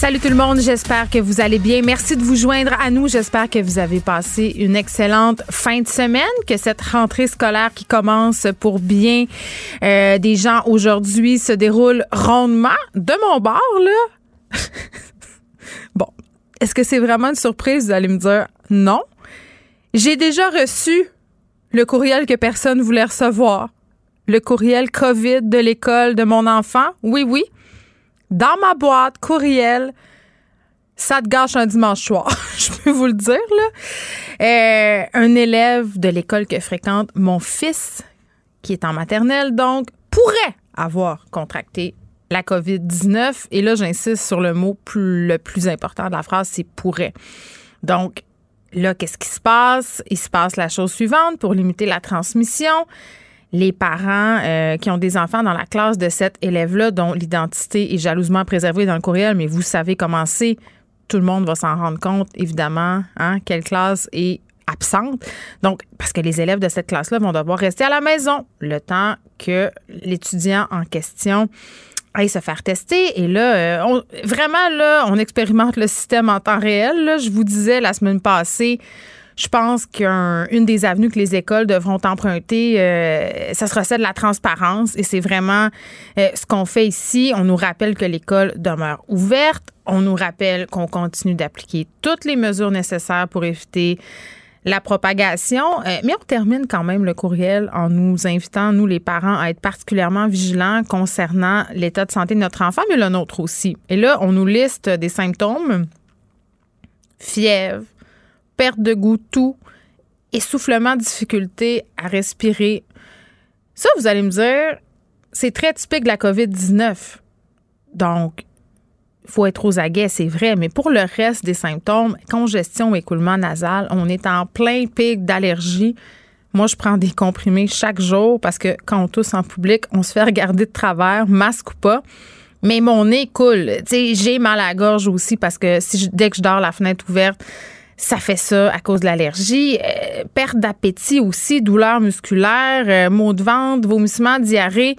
Salut tout le monde, j'espère que vous allez bien. Merci de vous joindre à nous. J'espère que vous avez passé une excellente fin de semaine, que cette rentrée scolaire qui commence pour bien euh, des gens aujourd'hui se déroule rondement. De mon bord, là. bon, est-ce que c'est vraiment une surprise? Vous allez me dire non. J'ai déjà reçu le courriel que personne voulait recevoir. Le courriel COVID de l'école de mon enfant. Oui, oui dans ma boîte courriel. Ça te gâche un dimanche soir, je peux vous le dire. Là. Euh, un élève de l'école que fréquente mon fils, qui est en maternelle, donc, pourrait avoir contracté la COVID-19. Et là, j'insiste sur le mot le plus important de la phrase, c'est pourrait. Donc, là, qu'est-ce qui se passe? Il se passe la chose suivante pour limiter la transmission les parents euh, qui ont des enfants dans la classe de cet élève-là, dont l'identité est jalousement préservée dans le courriel, mais vous savez comment c'est. Tout le monde va s'en rendre compte, évidemment, hein, quelle classe est absente. Donc, parce que les élèves de cette classe-là vont devoir rester à la maison le temps que l'étudiant en question aille se faire tester. Et là, euh, vraiment, là, on expérimente le système en temps réel. Je vous disais la semaine passée, je pense qu'une des avenues que les écoles devront emprunter, euh, ça sera celle de la transparence. Et c'est vraiment euh, ce qu'on fait ici. On nous rappelle que l'école demeure ouverte. On nous rappelle qu'on continue d'appliquer toutes les mesures nécessaires pour éviter la propagation. Euh, mais on termine quand même le courriel en nous invitant, nous les parents, à être particulièrement vigilants concernant l'état de santé de notre enfant, mais le nôtre aussi. Et là, on nous liste des symptômes fièvre, perte de goût, tout, essoufflement, difficulté à respirer. Ça, vous allez me dire, c'est très typique de la COVID-19. Donc, il faut être aux aguets, c'est vrai, mais pour le reste des symptômes, congestion, écoulement nasal, on est en plein pic d'allergie. Moi, je prends des comprimés chaque jour parce que quand on tousse en public, on se fait regarder de travers, masque ou pas. Mais mon nez coule. J'ai mal à la gorge aussi parce que si dès que je dors la fenêtre ouverte, ça fait ça à cause de l'allergie. Euh, perte d'appétit aussi, douleurs musculaires, euh, maux de ventre, vomissements, diarrhée.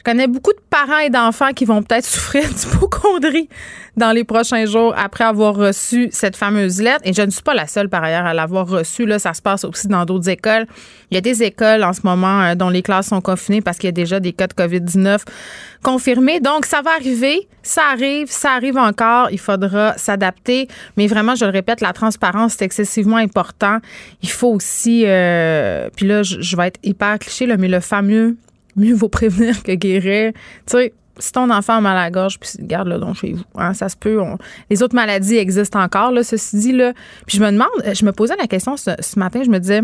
Je connais beaucoup de parents et d'enfants qui vont peut-être souffrir d'hypochondrie dans les prochains jours après avoir reçu cette fameuse lettre. Et je ne suis pas la seule par ailleurs à l'avoir reçue. Là, ça se passe aussi dans d'autres écoles. Il y a des écoles en ce moment euh, dont les classes sont confinées parce qu'il y a déjà des cas de COVID-19 confirmés. Donc, ça va arriver. Ça arrive. Ça arrive encore. Il faudra s'adapter. Mais vraiment, je le répète, la transparence, c'est excessivement important. Il faut aussi, euh, puis là, je, je vais être hyper cliché, là, mais le fameux mieux vaut prévenir que guérir. Tu sais, si ton enfant a mal à la gorge, puis garde-le donc chez vous. Hein, ça se peut. les autres maladies existent encore, là, ceci dit. Là. Puis je me demande, je me posais la question ce, matin, je me disais,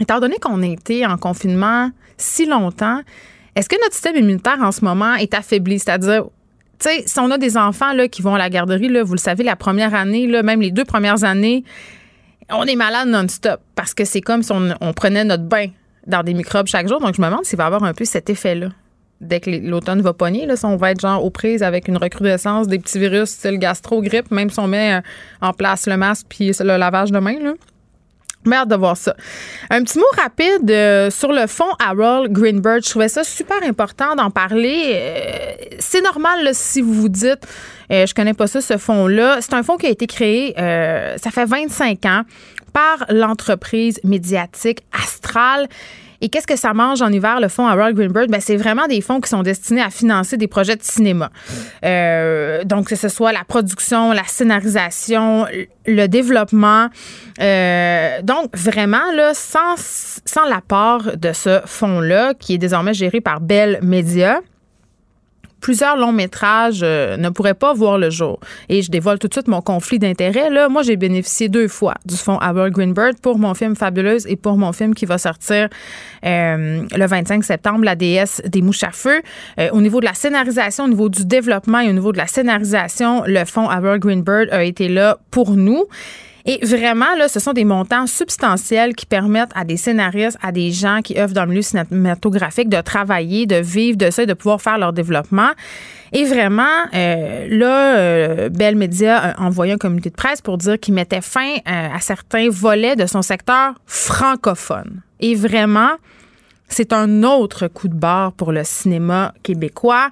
étant donné qu'on a été en confinement si longtemps, est-ce que notre système immunitaire en ce moment est affaibli? C'est-à-dire, tu sais, si on a des enfants là, qui vont à la garderie, là, vous le savez, la première année, là, même les deux premières années, on est malade non-stop parce que c'est comme si on prenait notre bain dans des microbes chaque jour. Donc, je me demande s'il va avoir un peu cet effet-là. Dès que l'automne va pogner, là, si on va être genre aux prises avec une recrudescence des petits virus style gastro-grippe, même si on met euh, en place le masque puis le lavage de main, là. Merde de voir ça. Un petit mot rapide euh, sur le fond Harold Greenberg. Je trouvais ça super important d'en parler. Euh, c'est normal si vous vous dites, je connais pas ça, ce fonds-là. C'est un fonds qui a été créé, ça fait 25 ans par l'entreprise médiatique Astral. Et qu'est-ce que ça mange en hiver, le fonds Harold Greenberg? Ben, c'est vraiment des fonds qui sont destinés à financer des projets de cinéma. Euh, donc, que ce soit la production, la scénarisation, le développement. Euh, donc, vraiment, là, sans, sans l'apport de ce fonds-là, qui est désormais géré par Bell Media, plusieurs longs métrages euh, ne pourraient pas voir le jour. Et je dévoile tout de suite mon conflit d'intérêts. Là, moi, j'ai bénéficié deux fois du fonds Albert Greenberg pour mon film Fabuleuse et pour mon film qui va sortir euh, le 25 septembre, La déesse des mouches à feu. Euh, au niveau de la scénarisation, au niveau du développement et au niveau de la scénarisation, le fonds Albert Greenberg a été là pour nous. Et vraiment, là, ce sont des montants substantiels qui permettent à des scénaristes, à des gens qui œuvrent dans le milieu cinématographique de travailler, de vivre de ça et de pouvoir faire leur développement. Et vraiment, euh, là, euh, Bell Media a envoyé un communiqué de presse pour dire qu'il mettait fin euh, à certains volets de son secteur francophone. Et vraiment, c'est un autre coup de barre pour le cinéma québécois.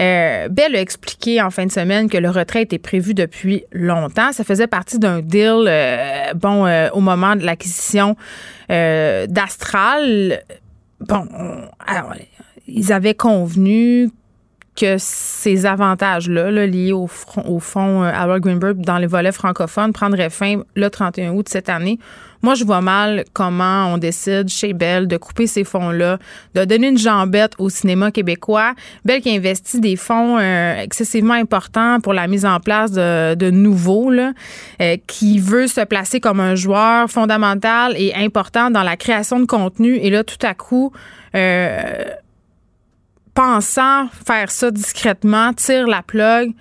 Euh, Bell a expliqué en fin de semaine que le retrait était prévu depuis longtemps. Ça faisait partie d'un deal, euh, bon, euh, au moment de l'acquisition euh, d'Astral. Bon, alors, ils avaient convenu que ces avantages-là, liés au, au fonds Howard Greenberg dans les volets francophones, prendraient fin le 31 août de cette année. Moi, je vois mal comment on décide chez Bell de couper ces fonds-là, de donner une jambette au cinéma québécois. Bell qui investit des fonds euh, excessivement importants pour la mise en place de, nouveaux, euh, qui veut se placer comme un joueur fondamental et important dans la création de contenu. Et là, tout à coup, euh, pensant faire ça discrètement, tire la plug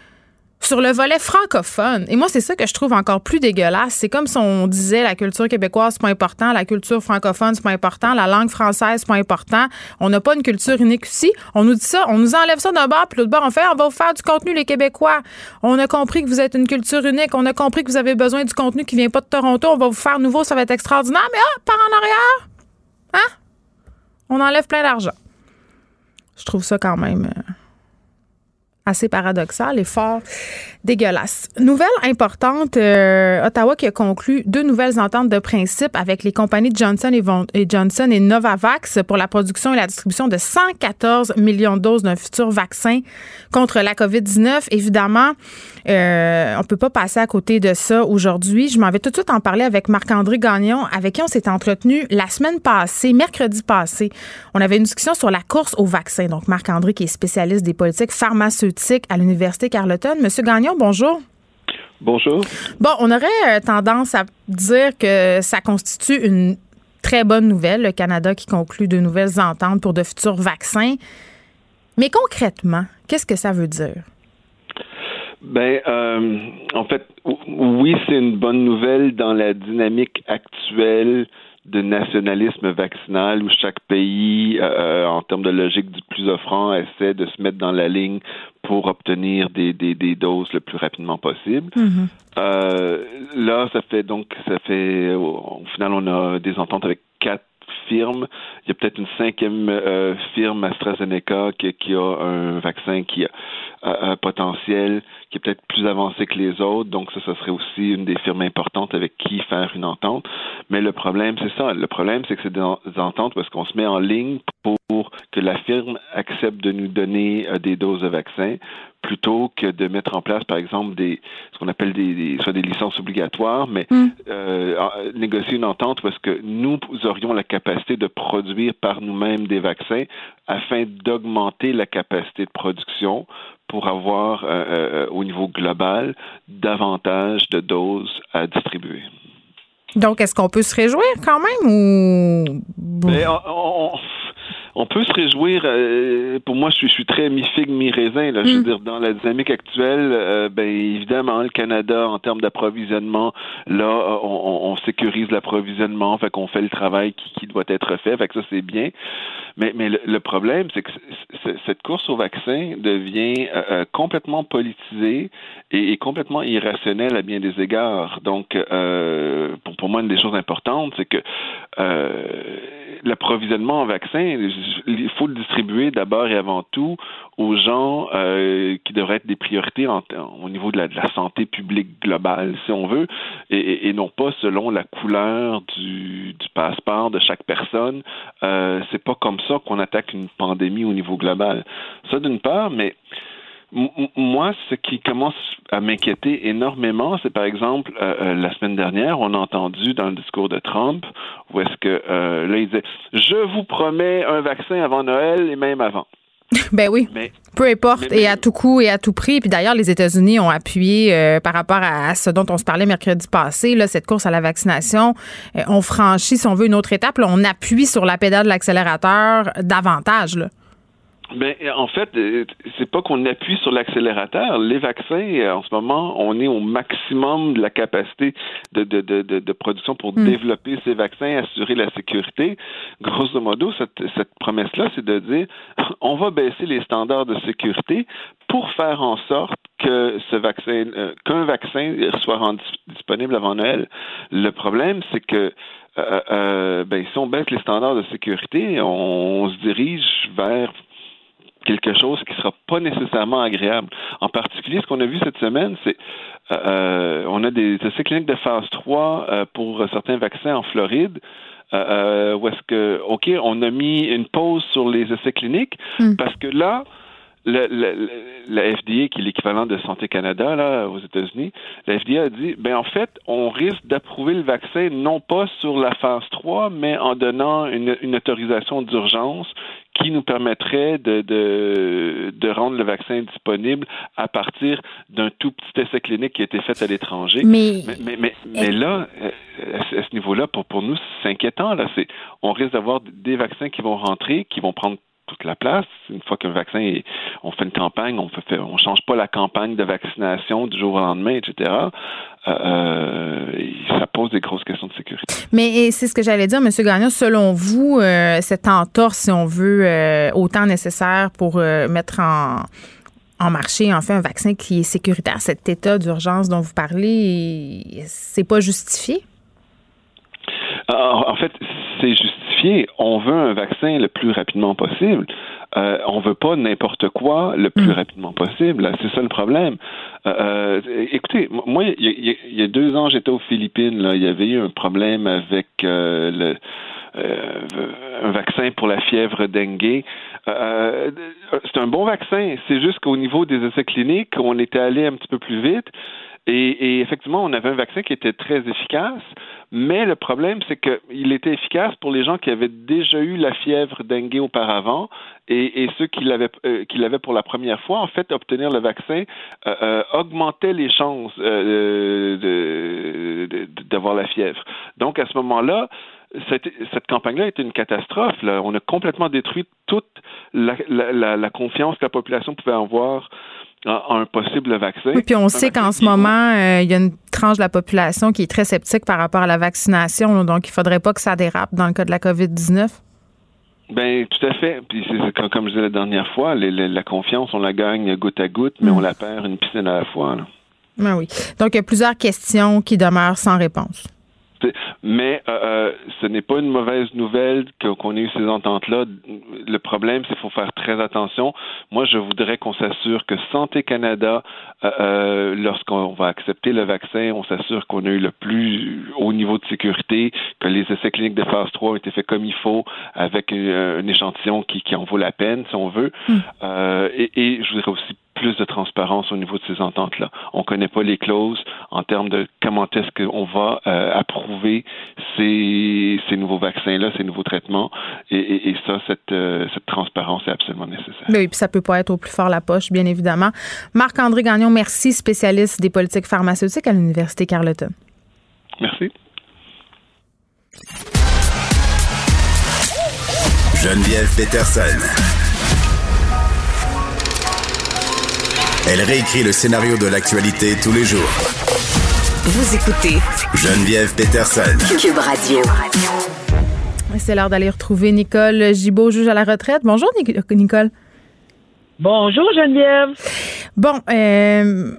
sur le volet francophone. Et moi, c'est ça que je trouve encore plus dégueulasse. C'est comme si on disait la culture québécoise, c'est pas important, la culture francophone, c'est pas important, la langue française, c'est pas important. On n'a pas une culture unique ici. On nous dit ça, on nous enlève ça d'un bord, puis l'autre bord, on fait, on va vous faire du contenu, les Québécois. On a compris que vous êtes une culture unique. On a compris que vous avez besoin du contenu qui vient pas de Toronto. On va vous faire nouveau, ça va être extraordinaire. Mais ah, par en arrière, hein? On enlève plein d'argent. Je trouve ça quand même. Euh, assez paradoxal et fort dégueulasse. Nouvelle importante, euh, Ottawa qui a conclu deux nouvelles ententes de principe avec les compagnies Johnson et, Johnson et Novavax pour la production et la distribution de 114 millions de doses d'un futur vaccin contre la COVID-19. Évidemment, euh, on peut pas passer à côté de ça aujourd'hui. Je m'en vais tout de suite en parler avec Marc-André Gagnon, avec qui on s'est entretenu la semaine passée, mercredi passé. On avait une discussion sur la course au vaccin. Donc, Marc-André, qui est spécialiste des politiques pharmaceutiques à l'Université Carleton. Monsieur Gagnon, bonjour. Bonjour. Bon, on aurait euh, tendance à dire que ça constitue une très bonne nouvelle, le Canada qui conclut de nouvelles ententes pour de futurs vaccins. Mais concrètement, qu'est-ce que ça veut dire? Ben, euh, en fait, oui, c'est une bonne nouvelle dans la dynamique actuelle de nationalisme vaccinal où chaque pays, euh, en termes de logique du plus offrant, essaie de se mettre dans la ligne pour obtenir des, des, des doses le plus rapidement possible. Mm-hmm. Euh, là, ça fait donc, ça fait, au final, on a des ententes avec quatre firmes. Il y a peut-être une cinquième euh, firme, AstraZeneca, qui, qui, a un vaccin qui a un potentiel qui est peut-être plus avancé que les autres. Donc ça, ce serait aussi une des firmes importantes avec qui faire une entente. Mais le problème, c'est ça. Le problème, c'est que c'est des ententes parce qu'on se met en ligne pour que la firme accepte de nous donner euh, des doses de vaccin plutôt que de mettre en place, par exemple, des ce qu'on appelle des, soit des licences obligatoires, mais mm. euh, négocier une entente parce que nous aurions la capacité de produire par nous-mêmes des vaccins afin d'augmenter la capacité de production pour avoir euh, euh, au niveau global davantage de doses à distribuer. Donc, est-ce qu'on peut se réjouir quand même ou... Ben, on, on peut se réjouir. Euh, pour moi, je suis, je suis très mi-figue, mi-raisin. Là, Je veux mm. dire, dans la dynamique actuelle, euh, ben évidemment, le Canada, en termes d'approvisionnement, là, on, on sécurise l'approvisionnement, fait qu'on fait le travail qui, qui, doit être fait, fait que ça c'est bien. Mais, mais le, problème, c'est que cette course au vaccin devient euh, euh, complètement politisée et, et, complètement irrationnelle à bien des égards. Donc, euh, pour, pour moi, une des choses importantes, c'est que l'approvisionnement en vaccins, il faut le distribuer d'abord et avant tout aux gens euh, qui devraient être des priorités au niveau de la, santé publique globale, si on veut, et, non pas selon la couleur du, du passeport de chaque personne. Euh, c'est pas comme ça qu'on attaque une pandémie au niveau global. Ça d'une part, mais moi, ce qui commence à m'inquiéter énormément, c'est par exemple, euh, euh, la semaine dernière, on a entendu dans le discours de Trump, où est-ce que euh, là, il disait Je vous promets un vaccin avant Noël et même avant. ben oui. Peu importe, et à tout coup et à tout prix. Puis d'ailleurs, les États-Unis ont appuyé par rapport à, ce dont on se parlait mercredi passé, là, cette course à la vaccination. on franchit, si on veut, une autre étape. on appuie sur la pédale de l'accélérateur davantage. Là. Ben, en fait, euh, c'est pas qu'on appuie sur l'accélérateur. Les vaccins, euh, en ce moment, on est au maximum de la capacité de, de, de, de production pour hmm. développer ces vaccins, assurer la sécurité. Grosso modo, cette, cette promesse-là, c'est de dire on va baisser les standards de sécurité pour faire en sorte que ce vaccin, euh, qu'un vaccin soit rendu disponible avant Noël. Le problème, c'est que ben, si on baisse les standards de sécurité, on se dirige vers quelque chose qui ne sera pas nécessairement agréable. En particulier, ce qu'on a vu cette semaine, c'est euh, on a des essais cliniques de phase 3 euh, pour certains vaccins en Floride. Euh, où est-ce que, OK, on a mis une pause sur les essais cliniques hmm. parce que là, le, le, la FDA, qui est l'équivalent de Santé Canada là, aux États-Unis, la FDA a dit ben en fait, on risque d'approuver le vaccin non pas sur la phase 3, mais en donnant une, une autorisation d'urgence qui nous permettrait de, de, de, rendre le vaccin disponible à partir d'un tout petit essai clinique qui a été fait à l'étranger. Mais, mais, mais, mais, là, euh, à ce niveau-là, pour, pour nous, c'est inquiétant. Là. C'est, on risque d'avoir des vaccins qui vont rentrer, qui vont prendre toute la place. Une fois qu'un vaccin est, on fait une campagne, on fait, on change pas la campagne de vaccination du jour au lendemain, etc. Euh, euh, ça pose des grosses questions de sécurité. Mais c'est ce que j'allais dire, M. Gagnon. Selon vous, euh, cette entorse, si on veut, autant nécessaire pour mettre en, en marché, en fait, un vaccin qui est sécuritaire, cet état d'urgence dont vous parlez, c'est pas justifié? En fait, c'est justifié. On veut un vaccin le plus rapidement possible. Euh, on veut pas n'importe quoi le plus mm. rapidement possible. C'est ça le problème. Euh, euh, écoutez, moi, il y, a deux ans, j'étais aux Philippines. Là, il y avait eu un problème avec euh, le un vaccin pour la fièvre dengue. c'est un bon vaccin. C'est juste qu'au niveau des essais cliniques, on était allé un petit peu plus vite. Et, effectivement, on avait un vaccin qui était très efficace, mais le problème, c'est qu'il était efficace pour les gens qui avaient déjà eu la fièvre dengue auparavant et, ceux qui l'avaient euh, qui l'avaient pour la première fois. En fait, obtenir le vaccin euh, euh, augmentait les chances d'avoir la fièvre. Donc, à ce moment-là, cette, cette campagne-là était une catastrophe. Là. On a complètement détruit toute la, la, la confiance que la population pouvait avoir un possible vaccin. Oui, puis on sait qu'en ce moment, euh, il y a une tranche de la population qui est très sceptique par rapport à la vaccination, donc il ne faudrait pas que ça dérape dans le cas de la COVID-19. Ben tout à fait. Puis c'est comme je disais la dernière fois, la confiance, on la gagne goutte à goutte, mais on la perd une piscine à la fois. Ben oui. Donc il y a plusieurs questions qui demeurent sans réponse. Mais euh, euh, ce n'est pas une mauvaise nouvelle qu'on ait eu ces ententes-là. Le problème, c'est qu'il faut faire très attention. Moi, je voudrais qu'on s'assure que Santé Canada, euh, lorsqu'on va accepter le vaccin, on s'assure qu'on a eu le plus haut niveau de sécurité, que les essais cliniques de phase 3 ont été faits comme il faut, avec un, échantillon qui, en vaut la peine, si on veut. Hmm. et, et je voudrais aussi plus de transparence au niveau de ces ententes-là. On ne connaît pas les clauses en termes de comment est-ce qu'on va euh, approuver ces, ces nouveaux vaccins-là, ces nouveaux traitements. Et, et, ça, cette, euh, cette transparence est absolument nécessaire. Oui, puis ça peut pas être au plus fort la poche, bien évidemment. Marc-André Gagnon, merci, spécialiste des politiques pharmaceutiques à l'Université Carleton. Merci. Geneviève Peterson. Elle réécrit le scénario de l'actualité tous les jours. Vous écoutez Geneviève Peterson. Cube Radio. C'est l'heure d'aller retrouver Nicole Gibault, juge à la retraite. Bonjour, Nicole. Bonjour, Geneviève. Bon, euh,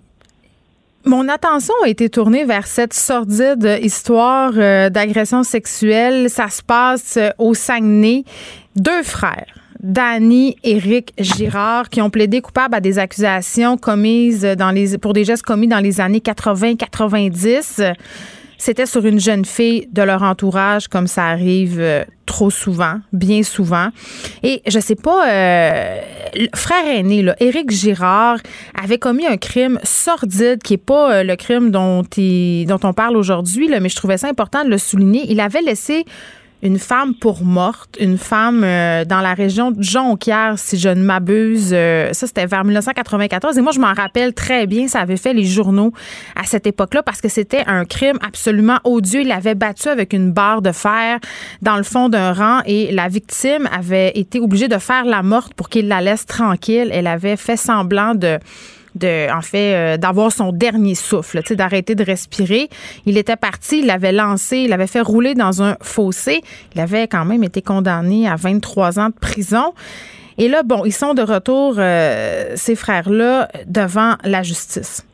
Mon attention a été tournée vers cette sordide histoire euh, d'agression sexuelle. Ça se passe euh, au Saguenay. Deux frères. Danny Éric Girard qui ont plaidé coupables à des accusations commises pour des gestes commis dans les années 80-90 c'était sur une jeune fille de leur entourage, comme ça arrive euh, trop souvent, bien souvent. Et je sais pas, euh, frère aîné, là, Éric Girard, avait commis un crime sordide qui est pas euh, le crime dont, dont on parle aujourd'hui, mais je trouvais ça important de le souligner. Il avait laissé une femme pour morte, une femme euh, dans la région de Jonquière, si je ne m'abuse. Euh, ça, c'était vers 1994. Et moi, je m'en rappelle très bien. Ça avait fait les journaux à cette époque-là parce que c'était un crime absolument odieux. Il l'avait battu avec une barre de fer dans le fond d'un rang et la victime avait été obligée de faire la morte pour qu'il la laisse tranquille. Elle avait fait semblant de euh, d'avoir son dernier souffle, d'arrêter de respirer. Il était parti, il l'avait lancé, il l'avait fait rouler dans un fossé. Il avait quand même été condamné à 23 ans de prison. Et là, bon, ils sont de retour, euh, ces frères-là, devant la justice.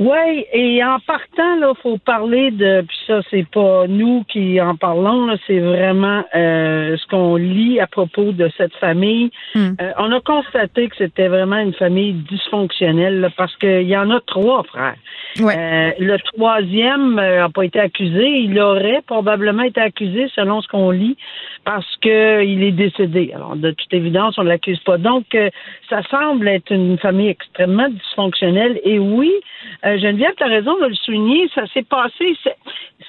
Oui, et en partant, là, faut parler de, puis ça, c'est pas nous qui en parlons, là, c'est vraiment euh, ce qu'on lit à propos de cette famille. Hmm. Euh, on a constaté que c'était vraiment une famille dysfonctionnelle parce qu'il y en a trois frères. Euh, le troisième n'a pas été accusé. Il aurait probablement été accusé, selon ce qu'on lit, parce qu'il est décédé. Alors, de toute évidence, on ne l'accuse pas. Donc, ça semble être une famille extrêmement dysfonctionnelle. Et oui, euh, Geneviève, tu as raison de le souligner, ça s'est passé.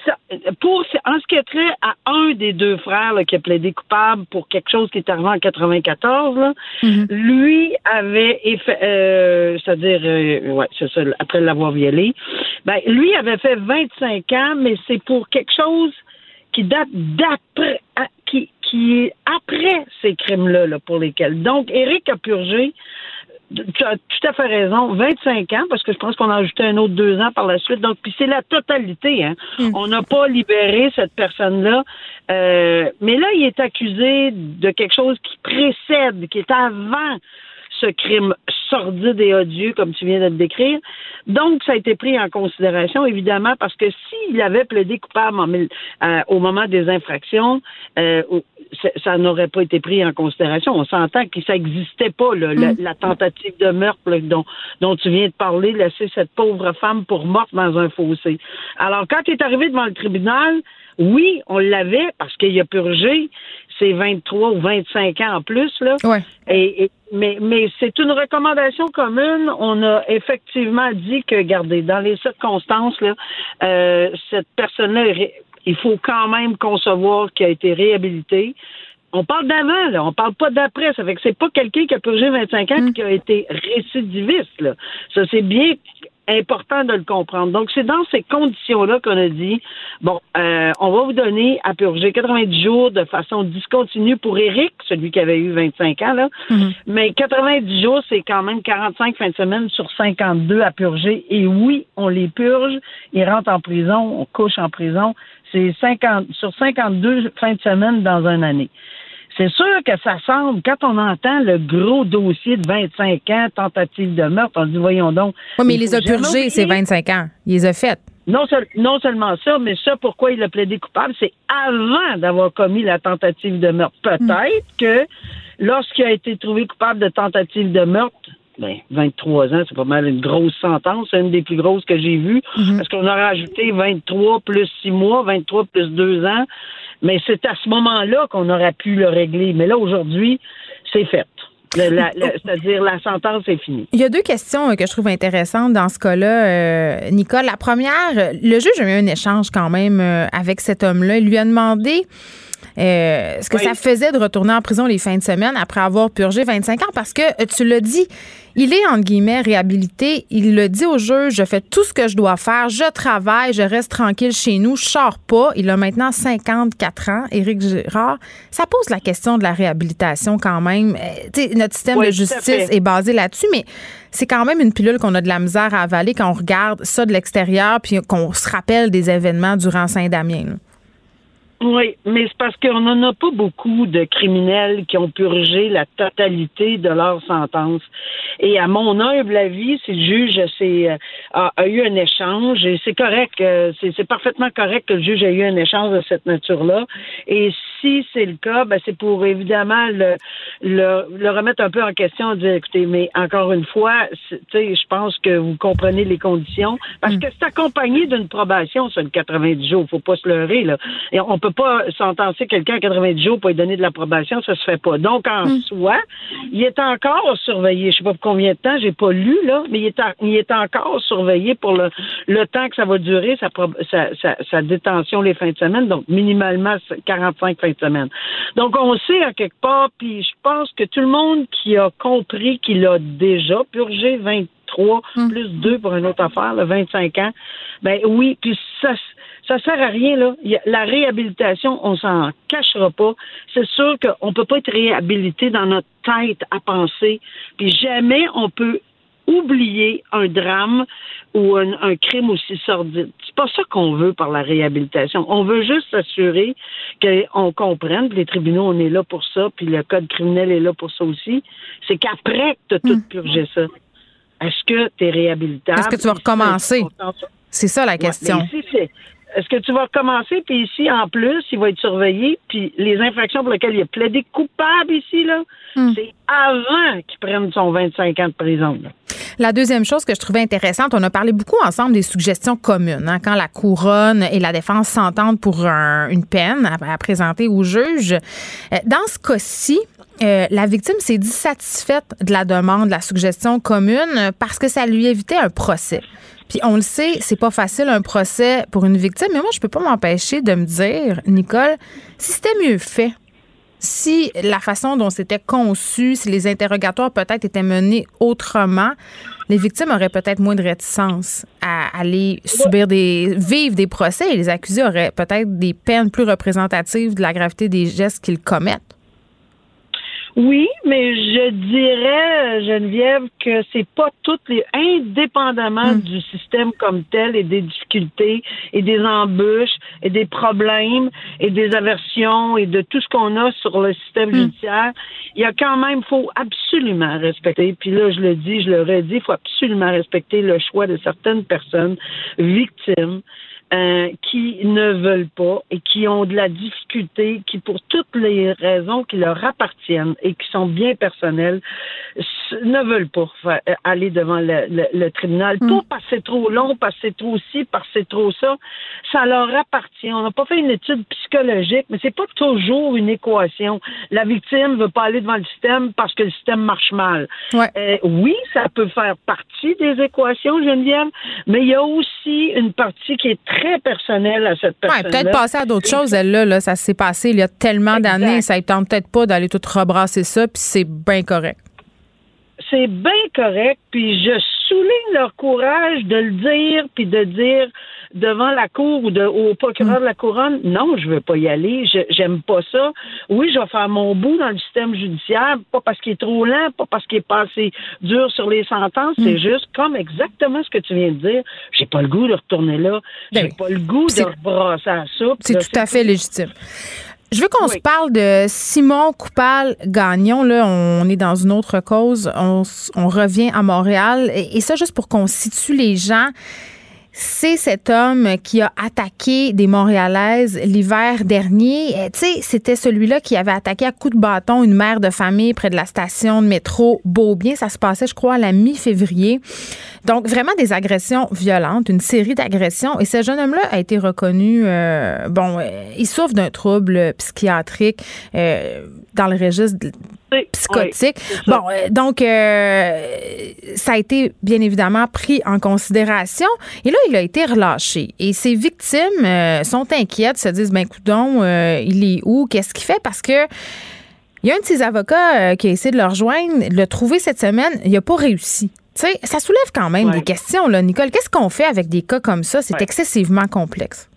Ça, pour, en ce qui est trait à un des deux frères qui a plaidé coupable pour quelque chose qui est arrivé en 94, là, mm-hmm. lui avait, euh, c'est-à-dire, euh, ouais, c'est ça, après l'avoir violé, ben, lui avait fait 25 ans, mais c'est pour quelque chose qui date d'après, qui, qui est après ces crimes-là, là, pour lesquels. Donc, Eric a purgé tu as tout à fait raison. 25 ans, parce que je pense qu'on a ajouté un autre deux ans par la suite. Donc, puis c'est la totalité. Hein. Hmm. On n'a pas libéré cette personne-là. Euh, mais là, il est accusé de quelque chose qui précède, qui est avant ce crime sordide et odieux, comme tu viens de le décrire. Donc, ça a été pris en considération, évidemment, parce que s'il avait plaidé coupable euh, au moment des infractions, euh, ça n'aurait pas été pris en considération. On s'entend que ça n'existait pas, mm. la, tentative de meurtre dont, dont tu viens de parler, laisser cette pauvre femme pour morte dans un fossé. Alors, quand il est arrivé devant le tribunal, oui, on l'avait parce qu'il a purgé ses 23 ou 25 ans en plus. Là. Et, mais mais c'est une recommandation commune. On a effectivement dit que, regardez, dans les circonstances, là, euh, cette personne-là, il faut quand même concevoir qu'il a été réhabilité. On parle d'avant, là. On parle pas d'après. Ça fait que c'est pas quelqu'un qui a purgé 25 ans et mm. qui a été récidiviste, là. Ça, c'est bien important de le comprendre. Donc, c'est dans ces conditions-là qu'on a dit, bon, euh, on va vous donner à purger 90 jours de façon discontinue pour Eric, celui qui avait eu 25 ans, là. Mm-hmm. Mais 90 jours, c'est quand même 45 fins de semaine sur 52 à purger. Et oui, on les purge. Ils rentrent en prison, on couche en prison. C'est 50, sur 52 fins de semaine dans une année. C'est sûr que ça semble, quand on entend le gros dossier de 25 ans, tentative de meurtre, on dit, voyons donc. Oui, mais il les a purgés, ces 25 ans. Il les a faites. Non, non seulement ça, mais ça, pourquoi il a plaidé coupable, c'est avant d'avoir commis la tentative de meurtre. Peut-être que lorsqu'il a été trouvé coupable de tentative de meurtre, ben, 23 ans, c'est pas mal une grosse sentence, c'est une des plus grosses que j'ai vues, mhm. parce qu'on a rajouté 23 plus 6 mois, 23 plus 2 ans, mais c'est à ce moment-là qu'on aurait pu le régler. Mais là, aujourd'hui, c'est fait. C'est-à-dire la sentence est finie. Il y a deux questions euh, que je trouve intéressantes dans ce cas-là, euh, Nicole. La première, le juge a eu un échange quand même euh, avec cet homme-là. Il lui a demandé euh, ce que ça faisait de retourner en prison les fins de semaine après avoir purgé 25 ans? Parce que euh, tu l'as dit, il est, entre guillemets, réhabilité. Il le dit au juge, je fais tout ce que je dois faire, je travaille, je reste tranquille chez nous, je sors pas. Il a maintenant 54 ans, Éric Girard. Ça pose la question de la réhabilitation quand même. Euh, notre système de justice est basé là-dessus, mais c'est quand même une pilule qu'on a de la misère à avaler quand on regarde ça de l'extérieur puis qu'on se rappelle des événements durant Saint-Damien. Oui, mais c'est parce qu'on n'en a pas beaucoup de criminels qui ont purgé la totalité de leur sentence. Et à mon humble avis, si le juge euh, a, eu un échange, et c'est correct, euh, c'est parfaitement correct que le juge ait eu un échange de cette nature-là. Et si c'est le cas, ben c'est pour évidemment le, le, remettre un peu en question, dire écoutez, mais encore une fois, je pense que vous comprenez les conditions, parce mm. que c'est accompagné d'une probation, sur le 90 jours, faut pas se leurrer là. Et on peut pas sentencer quelqu'un à 90 jours pour lui donner de l'approbation, ça se fait pas. Donc, en hmm. soi, il est encore surveillé. Je sais pas pour combien de temps, j'ai pas lu, là, mais il est, il est encore surveillé pour le, le temps que ça va durer, sa, sa, sa, détention les fins de semaine, donc minimalement 45 fins de semaine. Donc, on sait à quelque part, puis je pense que tout le monde qui a compris qu'il a déjà purgé 23 hmm. plus 2 pour une autre affaire, le 25 ans, ben oui, puis ça ça sert à rien, là. La réhabilitation, on s'en cachera pas. C'est sûr qu'on peut pas être réhabilité dans notre tête à penser, puis jamais on peut oublier un drame ou un, crime aussi sordide. C'est pas ça qu'on veut par la réhabilitation. On veut juste s'assurer qu'on comprenne, les tribunaux, on est là pour ça, puis le code criminel est là pour ça aussi. C'est qu'après que tu as tout hmm. purgé ça, est-ce que tu es réhabilitable? Est-ce que tu vas recommencer? C'est ça la question. Est-ce que tu vas recommencer? Puis ici, en plus, il va être surveillé. Puis les infractions pour lesquelles il a plaidé coupable ici, là, hmm. c'est avant qu'il prenne son 25 ans de prison. La deuxième chose que je trouvais intéressante, on a parlé beaucoup ensemble des suggestions communes. Hein, quand la couronne et la défense s'entendent pour une peine à, présenter au juge. Euh, dans ce cas-ci, euh, la victime s'est dissatisfaite de la demande, de la suggestion commune, parce que ça lui évitait un procès. Puis on le sait, c'est pas facile un procès pour une victime, mais moi je peux pas m'empêcher de me dire, Nicole, si c'était mieux fait, si la façon dont c'était conçu, si les interrogatoires peut-être étaient menés autrement, les victimes auraient peut-être moins de réticence à aller subir des vivre des procès et les accusés auraient peut-être des peines plus représentatives de la gravité des gestes qu'ils commettent. Oui, mais je dirais, Geneviève, que c'est pas toutes les, indépendamment hmm. du système comme tel et des difficultés et des embûches et des problèmes et des aversions et de tout ce qu'on a sur le système hmm. judiciaire, il y a quand même, faut absolument respecter, puis là, je le dis, je le redis, il faut absolument respecter le choix de certaines personnes victimes euh, qui ne veulent pas et qui ont de la difficulté, qui pour toutes les raisons qui leur appartiennent et qui sont bien personnelles, ne veulent pas euh, aller devant le, tribunal. Mm. Pas parce que c'est trop long, parce que c'est trop ci, parce que c'est trop ça. Ça leur appartient. On n'a pas fait une étude psychologique, mais c'est pas toujours une équation. La victime veut pas aller devant le système parce que le système marche mal. Euh, oui, ça peut faire partie des équations, Geneviève, mais il y a aussi une partie qui est très très personnelle à cette personne. Ouais, peut-être passer à d'autres choses, elle là, ça s'est passé il y a tellement d'années, ça ne tente peut-être pas d'aller tout rebrasser ça, puis c'est bien correct. C'est bien correct, puis je souligne leur courage de le dire, puis de dire devant la cour ou de, au procureur de la couronne, non, je veux pas y aller, j'aime pas ça. Oui, je vais faire mon bout dans le système judiciaire, pas parce qu'il est trop lent, pas parce qu'il est pas assez dur sur les sentences, c'est mm. juste comme exactement ce que tu viens de dire. J'ai pas le goût de retourner là. J'ai ben pas le goût de brasser à ça. C'est tout à fait légitime. Je veux qu'on se parle de Simon Coupal-Gagnon. Là, on est dans une autre cause. On, revient à Montréal. et ça, juste pour qu'on situe les gens c'est cet homme qui a attaqué des Montréalaises l'hiver dernier. Euh, tu sais, c'était celui-là qui avait attaqué à coups de bâton une mère de famille près de la station de métro Beaubien. Ça se passait, je crois, à la mi-février. Donc, vraiment des agressions violentes, une série d'agressions. Et ce jeune homme-là a été reconnu, euh, bon, euh, il souffre d'un trouble psychiatrique dans le registre psychotique. bon, donc, ça a été bien évidemment pris en considération. Et là, il a été relâché. Et ses victimes euh, sont inquiètes, se disent, ben, coudon, euh, il est où? Qu'est-ce qu'il fait? Parce que il y a un de ses avocats euh, qui a essayé de le rejoindre, le trouver cette semaine, il n'a pas réussi. Ça soulève quand même des questions, là, Nicole. Qu'est-ce qu'on fait avec des cas comme ça? C'est excessivement complexe.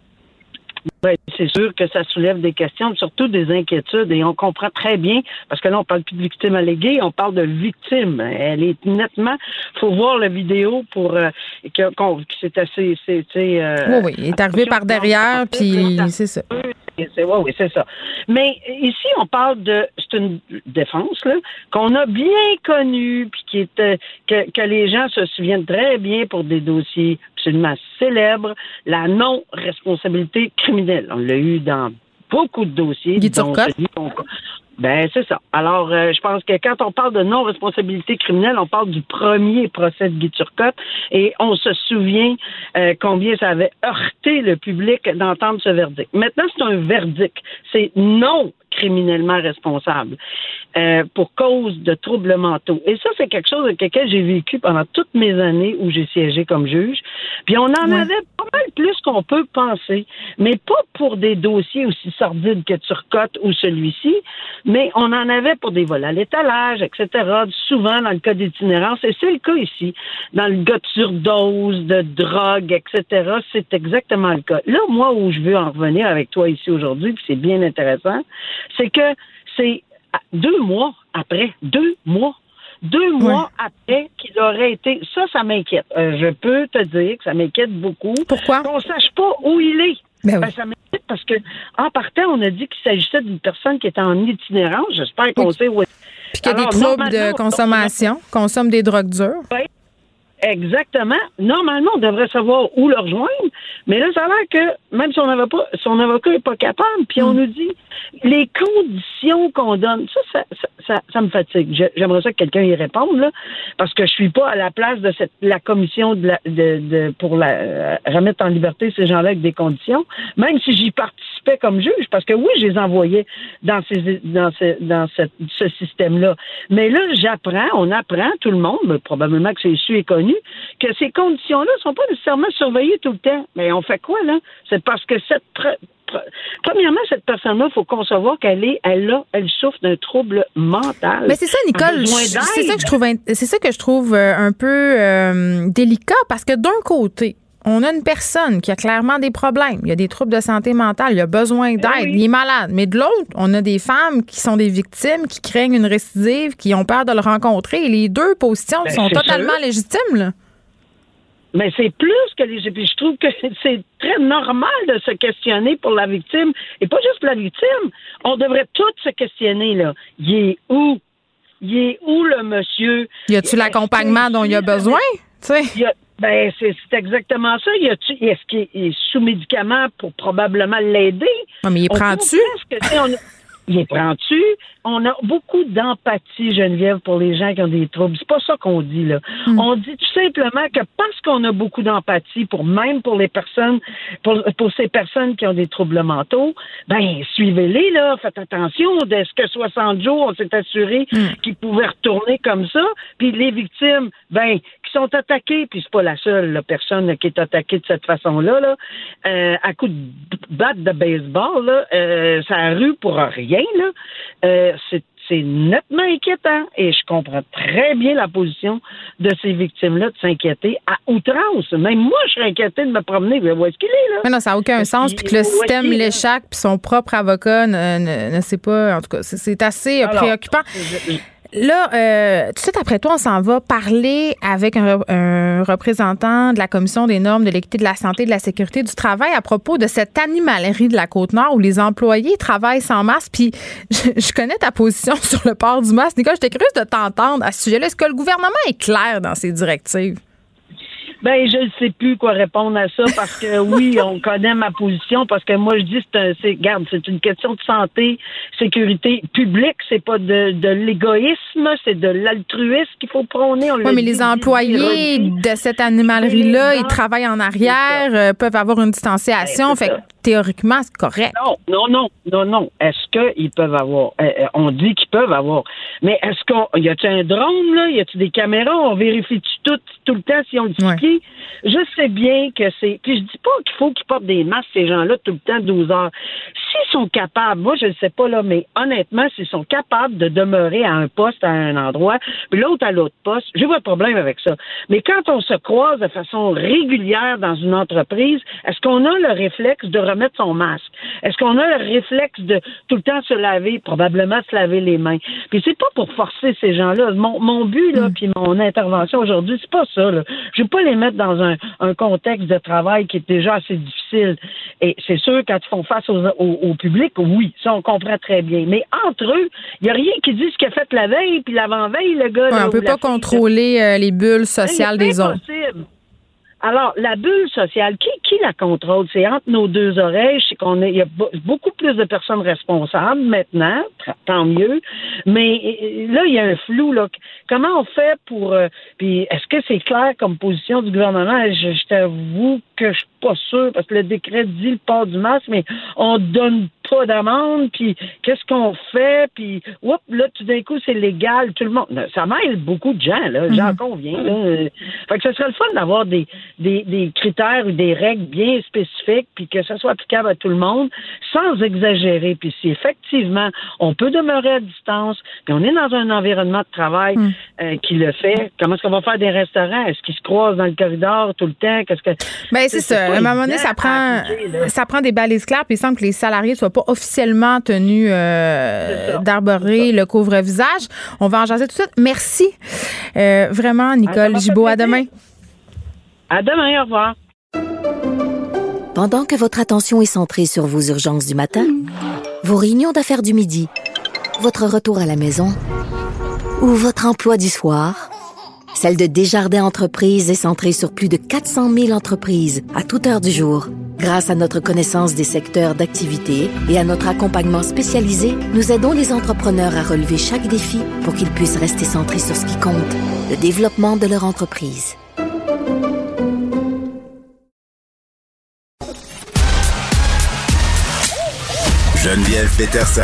Oui, c'est sûr que ça soulève des questions, surtout des inquiétudes, et on comprend très bien, parce que là, on parle plus de victimes alléguées, on parle de victime. Elle est nettement, faut voir la vidéo pour euh, que, c'est assez, c'est, euh, oui, oui, il est arrivé par derrière, puis c'est ça. c'est ouais, oui, c'est ça. Mais ici, on parle de c'est une défense là qu'on a bien connue, puis qui était que, que les gens se souviennent très bien pour des dossiers absolument célèbres, la non-responsabilité criminelle. On l'a eu dans beaucoup de dossiers. Ben, c'est ça. Alors, euh, je pense que quand on parle de non-responsabilité criminelle, on parle du premier procès de Guy Turcotte et on se souvient euh, combien ça avait heurté le public d'entendre ce verdict. Maintenant, c'est un verdict. C'est non criminellement responsable euh, pour cause de troubles mentaux. Et ça, c'est quelque chose avec lequel j'ai vécu pendant toutes mes années où j'ai siégé comme juge. Puis on en Ouais. avait pas mal plus qu'on peut penser, mais pas pour des dossiers aussi sordides que Turcotte ou celui-ci, mais on en avait pour des vols à l'étalage, etc., souvent dans le cas d'itinérance, et c'est le cas ici. Dans le cas de surdose, de drogue, etc., c'est exactement le cas. Là, moi, où je veux en revenir avec toi ici aujourd'hui, puis c'est bien intéressant, c'est que c'est deux mois après, deux mois, deux mois après qu'il aurait été. Ça, ça m'inquiète. Euh, je peux te dire que ça m'inquiète beaucoup. Pourquoi? Qu'on sache pas où il est. Ben oui. Ben, ça m'inquiète parce que, en partant, on a dit qu'il s'agissait d'une personne qui était en itinérance. J'espère qu'on Oui. sait où est. Puis qu'il y a des troubles de consommation, consomme des drogues dures. Exactement. Normalement, on devrait savoir où le rejoindre, mais là, ça a l'air que même son avocat, son avocat n'est pas capable, puis on Hmm. nous dit les conditions qu'on donne. Ça, ça, ça, ça, ça me fatigue. J'aimerais ça que quelqu'un y réponde, là, parce que je suis pas à la place de cette, la commission de la, de, de- pour la, euh, remettre en liberté ces gens-là avec des conditions, même si j'y comme juge, parce que oui, je les envoyais dans ces, dans ce, dans cette- ce système-là. Mais là, j'apprends, on apprend, tout le monde, mais probablement que c'est su et connu, que ces conditions-là ne sont pas nécessairement surveillées tout le temps. Mais on fait quoi, là? C'est parce que cette pre- pre- premièrement, cette personne-là, il faut concevoir qu'elle est, elle a, elle souffre d'un trouble mental. Mais c'est ça, Nicole. C'est ça que je trouve, c'est ça que je trouve un peu euh, délicat parce que d'un côté, on a une personne qui a clairement des problèmes. Il y a des troubles de santé mentale. Il a besoin d'aide. oui. Il est malade. Mais de l'autre, on a des femmes qui sont des victimes, qui craignent une récidive, qui ont peur de le rencontrer. Et les deux positions Ben, sont totalement sûr. légitimes. Là. Mais c'est plus que les. Puis je trouve que c'est très normal de se questionner pour la victime. Et pas juste pour la victime. On devrait tous se questionner, là. Il est où? Il est où le monsieur? Y a-tu l'accompagnement dont il a besoin? Tu sais? Il y a- ben, c'est exactement ça. A-tu- Est-ce qu'il est sous médicament pour probablement l'aider? Non, mais il prend-tu? Il est prend-tu? On a beaucoup d'empathie, Geneviève, pour les gens qui ont des troubles. C'est pas ça qu'on dit, là. Hmm. On dit tout simplement que parce qu'on a beaucoup d'empathie pour même pour les personnes, pour, pour ces personnes qui ont des troubles mentaux, ben, suivez-les, là. Faites attention. Est-ce que 60 jours, on s'est assuré Hmm. qu'ils pouvaient retourner comme ça? Puis les victimes, ben, qui sont attaquées, puis c'est pas la seule personne qui est attaquée de cette façon-là, là, euh, à coup de batte de baseball, là, euh, ça rue pour rien, là. Euh, c'est c'est nettement inquiétant et je comprends très bien la position de ces victimes-là de s'inquiéter à outrance. Même moi, je serais inquiété de me promener. Mais où est-ce qu'il est, là? Mais non, ça n'a aucun sens. Puis que le système l'échappe, puis son propre avocat ne, ne- ne sait pas. En tout cas, c'est- assez Alors, préoccupant. je- Là, euh, tout de suite après toi, on s'en va parler avec un, re- un représentant de la Commission des normes de l'équité de la santé et de la sécurité du travail à propos de cette animalerie de la Côte-Nord où les employés travaillent sans masque. Puis, je, je connais ta position sur le port du masque. Nicole, j'étais curieuse de t'entendre à ce sujet-là. Est-ce que le gouvernement est clair dans ses directives? Ben, je ne sais plus quoi répondre à ça parce que oui, on connaît ma position parce que moi je dis c'est un, c'est, une question de santé, sécurité publique, c'est pas de, de l'égoïsme, c'est de l'altruisme qu'il faut prôner. On Oui, mais les employés de cette animalerie-là, ils travaillent en arrière, euh, peuvent avoir une distanciation. Ben, c'est fait que théoriquement, c'est correct. Non, non, non, non, non. Est-ce qu'ils peuvent avoir? euh, euh, on dit qu'ils peuvent avoir. Mais est-ce qu'on. Y a-tu un drone, là? Y a-tu des caméras? On vérifie-tu tout, tout le temps si on le Ouais. Je sais bien que c'est. Puis je dis pas qu'il faut qu'ils portent des masques, ces gens-là, tout le temps, 12 heures. S'ils sont capables, moi, je ne sais pas, là, mais honnêtement, s'ils sont capables de demeurer à un poste, à un endroit, puis l'autre à l'autre poste, j'ai pas de problème avec ça. Mais quand on se croise de façon régulière dans une entreprise, est-ce qu'on a le réflexe de remettre son masque? Est-ce qu'on a le réflexe de tout le temps se laver, probablement se laver les mains? Puis c'est pas pour forcer ces gens-là. Mon, mon but, là, puis mon intervention aujourd'hui, c'est pas ça, là. Je veux pas les mettre dans un, un contexte de travail qui est déjà assez difficile. Et c'est sûr, quand ils font face au, au, public, oui, ça, on comprend très bien. Mais entre eux, il n'y a rien qui dit ce qu'il a fait la veille puis l'avant-veille, le gars. on ne peut pas contrôler euh, les bulles sociales des autres. Alors, la bulle sociale, qui, qui la contrôle? C'est entre nos deux oreilles. Je qu'on il y a beaucoup plus de personnes responsables maintenant, tant mieux. Mais euh, là, il y a un flou. Là. Comment on fait pour. Euh, puis, est-ce que c'est clair comme position du gouvernement? Je, je t'avoue que je suis pas sûr, parce que le décret dit le port du masque, mais on donne pas d'amende, puis qu'est-ce qu'on fait, puis oups, là, tout d'un coup, c'est légal, tout le monde. Ça mêle beaucoup de gens, là, j'en mhm. conviens. Là. Fait que ce serait le fun d'avoir des, des, des critères ou des règles bien spécifiques, puis que ça soit applicable à tout le monde, sans exagérer. Puis si effectivement, on peut demeurer à distance, puis on est dans un environnement de travail mhm. euh, qui le fait, comment est-ce qu'on va faire des restaurants? Est-ce qu'ils se croisent dans le corridor tout le temps? Qu'est-ce que. Ben, c'est ça. À un moment donné, ça prend, ça prend des balises claires, puis il semble que les salariés soient pas officiellement tenu euh, d'arborer le couvre-visage. On va en jaser tout de suite. Merci euh, vraiment, Nicole Gibault. À demain. À demain. Au revoir. Pendant que votre attention est centrée sur vos urgences du matin, vos réunions d'affaires du midi, votre retour à la maison ou votre emploi du soir, celle de Desjardins Entreprises est centrée sur plus de 400 000 entreprises à toute heure du jour. Grâce à notre connaissance des secteurs d'activité et à notre accompagnement spécialisé, nous aidons les entrepreneurs à relever chaque défi pour qu'ils puissent rester centrés sur ce qui compte, le développement de leur entreprise. Geneviève Peterson.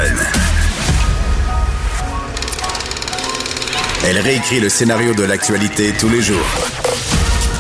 Elle réécrit le scénario de l'actualité tous les jours.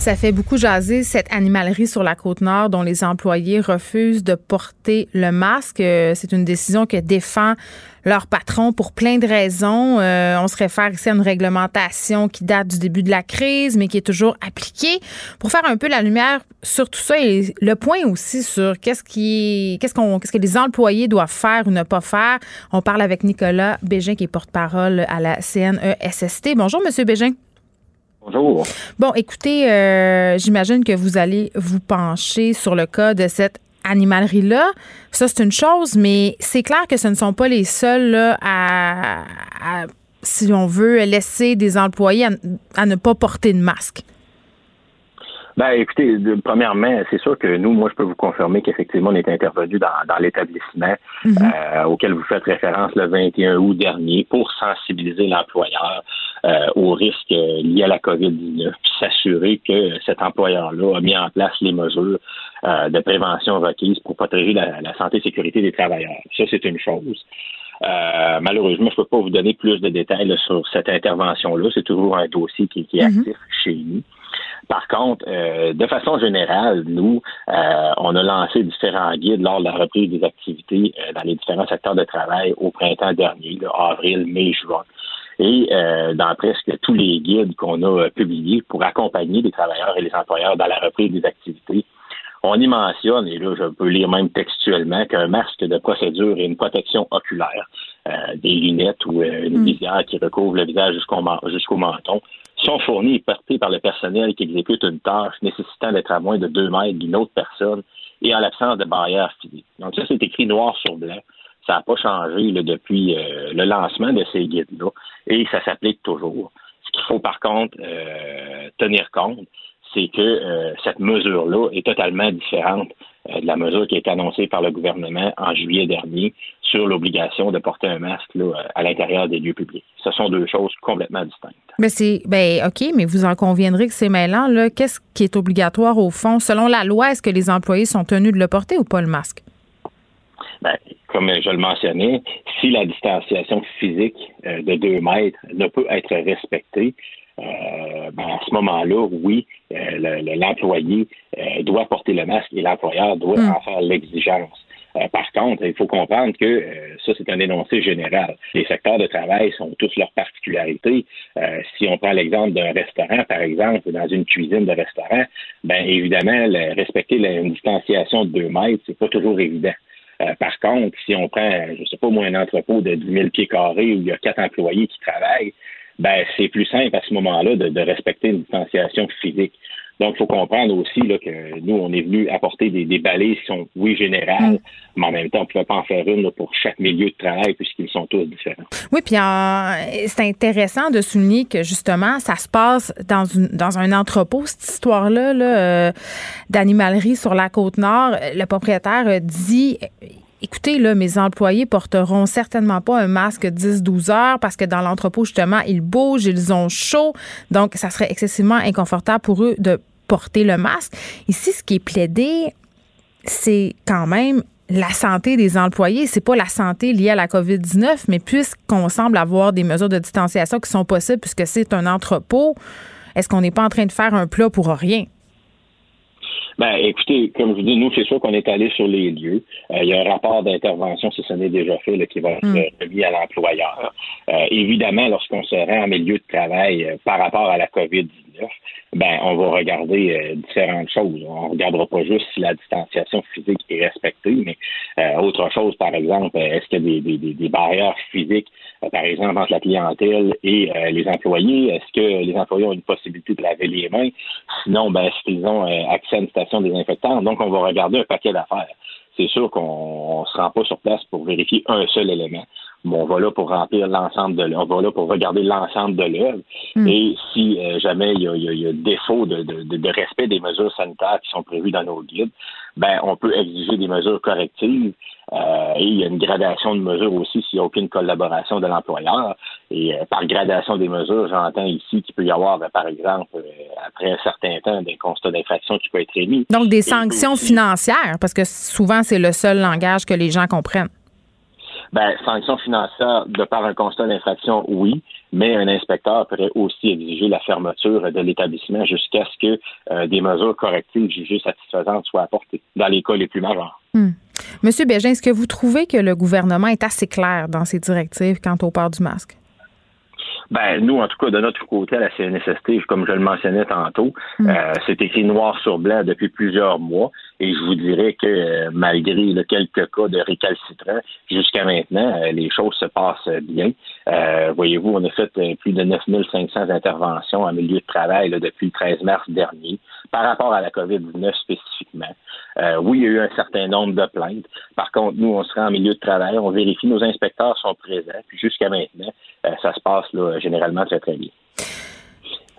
Ça fait beaucoup jaser cette animalerie sur la côte nord dont les employés refusent de porter le masque. Euh, c'est une décision que défend leur patron pour plein de raisons. Euh, on se réfère ici à une réglementation qui date du début de la crise, mais qui est toujours appliquée. Pour faire un peu la lumière sur tout ça et le point aussi sur qu'est-ce qui, qu'est-ce qu'on, qu'est-ce que les employés doivent faire ou ne pas faire. On parle avec Nicolas Bégin, qui est porte-parole à la CNESST. Bonjour, Monsieur Bégin. Bonjour. Bon, écoutez, euh, j'imagine que vous allez vous pencher sur le cas de cette animalerie-là. Ça, c'est une chose, mais c'est clair que ce ne sont pas les seuls à, si on veut, laisser des employés à, ne pas porter de masque. Ben, écoutez, premièrement, c'est sûr que nous, moi, je peux vous confirmer qu'effectivement, on est intervenu dans, l'établissement mhm. euh, auquel vous faites référence le 21 août dernier pour sensibiliser l'employeur euh, aux risques liés à la COVID-19, puis s'assurer que cet employeur-là a mis en place les mesures euh, de prévention requises pour protéger la, santé et sécurité des travailleurs. Ça, c'est une chose. Euh, malheureusement, je ne peux pas vous donner plus de détails sur cette intervention-là. C'est toujours un dossier qui, est mhm. actif chez nous. Par contre, de façon générale, nous, on a lancé différents guides lors de la reprise des activités dans les différents secteurs de travail au printemps dernier, avril, mai, juin et euh, dans presque tous les guides qu'on a euh, publiés pour accompagner les travailleurs et les employeurs dans la reprise des activités, on y mentionne, et là je peux lire même textuellement, qu'un masque de procédure et une protection oculaire, euh, des lunettes ou une mm. visière qui recouvre le visage jusqu'au menton, sont fournis et portés par le personnel qui exécute une tâche nécessitant d'être à moins de deux mètres d'une autre personne et en l'absence de barrière physique. Donc ça, c'est écrit noir sur blanc. Ça n'a pas changé depuis euh, le lancement de ces guides-là et ça s'applique toujours. Ce qu'il faut par contre euh, tenir compte, c'est que euh, cette mesure-là est totalement différente de la mesure qui a été annoncée par le gouvernement en juillet dernier sur l'obligation de porter un masque à l'intérieur des lieux publics. Ce sont deux choses complètement distinctes. Mais c'est ben OK, mais vous en conviendrez que c'est mêlant. Qu'est-ce qui est obligatoire au fond? Selon la loi, est-ce que les employés sont tenus de le porter ou pas le masque? Ben, comme je le mentionnais, si la distanciation physique euh, de deux mètres ne peut être respectée, euh, ben, à ce moment-là, oui, euh, l'employé doit porter le masque et l'employeur doit hmm. en faire l'exigence. par contre, il faut comprendre que ça, c'est un énoncé général. Les secteurs de travail sont tous leurs particularités. si on prend l'exemple d'un restaurant, par exemple, dans une cuisine de restaurant, ben évidemment, respecter la, une distanciation de deux mètres, c'est pas toujours évident. Euh, par contre, si on prend, je ne sais pas moi, un entrepôt de 10 000 pieds carrés où il y a quatre employés qui travaillent, ben c'est plus simple à ce moment-là de, de respecter une distanciation physique. Donc, il faut comprendre aussi là, que nous, on est venu apporter des, des balises qui sont, oui, générales, mm. mais en même temps, on ne pouvait pas en faire une pour chaque milieu de travail puisqu'ils sont tous différents. Oui, puis euh, c'est intéressant de souligner que justement, ça se passe dans, une, dans un entrepôt, cette histoire-là là, euh, d'animalerie sur la côte nord. Le propriétaire dit écoutez, là, mes employés porteront certainement pas un masque 10-12 heures parce que dans l'entrepôt, justement, ils bougent, ils ont chaud. Donc, ça serait excessivement inconfortable pour eux de porter le masque. Ici, ce qui est plaidé, c'est quand même la santé des employés. C'est pas la santé liée à la COVID-19, mais puisqu'on semble avoir des mesures de distanciation qui sont possibles puisque c'est un entrepôt, est-ce qu'on n'est pas en train de faire un plat pour rien? Ben, écoutez, comme je vous dis, nous, c'est sûr qu'on est allé sur les lieux. Euh, il y a un rapport d'intervention, si ce n'est déjà fait, là, qui va être mm. remis à l'employeur. Euh, évidemment, lorsqu'on se rend en milieu de travail euh, par rapport à la COVID-19, ben, on va regarder euh, différentes choses. On ne regardera pas juste si la distanciation physique est respectée, mais euh, autre chose, par exemple, euh, est-ce qu'il y a des, des, des barrières physiques, par exemple, entre la clientèle et les employés? Est-ce que les employés ont une possibilité de laver les mains? Sinon, ben, est-ce qu'ils ont accès à une station désinfectante? Donc, on va regarder un paquet d'affaires c'est sûr qu'on ne se rend pas sur place pour vérifier un seul élément. Bon, on va là pour remplir l'ensemble de on va là pour regarder l'ensemble de l'œuvre. Hmm. Et si euh, jamais il y a, y a, défaut de, de, de, respect des mesures sanitaires qui sont prévues dans nos guides, ben on peut exiger des mesures correctives. Euh, et il y a une gradation de mesures aussi s'il n'y a aucune collaboration de l'employeur. Et euh, par gradation des mesures, j'entends ici qu'il peut y avoir, ben, par exemple, après un certain temps, des constats d'infraction qui peuvent être émis. Donc des sanctions financières, parce que souvent c'est le seul langage que les gens comprennent. Ben, sanction financière de par un constat d'infraction, oui, mais un inspecteur pourrait aussi exiger la fermeture de l'établissement jusqu'à ce que euh, des mesures correctives jugées satisfaisantes soient apportées dans les cas les plus majeurs. Hmm. Monsieur Bégin, est-ce que vous trouvez que le gouvernement est assez clair dans ses directives quant au port du masque? Ben, nous, en tout cas, de notre côté, à la CNSST, comme je le mentionnais tantôt, hmm. euh, c'est écrit noir sur blanc depuis plusieurs mois. Et je vous dirais que euh, malgré le quelques cas de récalcitrants, jusqu'à maintenant, euh, les choses se passent bien. Euh, voyez-vous, on a fait plus de 9500 interventions en milieu de travail depuis le 13 mars dernier par rapport à la COVID-19 spécifiquement. Oui, il y a eu un certain nombre de plaintes. Par contre, nous, on sera en milieu de travail, on vérifie, nos inspecteurs sont présents. Puis jusqu'à maintenant, ça se passe généralement très, très bien.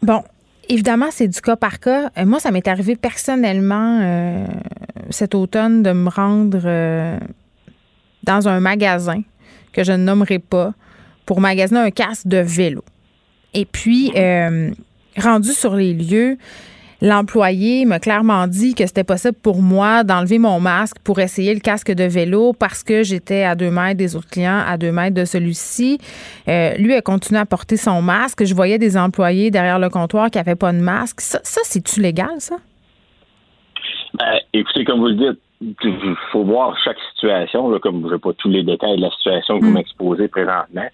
Bon, Évidemment, c'est du cas par cas. Euh, moi, ça m'est arrivé personnellement euh, cet automne de me rendre euh, dans un magasin que je ne nommerai pas pour magasiner un casque de vélo. Et puis, rendu sur les lieux, L'employé m'a clairement dit que c'était possible pour moi d'enlever mon masque pour essayer le casque de vélo parce que j'étais à deux mètres des autres clients, à deux mètres de celui-ci. Euh, lui a continué à porter son masque. Je voyais des employés derrière le comptoir qui n'avaient pas de masque. Ça, c'est-tu légal, ça? Ben, écoutez, comme vous le dites, il faut voir chaque situation, là, comme je n'ai pas tous les détails de la situation que vous mm. m'exposez présentement,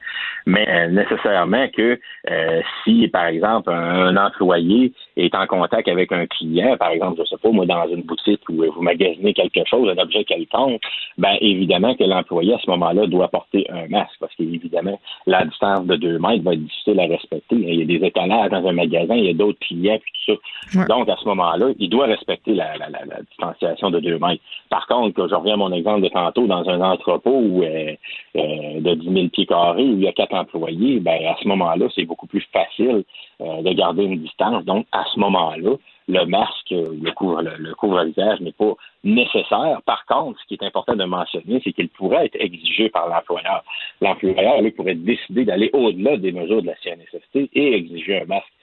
mais euh, nécessairement que euh, si, par exemple, un, employé est en contact avec un client, par exemple, je sais pas, moi, dans une boutique où vous magasinez quelque chose, un objet quelconque, ben évidemment que l'employé, à ce moment-là, doit porter un masque, parce qu'évidemment, la distance de deux mètres va être difficile à respecter. Il y a des étalages dans un magasin, il y a d'autres clients, puis tout ça. Donc, à ce moment-là, il doit respecter la, la, la, la distanciation de deux mètres. Par contre, que je reviens à mon exemple de tantôt, dans un entrepôt où, euh, euh, de 10 000 pieds carrés où il y a quatre employés, ben, à ce moment-là, c'est beaucoup plus facile euh, de garder une distance. Donc, à ce moment-là, le masque, le couvre, le, couvre-visage n'est pas nécessaire. Par contre, ce qui est important de mentionner, c'est qu'il pourrait être exigé par l'employeur. L'employeur, lui, pourrait décider d'aller au-delà des mesures de la CNSST et exiger un masque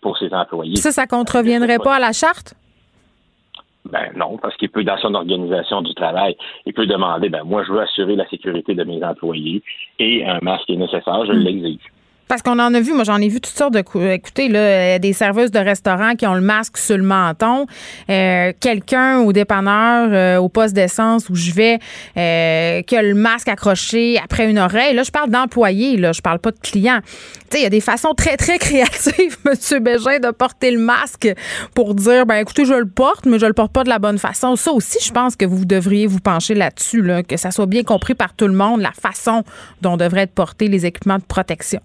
pour ses employés. Ça, ça contreviendrait pas à la charte? Ben non, parce qu'il peut, dans son organisation du travail, il peut demander, ben moi, je veux assurer la sécurité de mes employés et un masque est nécessaire, je hmm. l'exige. Parce qu'on en a vu, moi j'en ai vu toutes sortes de écoutez là, des serveuses de restaurants qui ont le masque sur le menton, euh, quelqu'un au dépanneur euh, au poste d'essence où je vais euh, qui a le masque accroché après une oreille. Là, je parle d'employés, là, je parle pas de clients. Tu sais, il y a des façons très très créatives monsieur Bégin de porter le masque pour dire ben écoutez, je le porte mais je le porte pas de la bonne façon. Ça aussi, je pense que vous devriez vous pencher là-dessus là, que ça soit bien compris par tout le monde la façon dont devraient être portés les équipements de protection.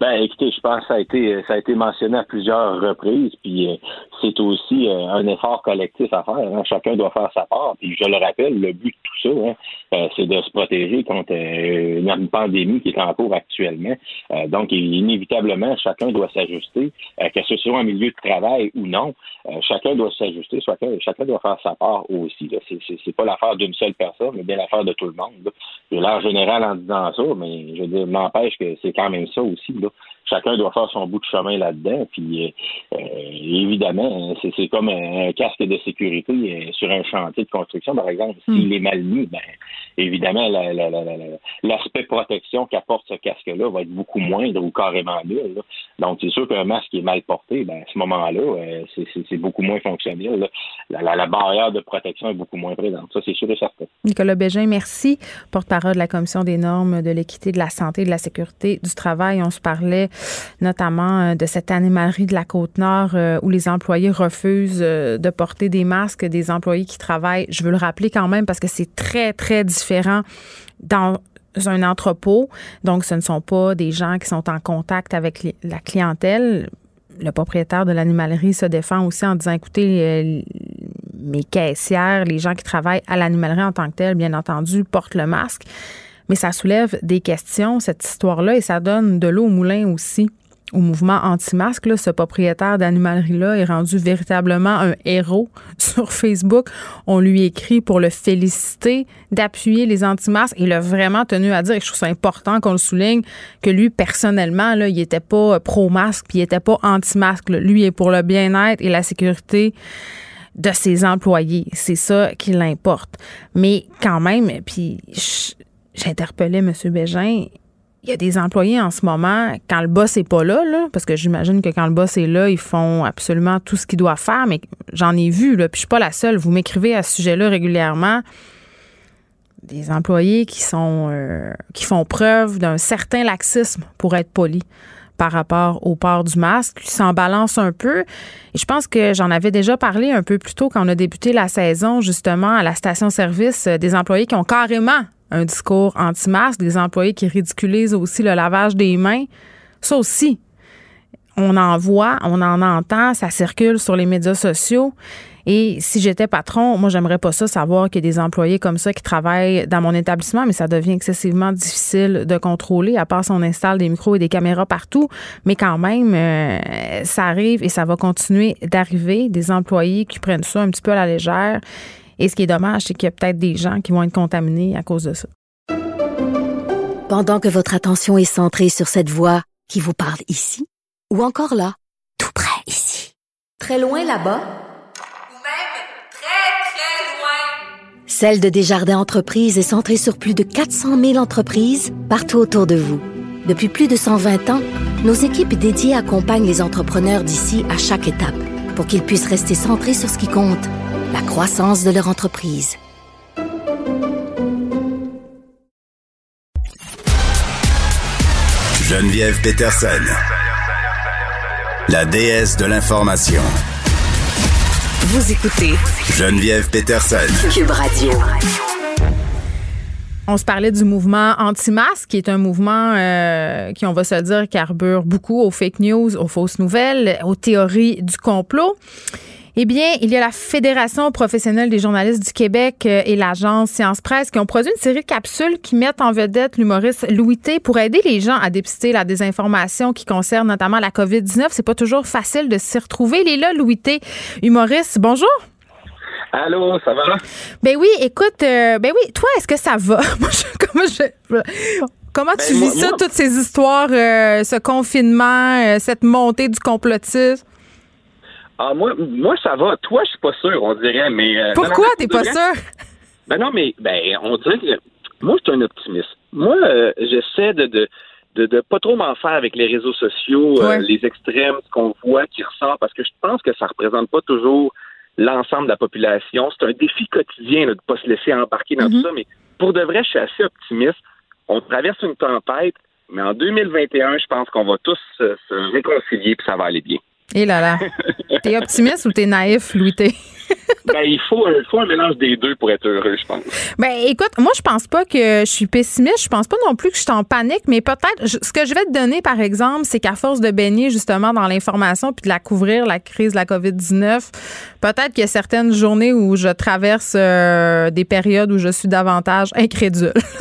Ben, écoutez, je pense que ça a été ça a été mentionné à plusieurs reprises, puis euh, c'est aussi euh, un effort collectif à faire. Hein. Chacun doit faire sa part. Puis je le rappelle, le but de tout ça, hein, euh, c'est de se protéger contre une pandémie qui est en cours actuellement. donc, inévitablement, chacun doit s'ajuster, que ce soit en milieu de travail ou non. chacun doit s'ajuster, chacun, chacun doit faire sa part aussi. C'est, pas l'affaire d'une seule personne, mais bien l'affaire de tout le monde. J'ai l'air général en disant ça, mais je veux dire, m'empêche que c'est quand même ça aussi. Là chacun doit faire son bout de chemin là-dedans. Puis euh, euh, évidemment, hein, c'est comme un, casque de sécurité euh, sur un chantier de construction, par exemple. S'il hmm. est mal mis, ben évidemment, l'aspect protection qu'apporte ce casque-là va être beaucoup moindre ou carrément nul. Donc, c'est sûr qu'un masque qui est mal porté, ben, à ce moment-là, c'est beaucoup moins fonctionnel. La, barrière de protection est beaucoup moins présente. Ça, c'est sûr et certain. Nicolas Bégin, merci. Porte-parole de la Commission des normes de l'équité, de la santé et de la sécurité du travail. On se parlait notamment euh, de cette animalerie de la Côte-Nord euh, où les employés refusent euh, de porter des masques, des employés qui travaillent, je veux le rappeler quand même parce que c'est très, très différent dans un entrepôt. Donc, ce ne sont pas des gens qui sont en contact avec la clientèle. Le propriétaire de l'animalerie se défend aussi en disant, écoutez, mes caissières, les gens qui travaillent à l'animalerie en tant que tel, bien entendu, portent le masque. Mais ça soulève des questions, cette histoire-là, et ça donne de l'eau au moulin aussi au mouvement anti-masque. Ce propriétaire d'animalerie-là est rendu véritablement un héros sur Facebook. On lui écrit pour le féliciter d'appuyer les anti-masques. Il a vraiment tenu à dire, et je trouve ça important qu'on le souligne, que lui, personnellement, là, il n'était pas pro-masque, puis il n'était pas anti-masque. Lui est pour le bien-être et la sécurité de ses employés. C'est ça qui l'importe. Mais quand même, puis j'interpellais M. Bégin. Il y a des employés en ce moment, quand le boss n'est pas là, parce que j'imagine que quand le boss est là, ils font absolument tout ce qu'ils doivent faire, mais j'en ai vu, là, puis je suis pas la seule. Vous m'écrivez à ce sujet-là régulièrement. Des employés qui sont euh, qui font preuve d'un certain laxisme pour être polis par rapport au port du masque, qui s'en balance un peu. Et je pense que j'en avais déjà parlé un peu plus tôt quand on a débuté la saison, justement, à la station-service, euh, des employés qui ont carrément un discours anti-masque, des employés qui ridiculisent aussi le lavage des mains. Ça aussi, on en voit, on en entend, ça circule sur les médias sociaux. Et si j'étais patron, moi, j'aimerais pas ça savoir qu'il y a des employés comme ça qui travaillent dans mon établissement, mais ça devient excessivement difficile de contrôler, à part si on installe des micros et des caméras partout. Mais quand même, euh, ça arrive et ça va continuer d'arriver. Des employés qui prennent ça un petit peu à la légère et ce qui est dommage, c'est qu'il y a peut-être des gens qui vont être contaminés à cause de ça. Pendant que votre attention est centrée sur cette voix qui vous parle ici, ou encore là, tout près ici, très loin là-bas, ou même très, très loin, Celle de Desjardins Entreprises est centrée sur plus de 400 000 entreprises partout autour de vous. Depuis plus de 120 ans, nos équipes dédiées accompagnent les entrepreneurs d'ici à chaque étape pour qu'ils puissent rester centrés sur ce qui compte la croissance de leur entreprise. Geneviève Peterson, la déesse de l'information. Vous écoutez Geneviève Peterson, Cube Radio. On se parlait du mouvement anti-masque, qui est un mouvement euh, qui, on va se dire, carbure beaucoup aux fake news, aux fausses nouvelles, aux théories du complot. Eh bien, il y a la Fédération professionnelle des journalistes du Québec euh, et l'agence Science Presse qui ont produit une série de capsules qui mettent en vedette l'humoriste Louis T pour aider les gens à dépister la désinformation qui concerne notamment la COVID-19. C'est pas toujours facile de s'y retrouver. Il est là, Louis T, humoriste. Bonjour. Allô, ça va? Ben oui, écoute, euh, ben oui, toi, est-ce que ça va? comment Comment tu ben, vis ça, toutes ces histoires, euh, ce confinement, cette montée du complotisme? Ah, moi, moi, ça va. Toi, je suis pas sûr, on dirait, mais. Euh, Pourquoi t'es pas sûr? Ben non, mais ben, on dirait que. Moi, je suis un optimiste. Moi, euh, j'essaie de, de, de, de, pas trop m'en faire avec les réseaux sociaux, euh, les extrêmes, ce qu'on voit qui ressort, parce que je pense que ça représente pas toujours l'ensemble de la population. C'est un défi quotidien de ne pas se laisser embarquer dans tout mm-hmm. ça, mais pour de vrai, je suis assez optimiste. On traverse une tempête, mais en 2021, je pense qu'on va tous se réconcilier puis ça va aller bien. Et là là. T'es optimiste ou t'es naïf, Louis T? ben, il faut, il faut un mélange des deux pour être heureux, je pense. Ben, écoute, moi, je pense pas que je suis pessimiste. Je pense pas non plus que je suis en panique, mais peut-être, ce que je vais te donner, par exemple, c'est qu'à force de baigner justement dans l'information puis de la couvrir, la crise de la COVID-19, peut-être qu'il y a certaines journées où je traverse euh, des périodes où je suis davantage incrédule.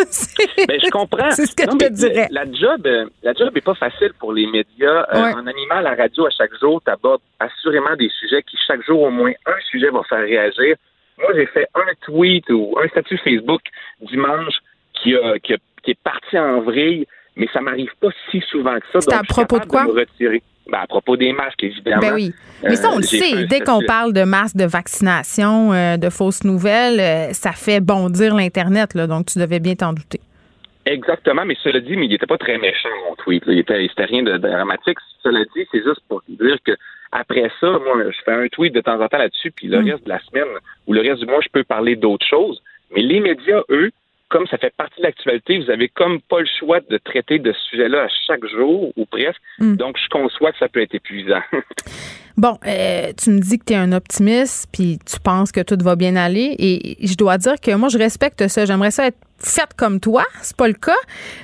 ben, je comprends. C'est ce que je te dirais. La job, euh, la job est pas facile pour les médias. Euh, en animant la radio à chaque jour, tu abordes assurément des sujets qui, chaque jour, au moins un sujet va faire réagir. Moi, j'ai fait un tweet ou un statut Facebook dimanche qui, a, qui, est parti en vrille, mais ça m'arrive pas si souvent que ça. C'est à propos de quoi? Ben, à propos des masques, évidemment. Ben oui. Mais ça, on le sait. Dès qu'on parle de masques de vaccination, euh, de fausses nouvelles, euh, ça fait bondir l'Internet. Donc, tu devais bien t'en douter. Exactement, mais cela dit, mais il n'était pas très méchant, mon tweet. Il était, c'était rien de dramatique. Cela dit, c'est juste pour dire que après ça, moi, je fais un tweet de temps en temps là-dessus, puis le mm. reste de la semaine ou le reste du mois, je peux parler d'autres choses. Mais les médias, eux, comme ça fait partie de l'actualité, vous avez comme pas le choix de traiter de ce sujet-là à chaque jour ou presque. Mm. Donc, je conçois que ça peut être épuisant. bon, euh, tu me dis que tu es un optimiste, puis tu penses que tout va bien aller. Et je dois dire que moi, je respecte ça. J'aimerais ça être faite comme toi, c'est pas le cas,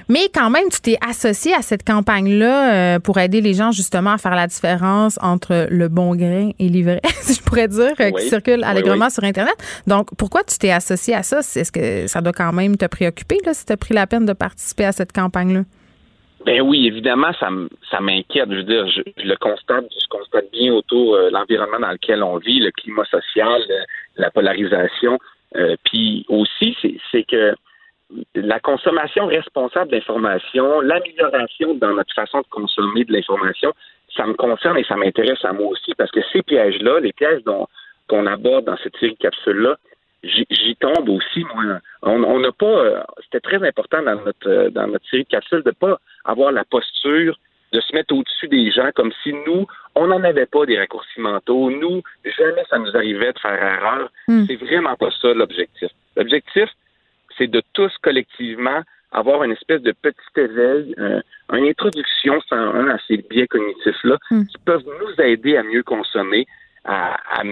mais quand même, tu t'es associé à cette campagne-là euh, pour aider les gens justement à faire la différence entre le bon grain et l'ivraie, si je pourrais dire, euh, qui circule allègrement sur Internet. Donc, pourquoi tu t'es associé à ça? Est-ce que ça doit quand même te préoccuper, là, si tu as pris la peine de participer à cette campagne-là? Ben oui, évidemment, ça, ça m'inquiète. Je veux dire, je, le constate, je constate bien autour euh, l'environnement dans lequel on vit, le climat social, la polarisation. puis aussi, c'est que la consommation responsable d'information, l'amélioration dans notre façon de consommer de l'information, ça me concerne et ça m'intéresse à moi aussi parce que ces pièges-là, les pièges qu'on aborde dans cette série de capsules-là, j'y tombe aussi, moi. On n'a pas, euh, c'était très important dans notre, euh, dans notre série de capsules de pas avoir la posture de se mettre au-dessus des gens comme si nous, on n'en avait pas des raccourcis mentaux. Nous, jamais ça nous arrivait de faire erreur. Hmm. C'est vraiment pas ça l'objectif. L'objectif, c'est de tous collectivement avoir une espèce de petit éveil, euh, une introduction sans un à ces biais cognitifs-là hmm. qui peuvent nous aider à mieux consommer, à,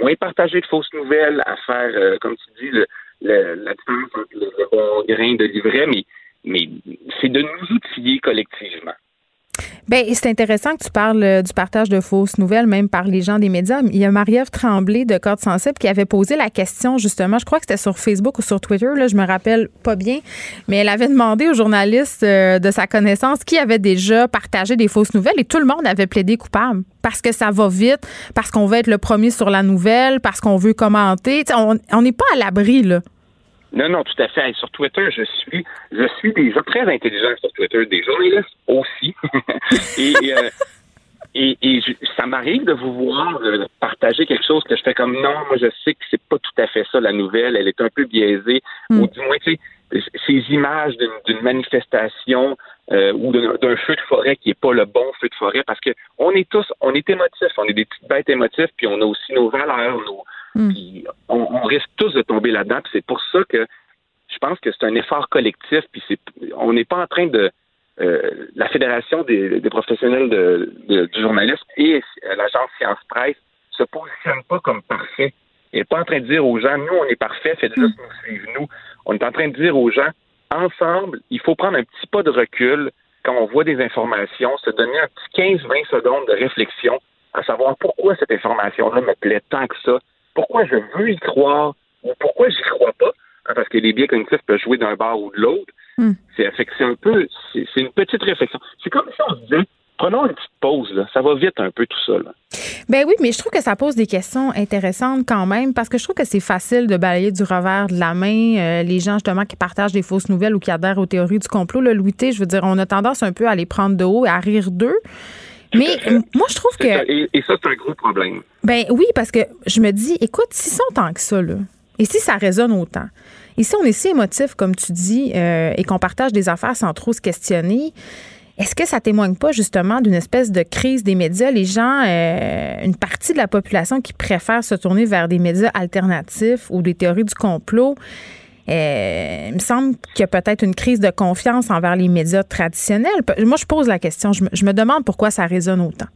moins partager de fausses nouvelles, à faire, euh, comme tu dis, le, la différence entre le, bon grain de livret, mais, mais c'est de nous outiller collectivement. Bien, c'est intéressant que tu parles euh, du partage de fausses nouvelles, même par les gens des médias. Il y a Marie-Ève Tremblay de Corde Sensible qui avait posé la question, justement, je crois que c'était sur Facebook ou sur Twitter, là, je me rappelle pas bien, mais elle avait demandé aux journalistes euh, de sa connaissance qui avait déjà partagé des fausses nouvelles et tout le monde avait plaidé coupable parce que ça va vite, parce qu'on veut être le premier sur la nouvelle, parce qu'on veut commenter. on n'est pas à l'abri, là. Non, non, tout à fait. sur Twitter, je suis, je suis des gens très intelligents sur Twitter, des journalistes aussi. et, euh, et, et ça m'arrive de vous voir euh, partager quelque chose que je fais comme non, moi je sais que c'est pas tout à fait ça la nouvelle, elle est un peu biaisée, hmm. ou du moins, tu sais, ces images d'une manifestation euh, ou d'un feu de forêt qui est pas le bon feu de forêt, parce que on est tous, on est émotifs, on est des petites bêtes émotifs, puis on a aussi nos valeurs, nos, Hmm. on, risque tous de tomber là-dedans. C'est pour ça que je pense que c'est un effort collectif. Puis c'est, on n'est pas en train de euh, la fédération des, professionnels de, du journalisme et l'agence Science Presse se positionnent pas comme parfait. N'est pas en train de dire aux gens, nous, on est parfait, faites juste hmm. nous suivre, nous. On est en train de dire aux gens, ensemble, il faut prendre un petit pas de recul quand on voit des informations, se donner un petit 15-20 secondes de réflexion à savoir pourquoi cette information-là me plaît tant que ça, pourquoi je veux y croire ou pourquoi j'y crois pas, hein, parce que les biais cognitifs peuvent jouer d'un bord ou de l'autre. Hmm. C'est un peu, c'est une petite réflexion. C'est comme si on se disait, prenons une petite pause, là. ça va vite un peu tout ça. Là. Ben oui, mais je trouve que ça pose des questions intéressantes quand même, parce que je trouve que c'est facile de balayer du revers de la main euh, les gens justement qui partagent des fausses nouvelles ou qui adhèrent aux théories du complot. Le Louis je veux dire, on a tendance un peu à les prendre de haut et à rire d'eux. Mais moi, je trouve que. Et, ça, c'est un gros problème. Ben oui, parce que je me dis, écoute, si sont tant que ça, là, et si ça résonne autant, et si on est si émotif, comme tu dis, euh, et qu'on partage des affaires sans trop se questionner, est-ce que ça témoigne pas justement d'une espèce de crise des médias? Les gens, euh, une partie de la population qui préfère se tourner vers des médias alternatifs ou des théories du complot, euh, il me semble qu'il y a peut-être une crise de confiance envers les médias traditionnels. Moi, je pose la question. Je me, demande pourquoi ça résonne autant.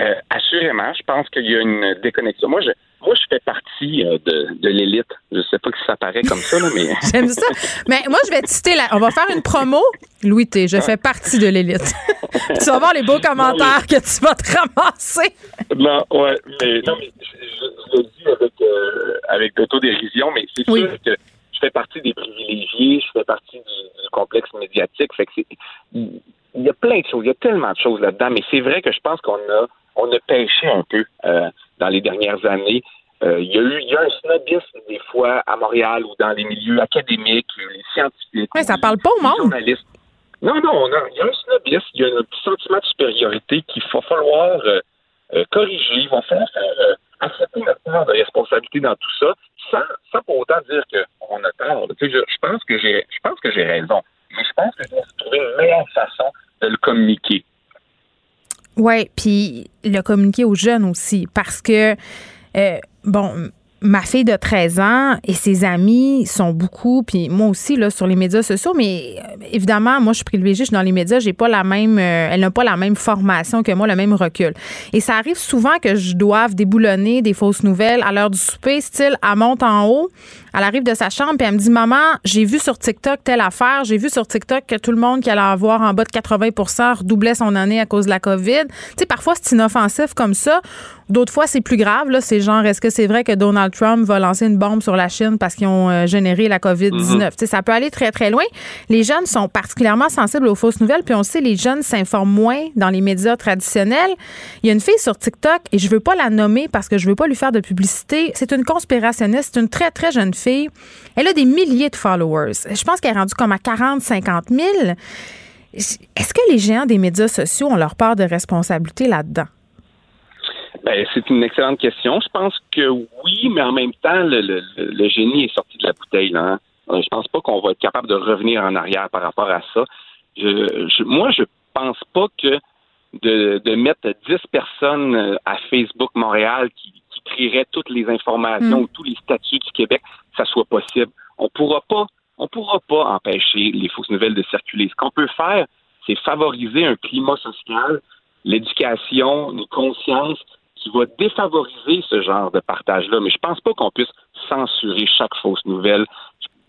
Euh, assurément, je pense qu'il y a une déconnexion. Moi, je, moi, je fais partie euh, de, de l'élite. Je sais pas si ça paraît comme ça, là, mais. J'aime ça. Mais moi, je vais te citer là. On va faire une promo. Louis T, je fais partie de l'élite. tu vas voir les beaux commentaires que tu vas te ramasser. Non, ouais, mais non, mais je, je, le dis avec, euh, avec d'autodérision, mais c'est sûr que je fais partie des privilégiés, je fais partie du, complexe médiatique. Fait que c'est. Il y a plein de choses, il y a tellement de choses là-dedans, mais c'est vrai que je pense qu'on a on a pêché un peu euh, dans les dernières années. Euh, il y a eu il y a un snobisme des fois à Montréal ou dans les milieux académiques, les scientifiques. Mais ça parle pas au monde. Journalistes. Non, non, il y a un snobisme, il y a un petit sentiment de supériorité qu'il va falloir euh, corriger, il va falloir faire accepter notre part de responsabilité dans tout ça, sans, pour autant dire qu'on a tort. je, je pense que j'ai je pense que j'ai raison. Mais je pense que je dois trouver une meilleure façon de le communiquer. Oui, puis le communiquer aux jeunes aussi, parce que, euh, bon, ma fille de 13 ans et ses amis sont beaucoup, puis moi aussi, là, sur les médias sociaux, mais euh, évidemment, moi, je suis privilégiée, je suis dans les médias, j'ai pas la même, euh, elle n'a pas la même formation que moi, le même recul. Et ça arrive souvent que je doive déboulonner des fausses nouvelles à l'heure du souper, style, à monte en haut, elle arrive de sa chambre, puis elle me dit, maman, j'ai vu sur TikTok telle affaire, j'ai vu sur TikTok que tout le monde qui allait avoir en bas de 80 redoublait son année à cause de la COVID. Tu sais, parfois, c'est inoffensif comme ça. D'autres fois, c'est plus grave. Là, c'est genre, est-ce que c'est vrai que Donald Trump va lancer une bombe sur la Chine parce qu'ils ont euh, généré la COVID-19? Mhm. Ça peut aller très, très loin. Les jeunes sont particulièrement sensibles aux fausses nouvelles. Puis on sait, les jeunes s'informent moins dans les médias traditionnels. Il y a une fille sur TikTok, et je veux pas la nommer parce que je veux pas lui faire de publicité. C'est une conspirationniste, c'est une très, très jeune fille. Elle a des milliers de followers. Je pense qu'elle est rendue comme à 40, 50 000. Est-ce que les géants des médias sociaux ont leur part de responsabilité là-dedans? Ben, c'est une excellente question. Je pense que oui, mais en même temps, le, génie est sorti de la bouteille. Hein. euh, Je pense pas qu'on va être capable de revenir en arrière par rapport à ça. Je, je, moi, je pense pas que de, mettre 10 personnes euh, à Facebook Montréal qui, qui trieraient toutes les informations mm. ou tous les statuts du Québec, ça soit possible. On pourra pas, on pourra pas empêcher les fausses nouvelles de circuler. Ce qu'on peut faire, c'est favoriser un climat social, l'éducation, une conscience qui va défavoriser ce genre de partage-là. Mais je pense pas qu'on puisse censurer chaque fausse nouvelle.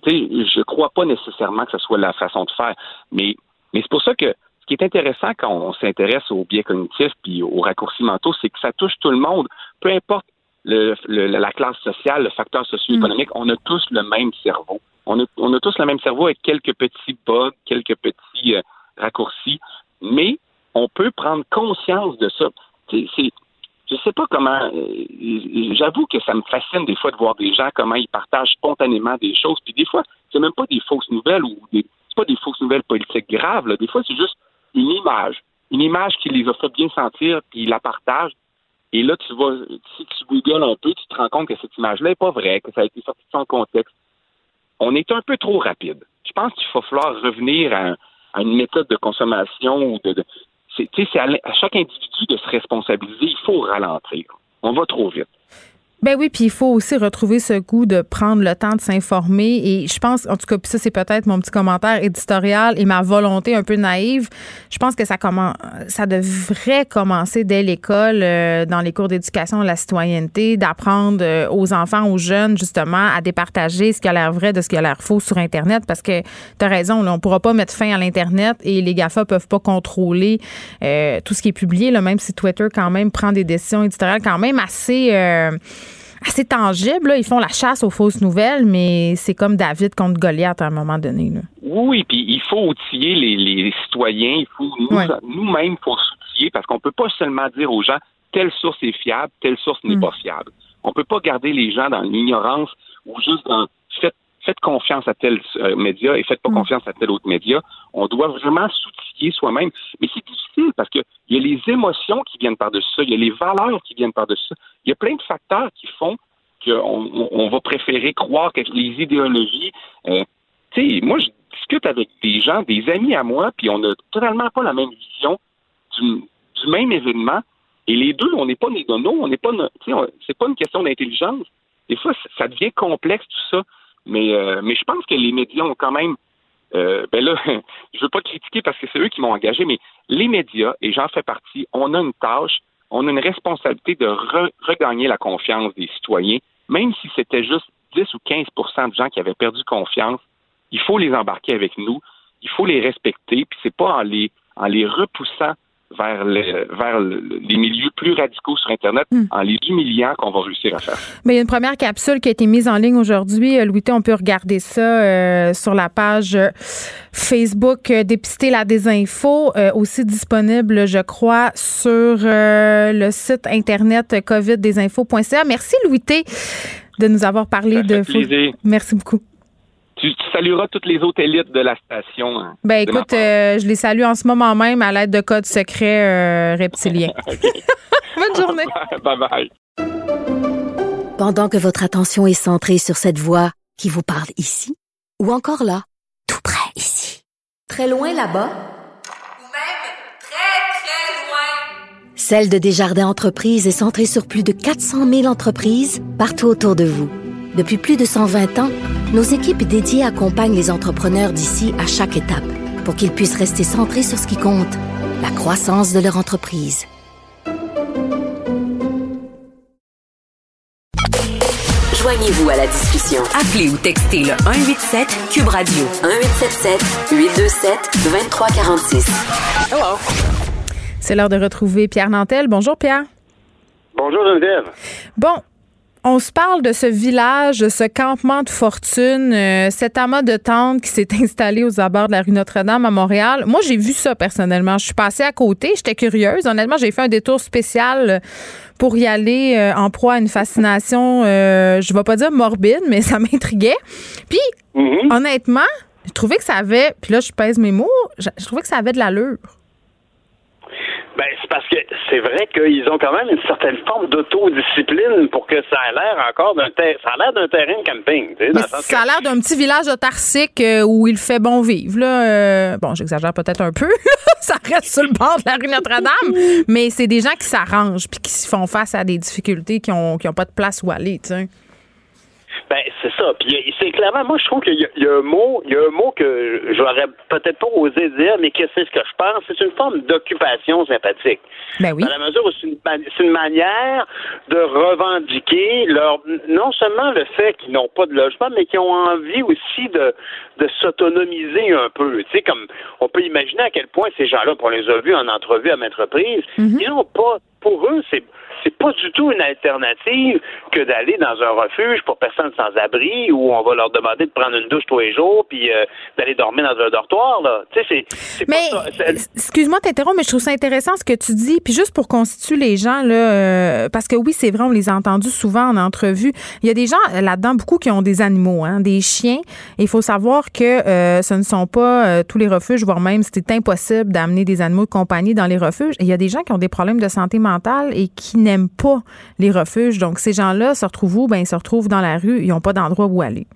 Je je crois pas nécessairement que ce soit la façon de faire. Mais, mais c'est pour ça que ce qui est intéressant quand on s'intéresse aux biais cognitifs puis aux raccourcis mentaux, c'est que ça touche tout le monde. Peu importe le, la classe sociale, le facteur socio-économique, mm. on a tous le même cerveau. On a, on a tous le même cerveau avec quelques petits bugs, quelques petits euh, raccourcis, mais on peut prendre conscience de ça. C'est, je sais pas comment. Euh, j'avoue que ça me fascine des fois de voir des gens comment ils partagent spontanément des choses. Puis des fois, c'est même pas des fausses nouvelles ou des, c'est pas des fausses nouvelles politiques graves. Là. Des fois, c'est juste une image, une image qui les a fait bien sentir, puis ils la partagent. Et là, tu vas, si tu googles un peu, tu te rends compte que cette image-là n'est pas vraie, que ça a été sorti de son contexte. On est un peu trop rapide. Je pense qu'il va falloir revenir à, une méthode de consommation ou de c'est à, à chaque individu de se responsabiliser. Il faut ralentir. On va trop vite. Ben oui, puis il faut aussi retrouver ce goût de prendre le temps de s'informer. Et je pense, en tout cas, puis ça, c'est peut-être mon petit commentaire éditorial et ma volonté un peu naïve. Je pense que ça commence, ça devrait commencer dès l'école, euh, dans les cours d'éducation de la citoyenneté, d'apprendre euh, aux enfants, aux jeunes, justement, à départager ce qui a l'air vrai de ce qui a l'air faux sur Internet. Parce que tu as raison, là, on pourra pas mettre fin à l'Internet et les GAFA peuvent pas contrôler euh, tout ce qui est publié, là, même si Twitter, quand même, prend des décisions éditoriales quand même assez assez tangible. Ils font la chasse aux fausses nouvelles, mais c'est comme David contre Goliath à un moment donné. Oui, puis il faut outiller les, citoyens. Il faut nous-mêmes, faut s'outiller parce qu'on peut pas seulement dire aux gens telle source est fiable, telle source n'est mm. pas fiable. On peut pas garder les gens dans l'ignorance ou juste dans faites, confiance à tel euh, média et faites pas mm. confiance à tel autre média. On doit vraiment s'outiller soi-même. Mais c'est difficile parce qu'il y a les émotions qui viennent par-dessus ça, il y a les valeurs qui viennent par-dessus ça. Il y a plein de facteurs qui font qu'on on va préférer croire que les idéologies. Euh, tu sais, moi, je discute avec des gens, des amis à moi, puis on n'a totalement pas la même vision du, même événement. Et les deux, on n'est pas des on n'est pas, c'est pas une question d'intelligence. Des fois, ça devient complexe tout ça. Mais, euh, mais je pense que les médias ont quand même euh, ben là, je veux pas critiquer parce que c'est eux qui m'ont engagé, mais les médias, et j'en fais partie, on a une tâche on a une responsabilité de regagner la confiance des citoyens, même si c'était juste 10 ou 15% de gens qui avaient perdu confiance. Il faut les embarquer avec nous, il faut les respecter, puis c'est pas en les, en les repoussant vers, vers les milieux plus radicaux sur Internet hmm. en les humiliant qu'on va réussir à faire. Mais il y a une première capsule qui a été mise en ligne aujourd'hui. Euh, Louis, on peut regarder ça euh, sur la page euh, Facebook Dépister la désinfo, aussi disponible, je crois, sur le site Internet coviddesinfo.ca. Merci, Louis de nous avoir parlé de... Merci beaucoup. Tu, salueras toutes les autres élites de la station. Hein, ben écoute, euh, je les salue en ce moment même à l'aide de codes secrets euh, reptiliens. Bonne journée. bye bye. Pendant que votre attention est centrée sur cette voix qui vous parle ici, ou encore là, tout près ici, très loin là-bas, ou même très, très loin, Celle de Desjardins Entreprises est centrée sur plus de 400 000 entreprises partout autour de vous. Depuis plus de 120 ans, nos équipes dédiées accompagnent les entrepreneurs d'ici à chaque étape pour qu'ils puissent rester centrés sur ce qui compte, la croissance de leur entreprise. Joignez-vous à la discussion. Appelez ou textez le 187 Cube Radio 1877 827 2346. Hello. C'est l'heure de retrouver Pierre Nantel. Bonjour Pierre. Bonjour Geneviève. Bon, on se parle de ce village, de ce campement de fortune, euh, cet amas de tentes qui s'est installé aux abords de la rue Notre-Dame à Montréal. Moi, j'ai vu ça personnellement. Je suis passée à côté, j'étais curieuse. Honnêtement, j'ai fait un détour spécial pour y aller euh, en proie à une fascination, euh, je vais pas dire morbide, mais ça m'intriguait. Puis, mm-hmm. honnêtement, je trouvais que ça avait, puis là, je pèse mes mots, je trouvais que ça avait de l'allure. Ben, c'est parce que c'est vrai qu'ils ont quand même une certaine forme d'autodiscipline pour que ça ait l'air encore d'un terrain. Ça a l'air d'un terrain de camping. Tu sais, ça a l'air d'un petit village autarcique euh, où il fait bon vivre. Là, euh, bon, j'exagère peut-être un peu. ça reste sur le bord de la rue Notre-Dame. mais c'est des gens qui s'arrangent puis qui font face à des difficultés qui n'ont qui ont pas de place où aller. Tu sais. Ben, c'est ça. Puis c'est clairement, moi, je trouve qu'il y, a un mot, il y a un mot que j'aurais peut-être pas osé dire, mais que c'est ce que je pense. C'est une forme d'occupation sympathique. Ben oui. Dans la mesure où c'est une, manière de revendiquer leur, non seulement le fait qu'ils n'ont pas de logement, mais qu'ils ont envie aussi de, de s'autonomiser un peu. Tu sais, comme on peut imaginer à quel point ces gens-là, on les a vus en entrevue à maintes reprises, mm-hmm. ils n'ont pas, pour eux, c'est c'est pas du tout une alternative que d'aller dans un refuge pour personnes sans abri où on va leur demander de prendre une douche tous les jours puis euh, d'aller dormir dans un dortoir là. Tu sais, c'est mais excuse-moi t'interromps, mais je trouve ça intéressant ce que tu dis. Puis juste pour constituer les gens là, euh, parce que oui, c'est vrai, on les a entendus souvent en entrevue. Il y a des gens euh, là-dedans beaucoup qui ont des animaux, hein, des chiens. Il faut savoir que ce ne sont pas tous les refuges, voire même c'est impossible d'amener des animaux de compagnie dans les refuges. Il y a des gens qui ont des problèmes de santé mentale et qui n'aiment pas les refuges. Donc, ces gens-là se retrouvent où? Ben, ils se retrouvent dans la rue. Ils n'ont pas d'endroit où aller.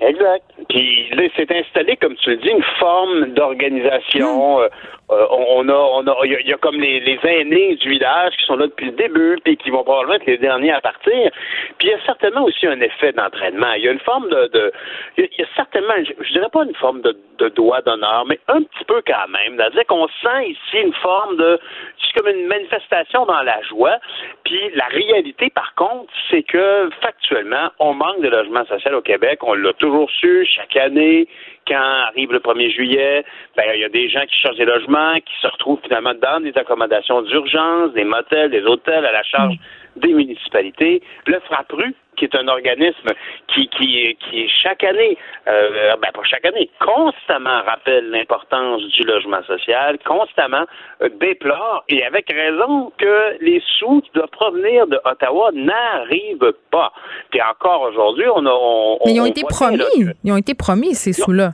Exact. Puis là, c'est installé, comme tu le dis, une forme d'organisation. Hmm. Euh, euh, on a, on a, il y, a comme les, aînés du village qui sont là depuis le début, puis qui vont probablement être les derniers à partir. Puis il y a certainement aussi un effet d'entraînement. Il y a une forme de, il y a certainement, je, dirais pas une forme de, de doigt d'honneur, mais un petit peu quand même. C'est-à-dire qu'on sent ici une forme de, c'est comme une manifestation dans la joie. Puis la réalité, par contre, c'est que factuellement, on manque de logement social au Québec. On l'a toujours su chaque année quand arrive le 1er juillet, ben, il y a des gens qui cherchent des logements, qui se retrouvent finalement dans des accommodations d'urgence, des motels, des hôtels à la charge des municipalités. Le FRAPRU, qui est un organisme qui, qui, qui chaque année, euh, ben pas chaque année, constamment rappelle l'importance du logement social, constamment euh, déplore, et avec raison, que les sous qui doivent provenir de Ottawa n'arrivent pas. Puis encore aujourd'hui, on a... Mais ils ont été promis, ils ont été promis, ces sous-là.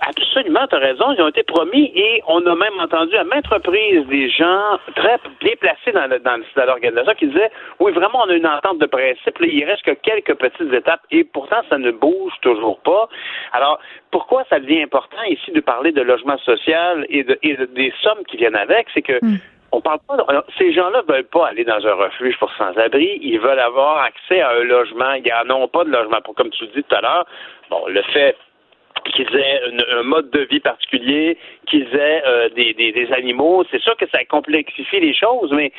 Absolument, tu as raison. Ils ont été promis et on a même entendu à maintes reprises des gens très bien placés dans, dans, l'organisation qui disaient Oui, vraiment, on a une entente de principe. il reste que quelques petites étapes et pourtant, ça ne bouge toujours pas. Alors, pourquoi ça devient important ici de parler de logement social et, de, des sommes qui viennent avec? C'est que. Hmm. On parle pas. ces gens-là veulent pas aller dans un refuge pour sans-abri. Ils veulent avoir accès à un logement. Ils n'en ont pas de logement. Pour, comme tu le dis tout à l'heure, bon, le fait qu'ils aient un mode de vie particulier, qu'ils aient euh, des, des, animaux. C'est sûr que ça complexifie les choses, mais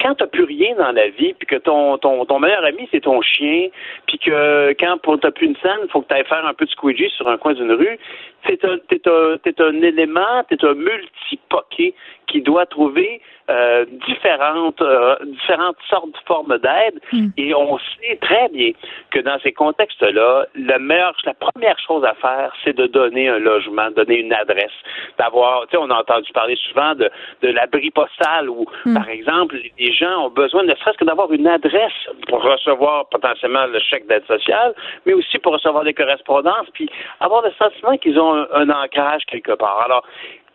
quand tu n'as plus rien dans la vie, puis que ton, ton, ton meilleur ami, c'est ton chien, puis que quand tu n'as plus une scène, faut que tu ailles faire un peu de squeegee sur un coin d'une rue, c'est un, un, un élément, tu un multi-poqué qui doit trouver euh, différentes, euh, différentes sortes de formes d'aide. Hmm. Et on sait très bien que dans ces contextes-là, la meilleure, la première chose à faire, c'est de donner un logement, donner une adresse, d'avoir, tu sais, on a entendu parler souvent de, de l'abri postal où, hmm. par exemple, les gens ont besoin ne serait-ce que d'avoir une adresse pour recevoir potentiellement le chèque d'aide sociale, mais aussi pour recevoir des correspondances, puis avoir le sentiment qu'ils ont un ancrage quelque part. Alors,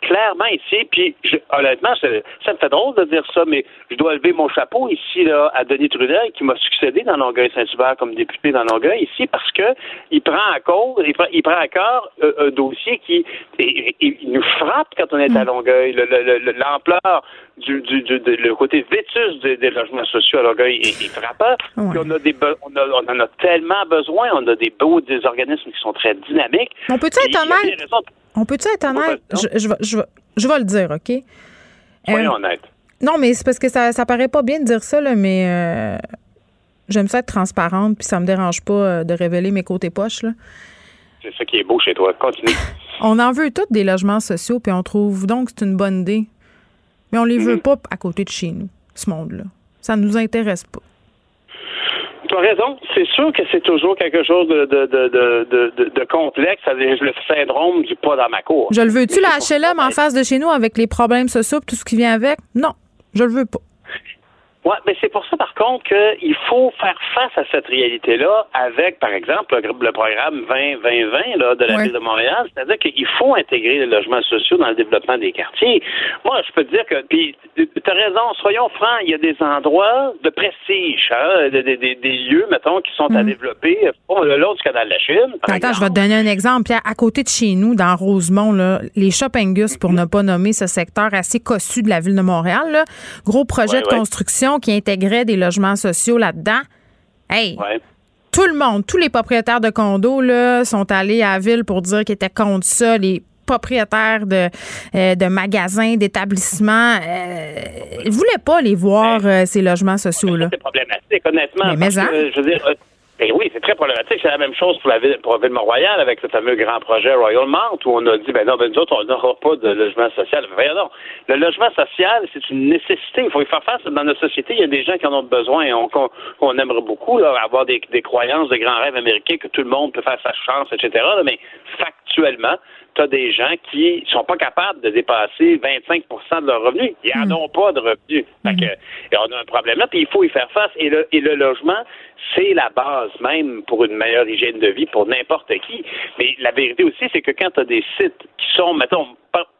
clairement ici, puis honnêtement, ça, me fait drôle de dire ça, mais je dois lever mon chapeau ici là, à Denis Trudel, qui m'a succédé dans Longueuil-Saint-Hubert comme député dans Longueuil ici, parce que il prend à cause, il prend, il prend à cœur euh, un dossier qui il, nous frappe quand on est à mm. Longueuil. L'ampleur du, du, du, le côté vétus des, logements sociaux à Longueuil est, frappant. on a des on, a, on en a tellement besoin, on a des beaux des organismes qui sont très dynamiques. On peut-tu être honnête? On peut-tu être honnête? Je, je, je, je, vais le dire, OK? Soyons euh, honnêtes. Non, mais c'est parce que ça, ça paraît pas bien de dire ça, là, mais euh, j'aime ça être transparente, puis ça me dérange pas euh, de révéler mes côtés poches. Là. C'est ça qui est beau chez toi. Continue. on en veut tous des logements sociaux, puis on trouve donc que c'est une bonne idée. Mais on les veut mhm. pas à côté de chez nous, ce monde-là. Ça ne nous intéresse pas tu as raison. C'est sûr que c'est toujours quelque chose de, de, de, de, complexe, le syndrome du pas dans ma cour. Je le veux-tu, la HLM en face de chez nous avec les problèmes sociaux tout ce qui vient avec? Non, je le veux pas. Oui, mais c'est pour ça, par contre, qu'il faut faire face à cette réalité-là avec, par exemple, le, programme 20-20-20 de la Ville de Montréal. C'est-à-dire qu'il faut intégrer les logements sociaux dans le développement des quartiers. Moi, je peux te dire que, puis, tu as raison, soyons francs, il y a des endroits de prestige, hein, des, lieux, mettons, qui sont à mm. développer. Bon, le long du canal de la Chine. Attends, je vais te donner un exemple. À côté de chez nous, dans Rosemont, là, les Shoppingus, pour ne pas nommer ce secteur assez cossu de la Ville de Montréal, là, gros projet de construction qui intégrait des logements sociaux là-dedans. Hey! Tout le monde, tous les propriétaires de condos là, sont allés à la ville pour dire qu'ils étaient contre ça. Les propriétaires de, euh, de magasins, d'établissements, euh, voulaient pas les voir, euh, ces logements sociaux-là. C'est problématique, honnêtement. Mais, hein? je veux dire, ben oui, c'est très problématique. C'est la même chose pour la ville, pour la ville Mont-Royal avec ce fameux grand projet Royal Mount où on a dit, ben non, ben nous autres, on n'aura pas de logement social. Non. Le logement social, c'est une nécessité. Il faut y faire face. Dans notre société, il y a des gens qui en ont besoin et on, aimerait beaucoup avoir des croyances, des grands rêves américains que tout le monde peut faire sa chance, etc. mais factuellement, tu as des gens qui sont pas capables de dépasser 25% de leurs revenus. Ils n'en hmm. ont pas de revenus. Fait que, et on a un problème là, puis il faut y faire face. Et le, et le logement, c'est la base même pour une meilleure hygiène de vie pour n'importe qui. Mais la vérité aussi, c'est que quand tu as des sites qui sont, mettons,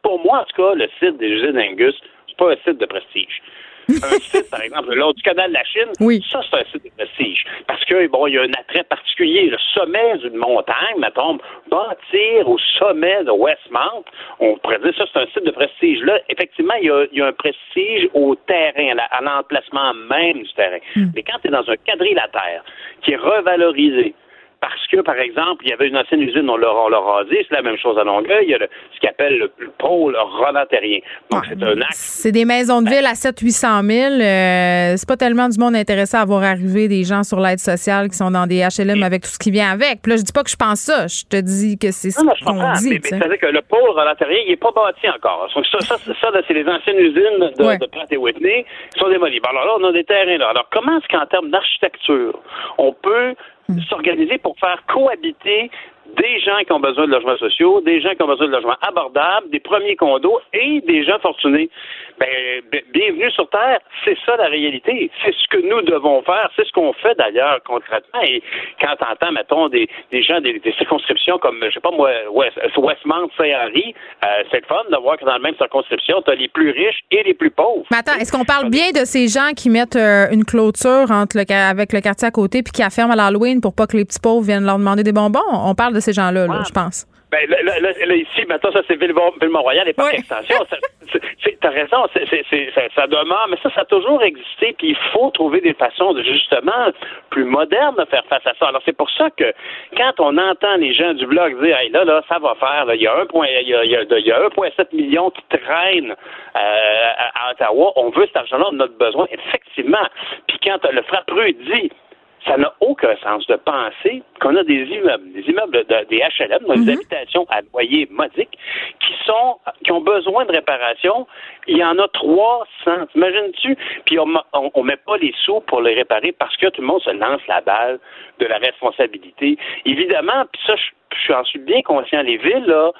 pour moi en tout cas, le site des usines Angus, c'est pas un site de prestige un site, par exemple, le long du canal de la Chine, oui. ça, c'est un site de prestige. Parce que, bon, il y a un attrait particulier. Le sommet d'une montagne, mettons, bâtir au sommet de Westmount, on pourrait dire ça, c'est un site de prestige. Là, effectivement, il y a, un prestige au terrain, à l'emplacement même du terrain. Hmm. Mais quand tu es dans un quadrilatère qui est revalorisé, parce que, par exemple, il y avait une ancienne usine, on l'a, rasé, c'est la même chose à Longueuil, il y a ce qu'on appelle le, pôle rodatérien. Donc, c'est un axe. C'est des maisons de ville à 700-800 000. Euh, c'est pas tellement du monde intéressé à voir arriver des gens sur l'aide sociale qui sont dans des HLM avec tout ce qui vient avec. Puis là, je dis pas que je pense ça, je te dis que c'est ce qu'on dit. C'est-à-dire que le pôle rodatérien, il n'est pas bâti encore. Ça, ça, ça, c'est les anciennes usines de, de Pratt et Whitney qui sont démolies. Alors là, on a des terrains là. Alors, comment est-ce qu'en termes d'architecture, on peut. S'organiser pour faire cohabiter des gens qui ont besoin de logements sociaux, des gens qui ont besoin de logements abordables, des premiers condos et des gens fortunés. Ben, bienvenue sur Terre, c'est ça la réalité. C'est ce que nous devons faire, c'est ce qu'on fait d'ailleurs concrètement. Et quand on entend, mettons, des, des gens des, circonscriptions comme, je sais pas moi, West, Westmount, Saint-Henri, euh, c'est le fun de voir que dans la même circonscription, tu as les plus riches et les plus pauvres. Mais attends, est-ce qu'on parle bien de ces gens qui mettent euh, une clôture entre le, avec le quartier à côté puis qui affirment à l'Halloween pour pas que les petits pauvres viennent leur demander des bonbons? On parle parle de ces gens-là, je pense. Ben, là, là, là, ici, maintenant, ça, c'est Ville-Mont-Royal et Parc Extension. T'as raison, ça, ça, demeure, mais ça, ça a toujours existé, puis il faut trouver des façons de, justement, plus modernes de faire face à ça. Alors, c'est pour ça que, quand on entend les gens du blog dire, hey, là, là, ça va faire, là, il y a 1,7 million qui traînent euh, à, à, Ottawa, on veut cet argent-là, on a besoin, effectivement. Puis quand le frappeux dit, ça n'a aucun sens de penser qu'on a des immeubles, des immeubles de, des HLM, des mhm. habitations à loyer modique, qui sont, qui ont besoin de réparation. Il y en a 300. T'imagines-tu? Puis on, on, met pas les sous pour les réparer parce que tout le monde se lance la balle de la responsabilité. Évidemment, puis ça, je, je suis bien conscient. Les villes, là,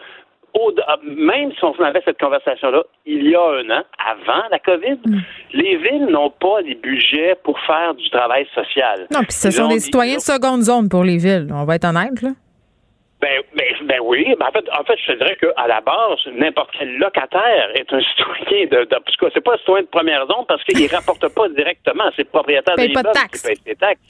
ah, même si on avait cette conversation-là il y a un an, avant la COVID, mm. les villes n'ont pas les budgets pour faire du travail social. Non, puis ce sont des citoyens de seconde zone pour les villes. On va être honnête, là. Ben, ben, ben oui. Ben en, fait, en fait, je te dirais qu'à la base, n'importe quel locataire est un citoyen de. de en c'est pas un citoyen de première zone parce qu'il ne rapporte pas directement. C'est le propriétaire de l'immeuble qui paye ses taxes.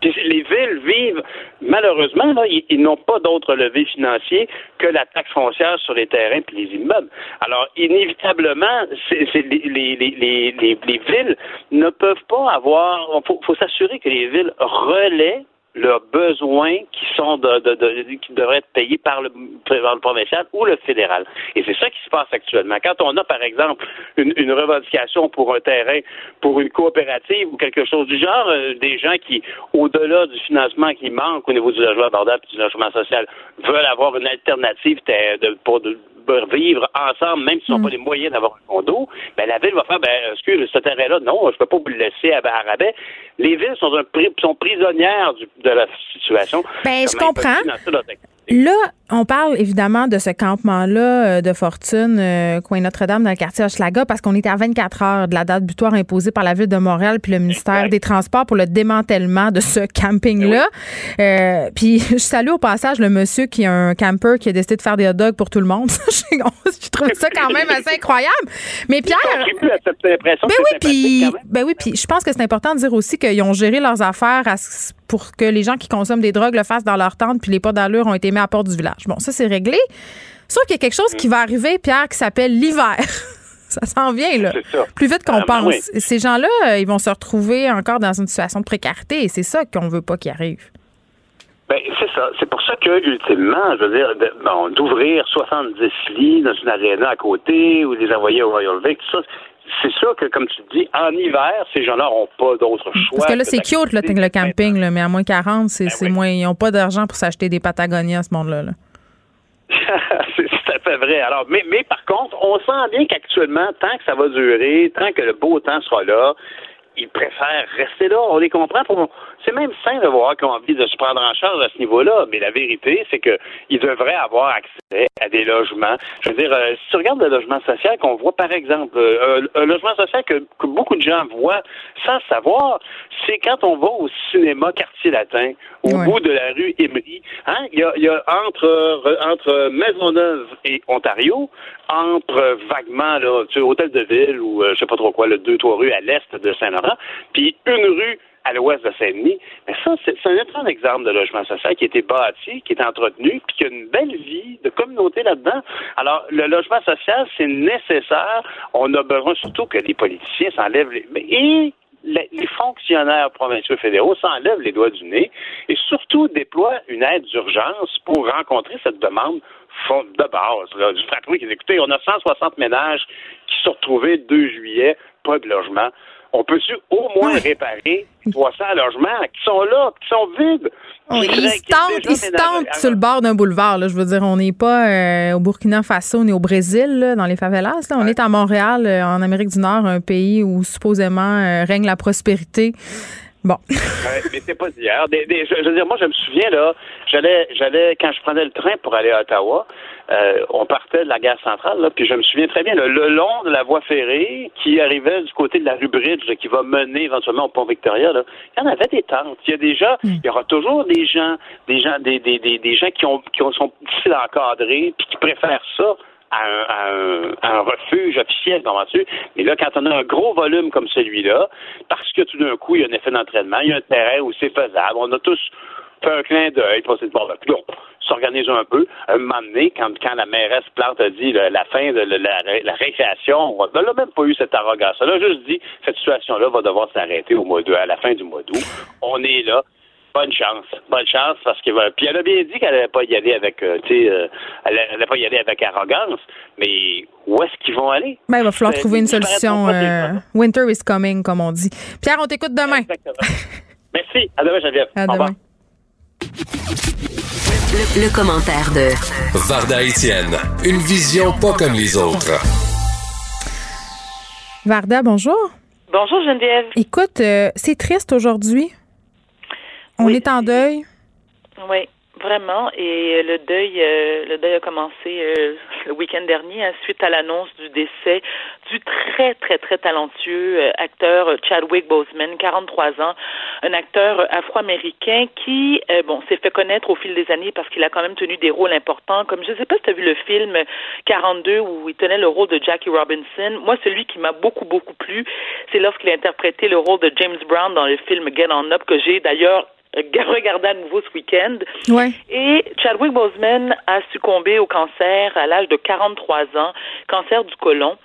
Puis les villes vivent, malheureusement, là, ils, n'ont pas d'autre levier financier que la taxe foncière sur les terrains et les immeubles. Alors, inévitablement, c'est, les, les, les, les, villes ne peuvent pas avoir. Il faut, faut s'assurer que les villes relaient leurs besoins qui sont de, de, de, qui devraient être payés par le, par le provincial ou le fédéral. Et c'est ça qui se passe actuellement. Quand on a, par exemple, une, une revendication pour un terrain, pour une coopérative ou quelque chose du genre, euh, des gens qui, au-delà du financement qui manque au niveau du logement abordable et du logement social, veulent avoir une alternative de, pour de, vivre ensemble, même s'ils n'ont pas mm. les moyens d'avoir un condo, ben, la ville va faire, ben, excuse, ce terrain-là, non, je ne peux pas vous le laisser à, rabais. Les villes sont, un, sont prisonnières de la situation. Ben, je comprends. Là, on parle évidemment de ce campement-là euh, de fortune, euh, coin Notre-Dame, dans le quartier Hochelaga, parce qu'on est à 24 heures de la date butoir imposée par la Ville de Montréal puis le ministère des Transports pour le démantèlement de ce camping-là. Euh, puis je salue au passage le monsieur qui a un camper qui a décidé de faire des hot dogs pour tout le monde. je trouve ça quand même assez incroyable. Mais Pierre... Ben oui, puis ben oui, puis je pense que c'est important de dire aussi qu'ils ont géré leurs affaires pour que les gens qui consomment des drogues le fassent dans leur tente, puis les pas d'allure ont été mis à porte du village. Bon, ça, c'est réglé. Sauf qu'il y a quelque chose qui va arriver, Pierre, qui s'appelle l'hiver. ça s'en vient, là. Plus vite qu'on ah, ben pense. Ces gens-là, euh, ils vont se retrouver encore dans une situation de précarité et c'est ça qu'on veut pas qu'il arrive. Ben, c'est ça. C'est pour ça que, ultimement, je veux dire, bon, d'ouvrir 70 lits dans une aréna à côté ou les envoyer au Royal Vic, tout ça, c'est sûr que, comme tu dis, en hiver, ces gens-là n'auront pas d'autre choix. Parce que là, c'est cute, le, le camping, là, mais à moins 40, c'est ben moins. Ils n'ont pas d'argent pour s'acheter des Patagonias, ce monde-là. c'est tout à fait vrai. Alors, mais, mais par contre, on sent bien qu'actuellement, tant que ça va durer, tant que le beau temps sera là, ils préfèrent rester là. On les comprend. C'est même sain de voir qu'ils ont envie de se prendre en charge à ce niveau-là. Mais la vérité, c'est qu'ils devraient avoir accès à des logements. Je veux dire, euh, si tu regardes le logement social qu'on voit, par exemple, euh, un logement social que, beaucoup de gens voient sans savoir, c'est quand on va au cinéma Quartier Latin, au bout de la rue Émery. Hein, il y a, entre, entre Maisonneuve et Ontario, entre vaguement là, tu sais, Hôtel de Ville ou euh, je sais pas trop quoi, le deux trois rues à l'est de Saint-Laurent, puis une rue à l'ouest de Saint-Denis. Mais ça, c'est un excellent exemple de logement social qui a été bâti, qui est entretenu, puis qui a une belle vie de communauté là-dedans. Alors, le logement social, c'est nécessaire. On a besoin surtout que les politiciens s'enlèvent les... Et les fonctionnaires provinciaux fédéraux s'enlèvent les doigts du nez et surtout déploient une aide d'urgence pour rencontrer cette demande de base du fratrie qui écoutez, on a 160 ménages qui se sont retrouvés le 2 juillet, pas de logement. On peut-tu au moins réparer 300 logements qui sont là, qui sont vides? ils se tentent, sur le bord d'un boulevard. Là. Je veux dire, on n'est pas euh, au Burkina Faso ni au Brésil, dans les favelas. On est à Montréal, euh, en Amérique du Nord, un pays où supposément euh, règne la prospérité. Bon. mais c'est pas d'hier. je, veux dire, moi, je me souviens, là, j'allais, j'allais, quand je prenais le train pour aller à Ottawa, euh, on partait de la gare centrale, là, puis je me souviens très bien, le long de la voie ferrée qui arrivait du côté de la rue Bridge, qui va mener éventuellement au pont Victoria, là, il y en avait des tentes. Il y a déjà, hmm. il y aura toujours des gens, des gens, des, des, des, des gens qui ont, qui sont difficiles à encadrer, puis qui préfèrent ça un, refuge officiel, comment-tu? Mais là, quand on a un gros volume comme celui-là, parce que tout d'un coup, il y a un effet d'entraînement, il y a un terrain où c'est faisable, on a tous fait un clin d'œil, pour se dire, bon, ben, on s'éternise un peu. Un moment donné, quand, la mairesse Plante a dit la fin de la, récréation, on n'a même pas eu cette arrogance. Elle a juste dit cette situation-là va devoir s'arrêter au mois de, à la fin du mois d'août. On est là. Bonne chance. Bonne chance parce que puis elle a bien dit qu'elle n'allait pas y aller avec euh, tu sais euh, elle n'allait pas y aller avec arrogance, mais où est-ce qu'ils vont aller? Ben, il va falloir trouver une solution. Euh, winter is coming, comme on dit. Pierre, on t'écoute demain. Merci. À demain, Geneviève. À demain. Le, le, commentaire de Varda Etienne. Une vision pas comme les autres. Varda, bonjour. Bonjour Geneviève. Écoute, c'est triste aujourd'hui. On est en deuil? Oui, vraiment. Et le deuil, euh, le deuil a commencé euh, le week-end dernier, hein, suite à l'annonce du décès du très, très, très talentueux euh, acteur Chadwick Boseman, 43 ans, un acteur afro-américain qui, bon, s'est fait connaître au fil des années parce qu'il a quand même tenu des rôles importants, comme je ne sais pas si tu as vu le film 42 où il tenait le rôle de Jackie Robinson. Moi, celui qui m'a beaucoup, beaucoup plu, c'est lorsqu'il a interprété le rôle de James Brown dans le film Get On Up, que j'ai d'ailleurs regarder à nouveau ce week-end. Et Chadwick Boseman a succombé au cancer à l'âge de 43 ans, cancer du côlon.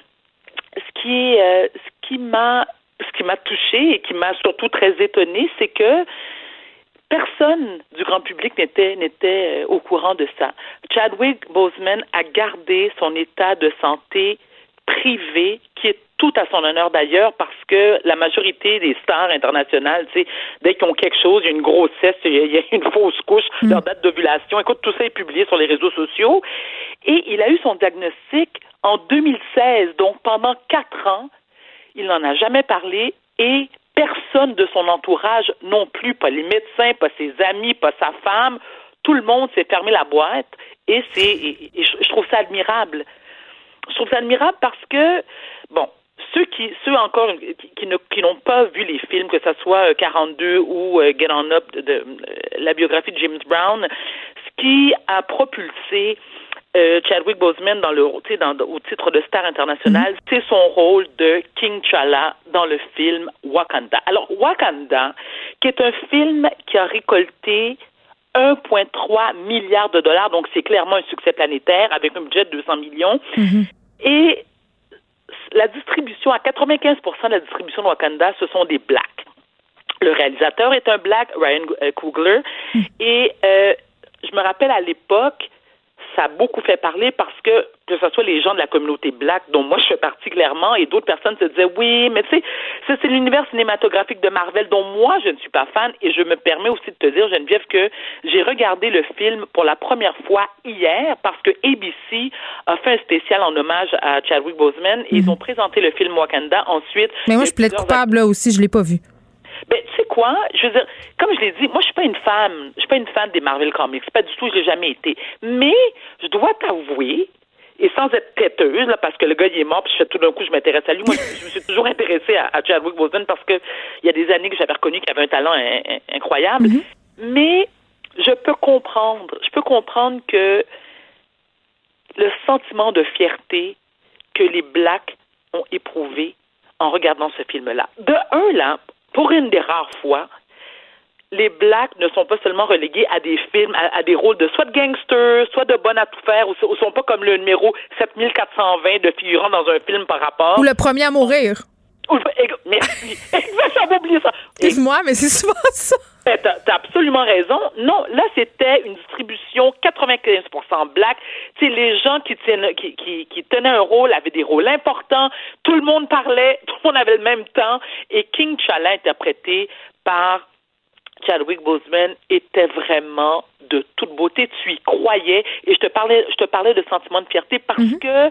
Ce qui, euh, ce qui m'a, ce qui m'a touché et qui m'a surtout très étonné, c'est que personne du grand public n'était n'était euh, au courant de ça. Chadwick Boseman a gardé son état de santé privé qui est tout à son honneur d'ailleurs parce que la majorité des stars internationales, tu sais, dès qu'ils ont quelque chose, il y a une grossesse, il y a une fausse couche, mm. leur date d'ovulation, écoute, tout ça est publié sur les réseaux sociaux. Et il a eu son diagnostic en 2016, donc pendant quatre ans, il n'en a jamais parlé et personne de son entourage non plus, pas les médecins, pas ses amis, pas sa femme, tout le monde s'est fermé la boîte et c'est, je trouve ça admirable je trouve ça admirable parce que, bon, ceux qui, ceux encore qui, ne, qui n'ont pas vu les films, que ce soit 42 euh, ou euh, Get On Up, de, euh, la biographie de James Brown, ce qui a propulsé Chadwick Boseman dans le, dans, au titre de star international, mm-hmm. c'est son rôle de King T'Challa dans le film Wakanda. Alors Wakanda, qui est un film qui a récolté 1,3 milliard de dollars, donc c'est clairement un succès planétaire avec un budget de 200 millions. Mm-hmm. Et la distribution, à 95% de la distribution de Wakanda, ce sont des blacks. Le réalisateur est un black, Ryan Coogler, et euh, je me rappelle à l'époque, ça a beaucoup fait parler parce que que ce soit les gens de la communauté black, dont moi je fais partie clairement, et d'autres personnes se disaient oui, mais tu sais, c'est l'univers cinématographique de Marvel dont moi je ne suis pas fan, et je me permets aussi de te dire, Geneviève, que j'ai regardé le film pour la première fois hier parce que ABC a fait un spécial en hommage à Chadwick Boseman, et ils mhm. ont présenté le film Wakanda ensuite. Mais moi je plaide coupable là aussi, je l'ai pas vu. Ben, tu sais quoi? Je veux dire, comme je l'ai dit, moi, je suis pas une fan, je suis pas une fan des Marvel Comics. Pas du tout, je l'ai jamais été. Mais, je dois t'avouer, et sans être têteuse, là, parce que le gars, il est mort, puis je fais tout d'un coup, je m'intéresse à lui. Moi, je, me suis toujours intéressée à, Chadwick Boseman parce que il y a des années que j'avais reconnu qu'il avait un talent incroyable. Mm-hmm. Mais, je peux comprendre, je peux comprendre que le sentiment de fierté que les Blacks ont éprouvé en regardant ce film-là. De un, là, pour une des rares fois, les blacks ne sont pas seulement relégués à des films, à, des rôles de soit de gangsters, soit de bonnes à tout faire, ou, ne sont pas comme le numéro 7420 de figurant dans un film par rapport. Ou le premier à mourir. Merci. J'avais oublié ça. Excuse-moi, mais c'est souvent ça. T'as as absolument raison. Non, là, c'était une distribution 95% black. Tu les gens qui, tiennent, qui, qui, qui, tenaient un rôle avaient des rôles importants. Tout le monde parlait, tout le monde avait le même temps. Et King Chala, interprété par Chadwick Boseman était vraiment de toute beauté. Tu y croyais. Et je te parlais, je te parlais de sentiment de fierté parce mhm. que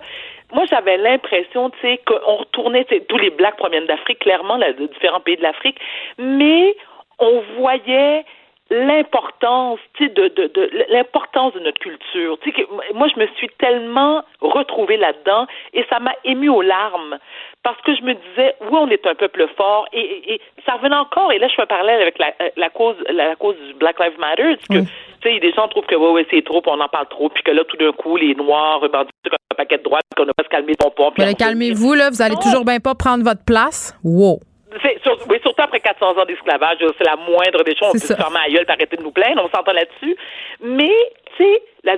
moi, j'avais l'impression, tu sais, qu'on retournait, tous les Blacks proviennent d'Afrique, clairement, là, de différents pays de l'Afrique, mais on voyait l'importance, de, de, de l'importance de notre culture. Tu sais, moi, je me suis tellement retrouvée là-dedans et ça m'a ému aux larmes parce que je me disais, oui, on est un peuple fort et, et, ça revenait encore. Et là, je fais un parallèle avec la, la cause, la, cause du Black Lives Matter. Que, tu sais, des gens trouvent que ouais, ouais, c'est trop, on en parle trop, puis que là, tout d'un coup, les Noirs rebondissent comme un paquet de droite, qu'on n'a pas se calmer pompon. Calmez-vous, là, vous allez toujours bien pas prendre votre place. Wow. Oui, surtout après 400 ans d'esclavage, c'est la moindre des choses. On peut se fermer à gueule, arrêter de nous plaindre, on s'entend là-dessus. Mais, tu sais, la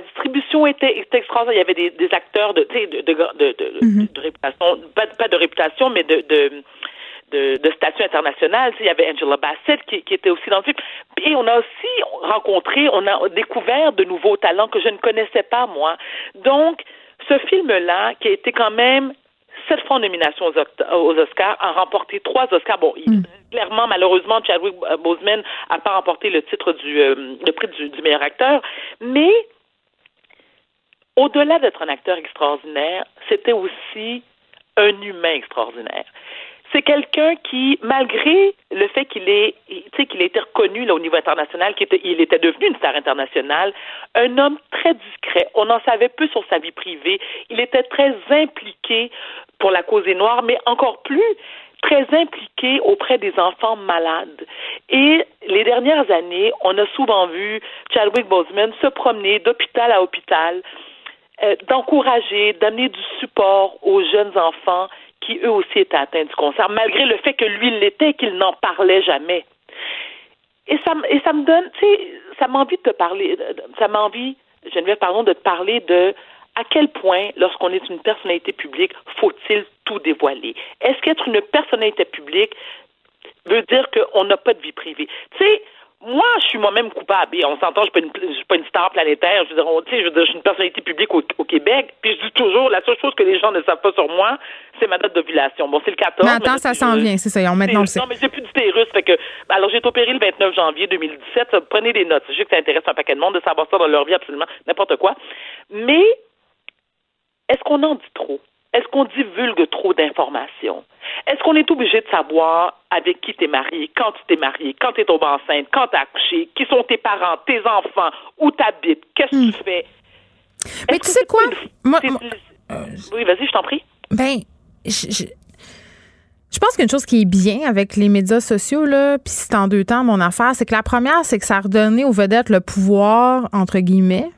show était, extraordinaire. Il y avait des, acteurs de, de, de, mhm. de, réputation, pas, pas, de réputation, mais de, de de, de statut international. Il y avait Angela Bassett qui, qui, était aussi dans le film. Et on a aussi rencontré, on a découvert de nouveaux talents que je ne connaissais pas, moi. Donc, ce film-là, qui a été quand même sept fois en nomination aux, Oscars, a remporté trois Oscars. Bon, mm. clairement, malheureusement, Chadwick Boseman n'a pas remporté le titre du euh, le prix du, du meilleur acteur, mais au-delà d'être un acteur extraordinaire, c'était aussi un humain extraordinaire c'est quelqu'un qui, malgré le fait qu'il est, qu'il été reconnu là, au niveau international, qu'il était, il était devenu une star internationale, un homme très discret. On en savait peu sur sa vie privée. Il était très impliqué pour la cause des Noirs, mais encore plus très impliqué auprès des enfants malades. Et les dernières années, on a souvent vu Chadwick Boseman se promener d'hôpital à hôpital, euh, d'encourager, d'amener du support aux jeunes enfants qui eux aussi étaient atteints du cancer, malgré le fait que lui l'était, qu'il n'en parlait jamais. Et ça, et me donne, tu sais, ça m'a envie de te parler, ça m'a envie, Geneviève, pardon, de te parler de à quel point, lorsqu'on est une personnalité publique, faut-il tout dévoiler? Est-ce qu'être une personnalité publique veut dire qu'on n'a pas de vie privée? Tu sais, moi, je suis moi-même coupable. Et on s'entend, je ne suis pas une star planétaire. Je veux dire, je, veux dire, je suis une personnalité publique au, Québec. Puis je dis toujours, la seule chose que les gens ne savent pas sur moi, c'est ma date d'ovulation. Bon, c'est le 14. Mais attends, ça s'en vient, c'est ça. On maintenant. Non, mais j'ai plus d'utérus. Fait que, ben, alors, j'ai été opéré le 29 janvier 2017. Prenez des notes. Je sais que ça intéresse un paquet de monde de savoir ça dans leur vie, absolument n'importe quoi. Mais, est-ce qu'on en dit trop? Est-ce qu'on divulgue trop d'informations? Est-ce qu'on est obligé de savoir avec qui tu es marié, quand tu t'es marié, quand tu es tombé enceinte, quand tu as accouché, qui sont tes parents, tes enfants, où tu habites, qu'est-ce que tu hmm. fais? Mais tu sais quoi? Moi, oui, vas-y, je t'en prie. Ben, je, je pense qu'une chose qui est bien avec les médias sociaux, là, puis c'est en deux temps mon affaire, c'est que la première, c'est que ça a redonné aux vedettes le pouvoir, entre guillemets,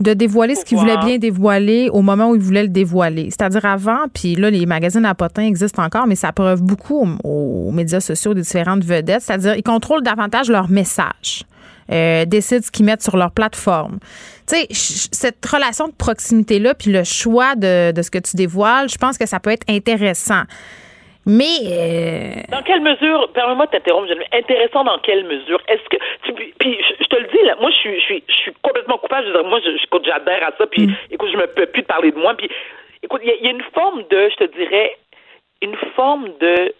de dévoiler ce qu'il voulait bien dévoiler au moment où il voulait le dévoiler. C'est-à-dire avant, puis là, les magazines à potins existent encore, mais ça preuve beaucoup aux, médias sociaux des différentes vedettes. C'est-à-dire, ils contrôlent davantage leur message. Euh, décident ce qu'ils mettent sur leur plateforme. Tu sais, cette relation de proximité-là, puis le choix de, de ce que tu dévoiles, je pense que ça peut être intéressant. Mais. Euh, dans quelle mesure, permets-moi de t'interrompre, intéressant dans quelle mesure? Est-ce que. puis, je, te le dis, là, moi, je suis, je suis, je suis complètement coupable. Je veux dire, moi, je, j'adhère à ça, puis mm. écoute, je me peux plus te parler de moi. Puis, écoute, il y, a une forme de, je te dirais, une forme de.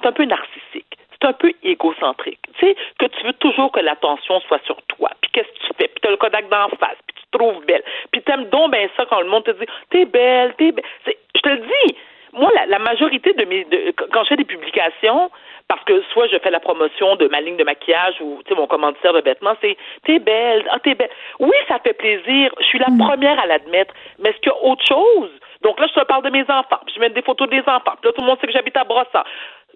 C'est un peu narcissique. C'est un peu égocentrique. Tu sais, que tu veux toujours que l'attention soit sur toi. Puis qu'est-ce que tu fais? Puis tu as le Kodak d'en face. Puis tu te trouves belle. Puis t'aimes donc bien ça quand le monde te dit T'es belle, t'es belle. Je te le dis moi, la, majorité de mes, quand je fais des publications, parce que soit je fais la promotion de ma ligne de maquillage ou tu sais mon commanditaire de vêtements, c'est t'es belle, ah t'es belle. Oui, ça fait plaisir. Je suis la mm. première à l'admettre. Mais est-ce qu'il y a autre chose? Donc là, je te parle de mes enfants. je mets des photos des enfants. Puis là, tout le monde sait que j'habite à Brossard.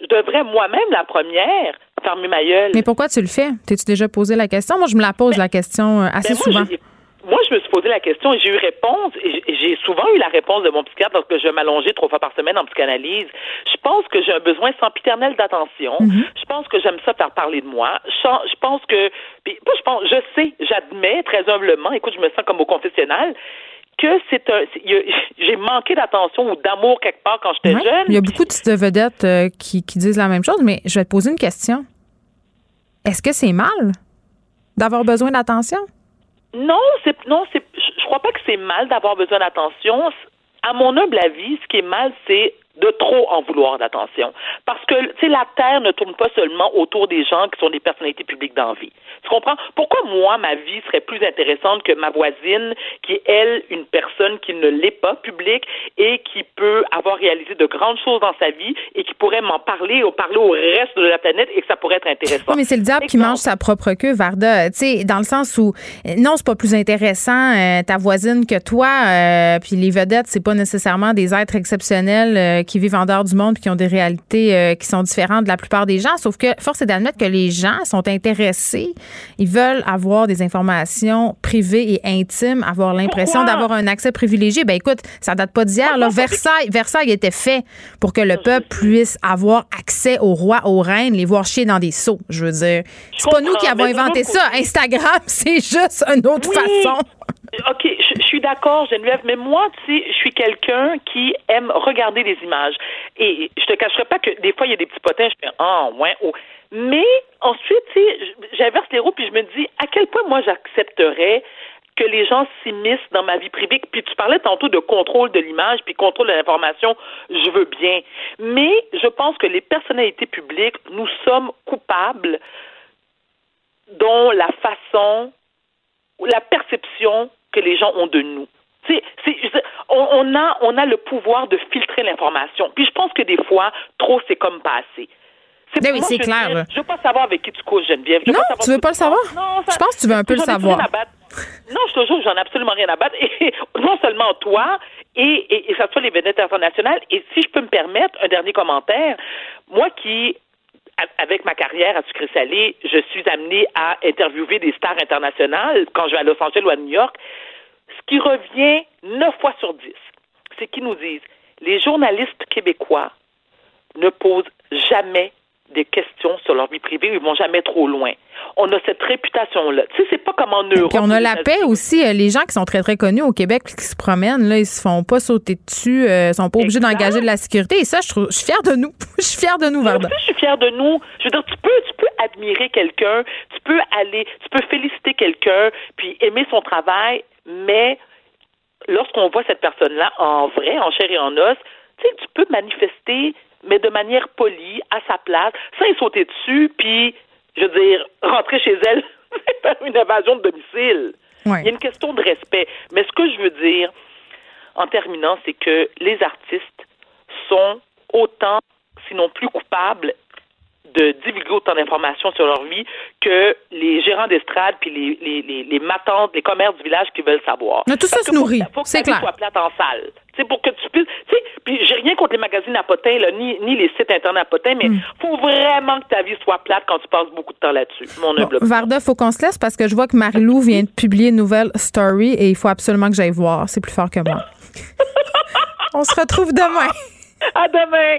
Je devrais moi-même la première fermer ma gueule. Mais pourquoi tu le fais? T'es-tu déjà posé la question? Moi, je me la pose la question euh, assez souvent moi, je me suis posé la question et j'ai eu réponse. Et j'ai souvent eu la réponse de mon psychiatre lorsque je m'allongeais trois fois par semaine en psychanalyse. Je pense que j'ai un besoin sempiternel d'attention. Mm-hmm. Je pense que j'aime ça faire parler de moi. Je, pense que, puis, je pense, je sais, j'admets très humblement. Écoute, je me sens comme au confessionnal que c'est un. J'ai manqué d'attention ou d'amour quelque part quand j'étais jeune. Il y a beaucoup de vedettes euh, qui, qui disent la même chose, mais je vais te poser une question. Est-ce que c'est mal d'avoir besoin d'attention? Non, c'est non, c'est je crois pas que c'est mal d'avoir besoin d'attention. À mon humble avis, ce qui est mal, c'est de trop en vouloir d'attention. Parce que, tu sais, la Terre ne tourne pas seulement autour des gens qui sont des personnalités publiques d'envie. Tu comprends? Pourquoi moi, ma vie serait plus intéressante que ma voisine, qui est, elle, une personne qui ne l'est pas publique et qui peut avoir réalisé de grandes choses dans sa vie et qui pourrait m'en parler ou parler au reste de la planète et que ça pourrait être intéressant? Oui, mais c'est le diable qui mange sa propre queue, Varda. Tu sais, dans le sens où, non, c'est pas plus intéressant euh, ta voisine que toi, euh, puis les vedettes, c'est pas nécessairement des êtres exceptionnels euh, qui vivent en dehors du monde et qui ont des réalités qui sont différentes de la plupart des gens. Sauf que force est d'admettre que les gens sont intéressés ils veulent avoir des informations privées et intimes, avoir l'impression d'avoir un accès privilégié. Ben écoute, ça date pas d'hier. Versailles, Versailles était fait pour que le peuple puisse avoir accès aux rois, aux reines, les voir chier dans des seaux. Je veux dire, c'est pas nous qui avons inventé ça. Instagram, c'est juste une autre façon. OK, je, suis d'accord, Geneviève, mais moi, tu sais, je suis quelqu'un qui aime regarder les images. Et je te cacherai pas que des fois, il y a des petits potins, je fais, ah, ouais, oh. Mais ensuite, tu sais, j'inverse les roues, puis je me dis, à quel point moi j'accepterais que les gens s'immiscent dans ma vie privée? Puis tu parlais tantôt de contrôle de l'image, puis contrôle de l'information, je veux bien. Mais je pense que les personnalités publiques, nous sommes coupables dont la façon, la perception que les gens ont de nous. C'est, on, a, on a le pouvoir de filtrer l'information. Puis je pense que des fois, trop, c'est comme pas assez. C'est ben oui, c'est clair. je veux pas savoir avec qui tu causes, Geneviève. non, tu veux pas le savoir? Non, je pense que tu veux un peu le savoir. Non, je te jure, j'en ai absolument rien à battre. Et non seulement toi, et, et, et ça soit les vedettes internationales. Et si je peux me permettre un dernier commentaire, moi qui avec ma carrière à Sucré Salé, je suis amenée à interviewer des stars internationales quand je vais à Los Angeles ou à New York. Qui revient neuf fois sur dix, c'est qu'ils nous disent les journalistes québécois ne posent jamais des questions sur leur vie privée, ils vont jamais trop loin. On a cette réputation-là. Tu sais, c'est pas comme en Europe. Puis on a la paix aussi. Euh, les gens qui sont très, très connus au Québec qui se promènent, là, ils se font pas sauter dessus, euh, ils sont pas obligés d'engager de la sécurité. Et ça, je, trouve, je suis fière de nous. je suis fière de nous, Varda. Je suis fière de nous. Je veux dire, tu peux, tu peux admirer quelqu'un, tu peux aller, tu peux féliciter quelqu'un, puis aimer son travail, mais lorsqu'on voit cette personne-là en vrai, en chair et en os, tu sais, tu peux manifester mais de manière polie, à sa place, sans y sauter dessus, puis, je veux dire, rentrer chez elle faire une invasion de domicile. Il y a une question de respect. Mais ce que je veux dire, en terminant, c'est que les artistes sont autant, sinon plus coupables, de divulguer autant d'informations sur leur vie que les gérants d'estrade puis les, les, les, les, matantes, les commerces du village qui veulent savoir. Mais tout ça se nourrit, c'est clair. soit plate en salle. C'est pour que tu puisses, tu sais, puis j'ai rien contre les magazines à potins, là, ni, ni les sites internet à potins, mais il hmm. faut vraiment que ta vie soit plate quand tu passes beaucoup de temps là-dessus. Mon bon, Varda, faut qu'on se laisse parce que je vois que Marie-Lou vient de publier une nouvelle story et il faut absolument que j'aille voir. C'est plus fort que moi. On se retrouve demain. À demain.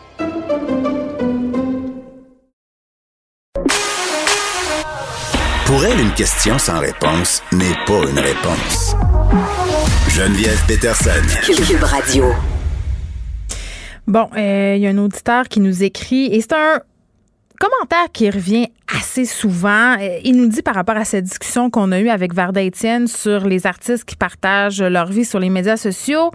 Pour elle, une question sans réponse n'est pas une réponse. Geneviève Peterson. Cube Radio. Bon, euh, il y a un auditeur qui nous écrit et c'est un commentaire qui revient assez souvent. Euh, il nous dit par rapport à cette discussion qu'on a eue avec Varda Etienne sur les artistes qui partagent leur vie sur les médias sociaux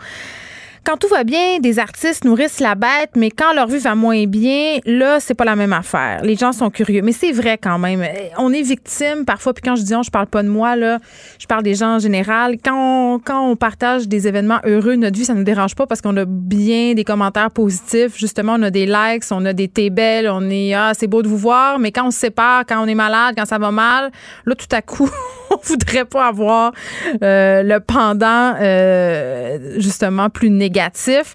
quand tout va bien, des artistes nourrissent la bête, mais quand leur vie va moins bien, là, c'est pas la même affaire. Les gens sont curieux. Mais c'est vrai quand même. On est victime parfois, puis quand je dis on, je parle pas de moi, là, je parle des gens en général. Quand on, quand on partage des événements heureux, notre vie, ça nous dérange pas parce qu'on a bien des commentaires positifs. Justement, on a des likes, on a des t'es belles, on est, ah, c'est beau de vous voir. Mais quand on se sépare, quand on est malade, quand ça va mal, là, tout à coup, on voudrait pas avoir euh, le pendant, euh, justement, plus négatif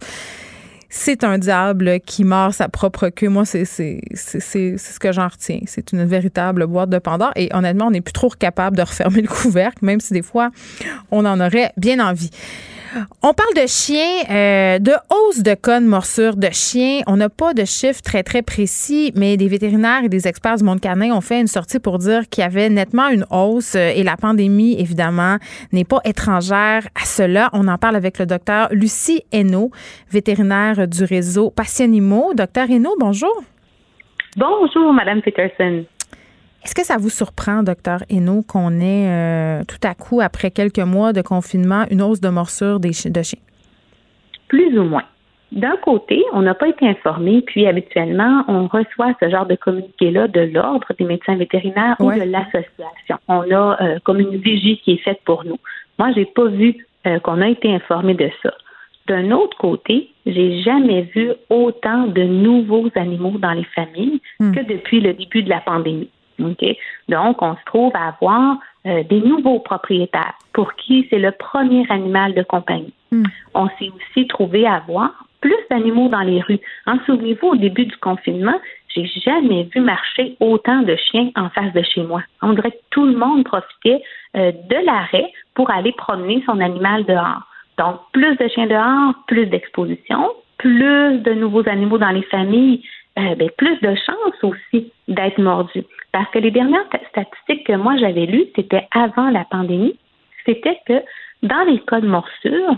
c'est un diable qui mord sa propre queue. Moi, c'est ce que j'en retiens. C'est une véritable boîte de Pandore. Et honnêtement, on n'est plus trop capable de refermer le couvercle, même si des fois, on en aurait bien envie. On parle de chiens, euh, de hausse de cas de morsure de chiens. On n'a pas de chiffres très, très précis, mais des vétérinaires et des experts du monde canin ont fait une sortie pour dire qu'il y avait nettement une hausse euh, et la pandémie, évidemment, n'est pas étrangère à cela. On en parle avec le docteur Lucie Hainaut, vétérinaire du réseau Passionimo. Docteur Hainaut, bonjour. Bonjour, Madame Peterson. Est-ce que ça vous surprend, docteur Hainaut, qu'on ait euh, tout à coup, après quelques mois de confinement, une hausse de morsures des de chiens? Plus ou moins. D'un côté, on n'a pas été informé, puis habituellement, on reçoit ce genre de communiqué-là de l'Ordre des médecins vétérinaires ou de l'association. On a euh, comme une vigie qui est faite pour nous. Moi, j'ai pas vu euh, qu'on a été informé de ça. D'un autre côté, j'ai jamais vu autant de nouveaux animaux dans les familles hmm. que depuis le début de la pandémie. Donc, on se trouve à avoir euh, des nouveaux propriétaires pour qui c'est le premier animal de compagnie. Hmm. On s'est aussi trouvé à voir plus d'animaux dans les rues. En souvenez-vous, au début du confinement, j'ai jamais vu marcher autant de chiens en face de chez moi. On dirait que tout le monde profitait euh, de l'arrêt pour aller promener son animal dehors. Donc, plus de chiens dehors, plus d'exposition, plus de nouveaux animaux dans les familles, euh, ben, plus de chances aussi d'être mordus. Parce que les dernières statistiques que moi j'avais lues, c'était avant la pandémie, c'était que dans les cas de morsure,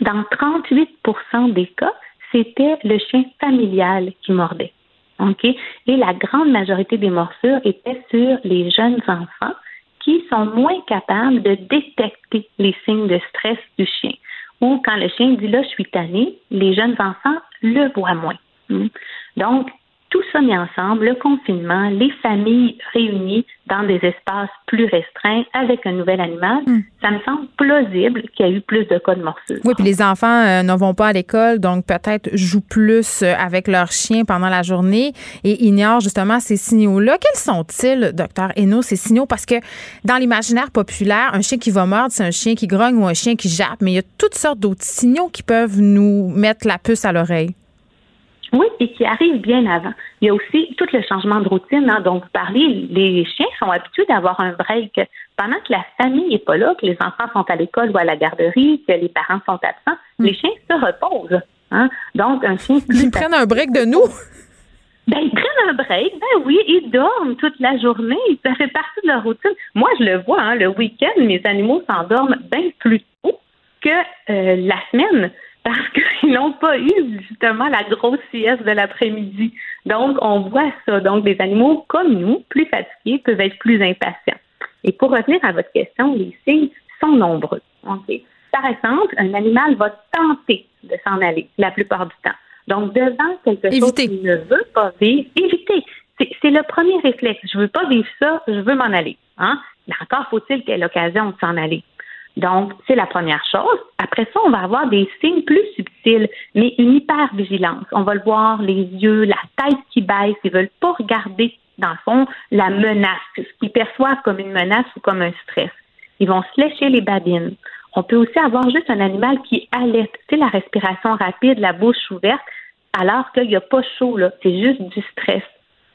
dans 38% des cas, c'était le chien familial qui mordait. OK? Et la grande majorité des morsures étaient sur les jeunes enfants qui sont moins capables de détecter les signes de stress du chien. Ou quand le chien dit là, je suis tanné, les jeunes enfants le voient moins. Hmm? Donc, tout ça mis ensemble, le confinement, les familles réunies dans des espaces plus restreints avec un nouvel animal, hmm. ça me semble plausible qu'il y ait eu plus de cas de morsure. Oui, puis les enfants euh, ne vont pas à l'école, donc peut-être jouent plus euh, avec leur chien pendant la journée et ignorent justement ces signaux-là. Quels sont-ils, docteur Hainaut, ces signaux? Parce que dans l'imaginaire populaire, un chien qui va mordre, c'est un chien qui grogne ou un chien qui jappe, mais il y a toutes sortes d'autres signaux qui peuvent nous mettre la puce à l'oreille. Oui, et qui arrive bien avant. Il y a aussi tout le changement de routine hein, dont vous parlez. Les chiens sont habitués d'avoir un break pendant que la famille n'est pas là, que les enfants sont à l'école ou à la garderie, que les parents sont absents. Hmm. Les chiens se reposent. Hein. Donc, un chien Ils prennent un break de nous? Ben, ils prennent un break, ben oui, ils dorment toute la journée, ça fait partie de leur routine. Moi, je le vois, hein, le week-end, mes animaux s'endorment bien plus tôt que euh, la semaine parce qu'ils n'ont pas eu justement la grosse sieste de l'après-midi. Donc, on voit ça. Donc, des animaux comme nous, plus fatigués, peuvent être plus impatients. Et pour revenir à votre question, les signes sont nombreux. Par exemple, un animal va tenter de s'en aller la plupart du temps. Donc, devant quelque chose qu'il ne veut pas vivre, éviter. C'est le premier réflexe. Je ne veux pas vivre ça, je veux m'en aller. Hein? Mais encore faut-il qu'il ait l'occasion de s'en aller. Donc, c'est la première chose. Après ça, on va avoir des signes plus subtils, mais une hypervigilance. On va le voir, les yeux, la tête qui baisse, ils veulent pas regarder, dans le fond, la menace, ce qu'ils perçoivent comme une menace ou comme un stress. Ils vont se lécher les babines. On peut aussi avoir juste un animal qui alerte, c'est la respiration rapide, la bouche ouverte, alors qu'il n'y a pas chaud. C'est juste du stress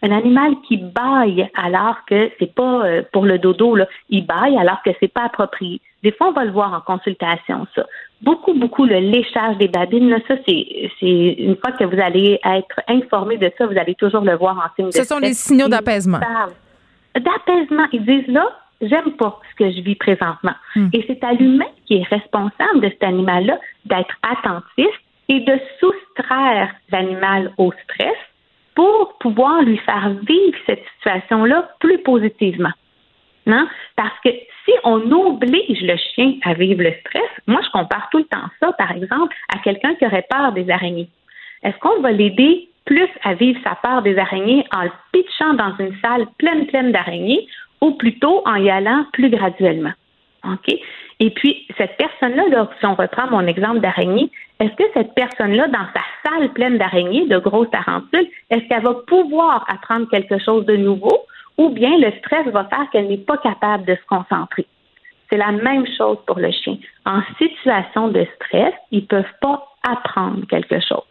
un animal qui baille alors que c'est pas euh, pour le dodo, là, il baille alors que c'est pas approprié. Des fois, on va le voir en consultation, ça. Beaucoup, beaucoup le léchage des babines, là, ça, c'est, c'est une fois que vous allez être informé de ça, vous allez toujours le voir en signe de Ce sont les signaux d'apaisement. D'apaisement. Ils disent là, j'aime pas ce que je vis présentement. Hmm. Et c'est à l'humain qui est responsable de cet animal-là d'être attentif et de soustraire l'animal au stress pour pouvoir lui faire vivre cette situation-là plus positivement. Non? Parce que si on oblige le chien à vivre le stress, moi je compare tout le temps ça, par exemple, à quelqu'un qui aurait peur des araignées. Est-ce qu'on va l'aider plus à vivre sa peur des araignées en le pitchant dans une salle pleine, pleine d'araignées ou plutôt en y allant plus graduellement? OK? Et puis, cette personne-là, si on reprend mon exemple d'araignée, est-ce que cette personne-là, dans sa salle pleine d'araignées, de grosses tarentules, est-ce qu'elle va pouvoir apprendre quelque chose de nouveau ou bien le stress va faire qu'elle n'est pas capable de se concentrer? C'est la même chose pour le chien. En situation de stress, ils ne peuvent pas apprendre quelque chose.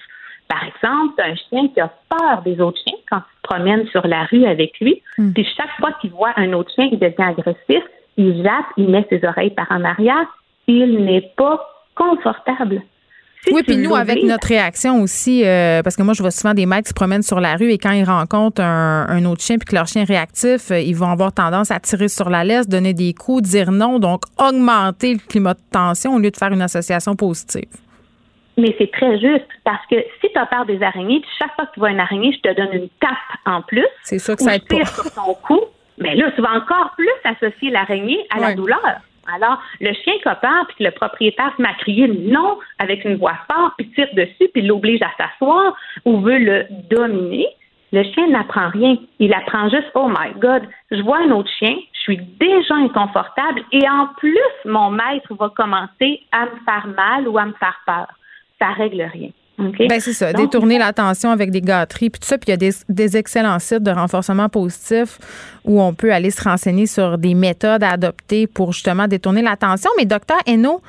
Par exemple, un chien qui a peur des autres chiens quand il se promène sur la rue avec lui, hmm. puis chaque fois qu'il voit un autre chien qui devient agressif, il jappe, il met ses oreilles par en arrière, il n'est pas confortable. oui, puis nous, avec notre réaction aussi, euh, parce que moi, je vois souvent des maîtres qui se promènent sur la rue et quand ils rencontrent un, autre chien puis que leur chien est réactif, euh, ils vont avoir tendance à tirer sur la laisse, donner des coups, dire non, donc augmenter le climat de tension au lieu de faire une association positive. Mais c'est très juste parce que si tu as peur des araignées, chaque fois que tu vois une araignée, je te donne une tape en plus. C'est ça que ça aide pas. sur ton cou mais là, tu vas encore plus associer l'araignée à la douleur. Alors, le chien peur, puis le propriétaire se met à crier non avec une voix forte, puis tire dessus, puis l'oblige à s'asseoir ou veut le dominer, le chien n'apprend rien. Il apprend juste Oh my God, je vois un autre chien, je suis déjà inconfortable et en plus, mon maître va commencer à me faire mal ou à me faire peur. Ça règle rien. Ben c'est ça, détourner l'attention avec des gâteries, puis tout ça. Puis il y a des, des, excellents sites de renforcement positif où on peut aller se renseigner sur des méthodes à adopter pour justement détourner l'attention. Mais docteur Hainaut,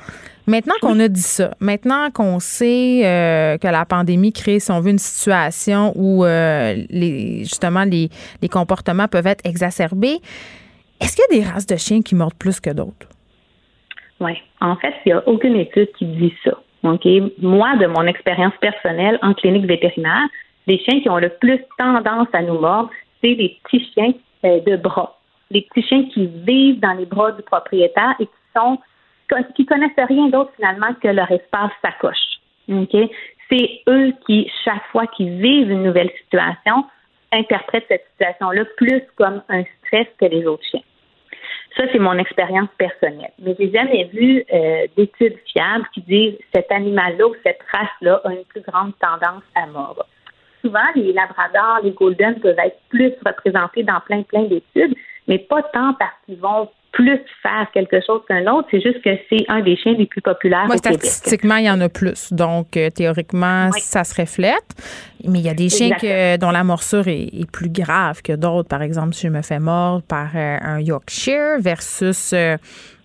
maintenant qu'on a dit ça, maintenant qu'on sait euh, que la pandémie crée, si on veut, une situation où euh, les, justement les, les comportements peuvent être exacerbés, est-ce qu'il y a des races de chiens qui mordent plus que d'autres? Oui. En fait, il n'y a aucune étude qui dit ça. Moi, de mon expérience personnelle en clinique vétérinaire, les chiens qui ont le plus tendance à nous mordre, c'est les petits chiens euh, de bras. Les petits chiens qui vivent dans les bras du propriétaire et qui sont qui connaissent rien d'autre finalement que leur espace sacoche. C'est eux qui, chaque fois qu'ils vivent une nouvelle situation, interprètent cette situation-là plus comme un stress que les autres chiens. Ça, c'est mon expérience personnelle. Mais j'ai jamais vu euh, d'études fiables qui disent cet animal-là ou cette race-là a une plus grande tendance à mordre. Souvent, les labradors, les golden peuvent être plus représentés dans plein, plein d'études, mais pas tant parce qu'ils vont plus faire quelque chose qu'un autre. C'est juste que c'est un des chiens les plus populaires Moi, statistiquement, il y en a plus. Donc, euh, théoriquement, ça se reflète. Mais il y a des chiens dont la morsure est, plus grave que d'autres. Par exemple, si je me fais mordre par euh, un Yorkshire versus...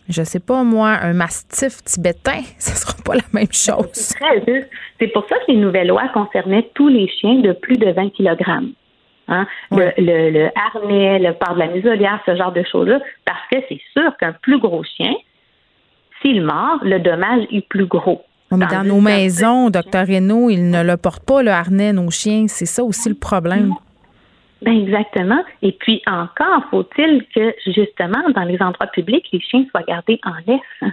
Je sais pas moi, un mastif tibétain, ce sera pas la même chose. C'est très juste. C'est pour ça que les nouvelles lois concernaient tous les chiens de plus de 20 kg. Hein? Le, le, harnais, le port de la muselière, ce genre de choses-là, parce que c'est sûr qu'un plus gros chien, s'il mord, le dommage est plus gros. mais dans nos maisons, docteur Renault, il ne le porte pas, le harnais, nos chiens. C'est ça aussi le problème. Ben exactement. Et puis encore, faut-il que justement dans les endroits publics, les chiens soient gardés en laisse. Hein?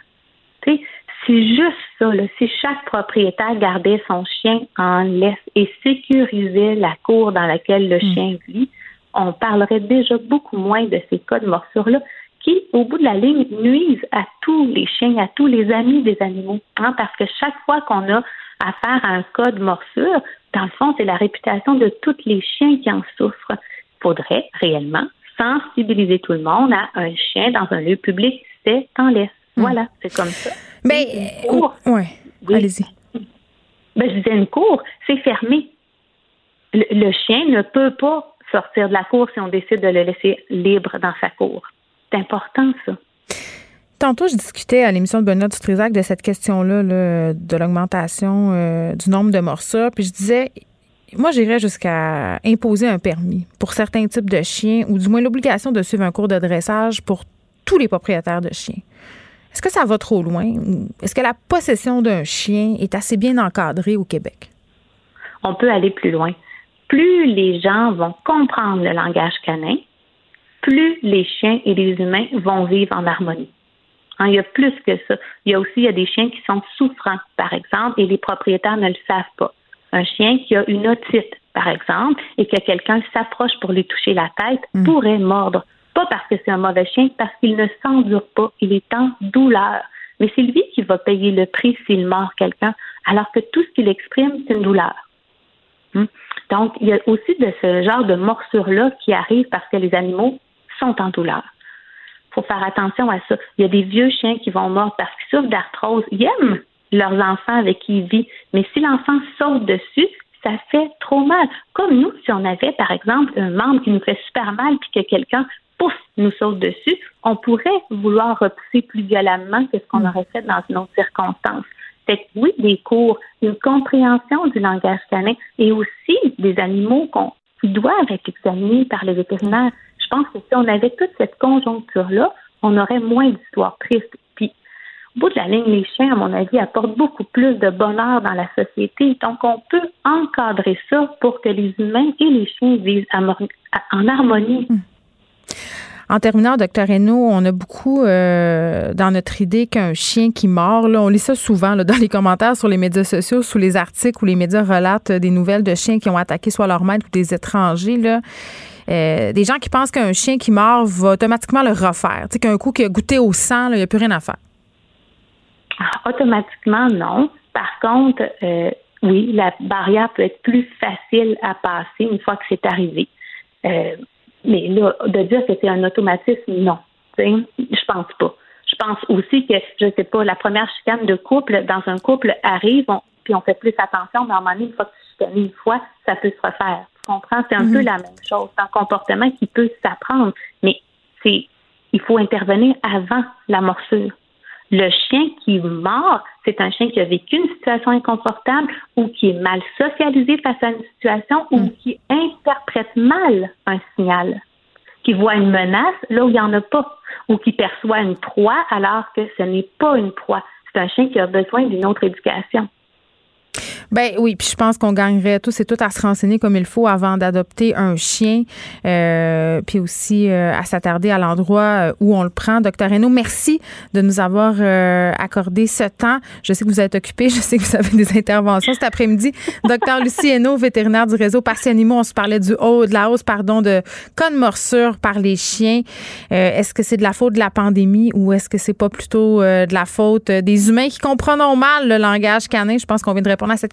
C'est juste ça. Là. Si chaque propriétaire gardait son chien en laisse et sécurisait la cour dans laquelle le hmm. chien vit, on parlerait déjà beaucoup moins de ces cas de morsure-là qui, au bout de la ligne, nuisent à tous les chiens, à tous les amis des animaux. Hein, parce que chaque fois qu'on a affaire à un cas de morsure, dans le fond, c'est la réputation de tous les chiens qui en souffrent. Il faudrait réellement sensibiliser tout le monde à un chien dans un lieu public, c'est en laisse. Hmm. Voilà, c'est comme ça. Mais, ben, ouais. allez-y. Ben, je disais une cour, c'est fermé. Le, chien ne peut pas sortir de la cour si on décide de le laisser libre dans sa cour. C'est important, ça. Tantôt, je discutais à l'émission de Benoît Dutrisac de cette question-là, de l'augmentation euh, du nombre de morsures. Puis je disais, moi, j'irais jusqu'à imposer un permis pour certains types de chiens, ou du moins l'obligation de suivre un cours de dressage pour tous les propriétaires de chiens. Est-ce que ça va trop loin? Est-ce que la possession d'un chien est assez bien encadrée au Québec? On peut aller plus loin. Plus les gens vont comprendre le langage canin, plus les chiens et les humains vont vivre en harmonie. Hein, il y a plus que ça. Il y a aussi il y a des chiens qui sont souffrants, par exemple, et les propriétaires ne le savent pas. Un chien qui a une otite, par exemple, et que quelqu'un s'approche pour lui toucher la tête, hmm. pourrait mordre. Pas parce que c'est un mauvais chien, parce qu'il ne s'endure pas. Il est en douleur. Mais c'est lui qui va payer le prix s'il mord quelqu'un, alors que tout ce qu'il exprime, c'est une douleur. Hmm? Donc, il y a aussi de ce genre de morsure-là qui arrive parce que les animaux sont en douleur. Il faut faire attention à ça. Il y a des vieux chiens qui vont mordre parce qu'ils souffrent d'arthrose. Ils aiment leurs enfants avec qui ils vivent. Mais si l'enfant saute dessus, ça fait trop mal. Comme nous, si on avait, par exemple, un membre qui nous fait super mal puis que quelqu'un pouf, nous saute dessus, on pourrait vouloir repousser plus violemment que ce qu'on mm. aurait fait dans une autre circonstance. C'est que oui, des cours, une compréhension du langage canin et aussi des animaux qui doivent être examinés par les vétérinaires. Je pense que si on avait toute cette conjoncture-là, on aurait moins d'histoires tristes. Puis, au bout de la ligne, les chiens, à mon avis, apportent beaucoup plus de bonheur dans la société. Donc, on peut encadrer ça pour que les humains et les chiens vivent en harmonie. Mm. En terminant, docteur Renaud, on a beaucoup euh, dans notre idée qu'un chien qui mord, là, on lit ça souvent dans les commentaires sur les médias sociaux, sous les articles où les médias relatent des nouvelles de chiens qui ont attaqué soit leur maître ou des étrangers. Là. Euh, des gens qui pensent qu'un chien qui mord va automatiquement le refaire. Tu sais, qu'un coup qui a goûté au sang, il n'y a plus rien à faire. Ah, automatiquement, non. Par contre, euh, oui, la barrière peut être plus facile à passer une fois que c'est arrivé. Mais là, de dire que c'est un automatisme, non. Je pense pas. Je pense aussi que, je sais pas, la première chicane de couple dans un couple arrive, puis on fait plus attention, mais une fois que tu te une fois, ça peut se refaire. Comprends? C'est un Mhm. peu la même chose. C'est un comportement qui peut s'apprendre, mais c'est il faut intervenir avant la morsure. Le chien qui mord, c'est un chien qui a vécu une situation inconfortable ou qui est mal socialisé face à une situation ou qui interprète mal un signal, qui voit une menace là où il n'y en a pas, ou qui perçoit une proie alors que ce n'est pas une proie. C'est un chien qui a besoin d'une autre éducation. Ben oui, puis je pense qu'on gagnerait tous et toutes à se renseigner comme il faut avant d'adopter un chien, euh, puis aussi euh, à s'attarder à l'endroit euh, où on le prend. Docteur Hainaut, merci de nous avoir accordé ce temps. Je sais que vous êtes occupé, je sais que vous avez des interventions cet après-midi. Docteur Lucie Hainaut, vétérinaire du réseau Parti Animaux, on se parlait du haut, de la hausse, pardon, de cas de morsure par les chiens. Est-ce que c'est de la faute de la pandémie ou est-ce que c'est pas plutôt de la faute des humains qui comprennent mal le langage canin? Je pense qu'on vient de répondre à cette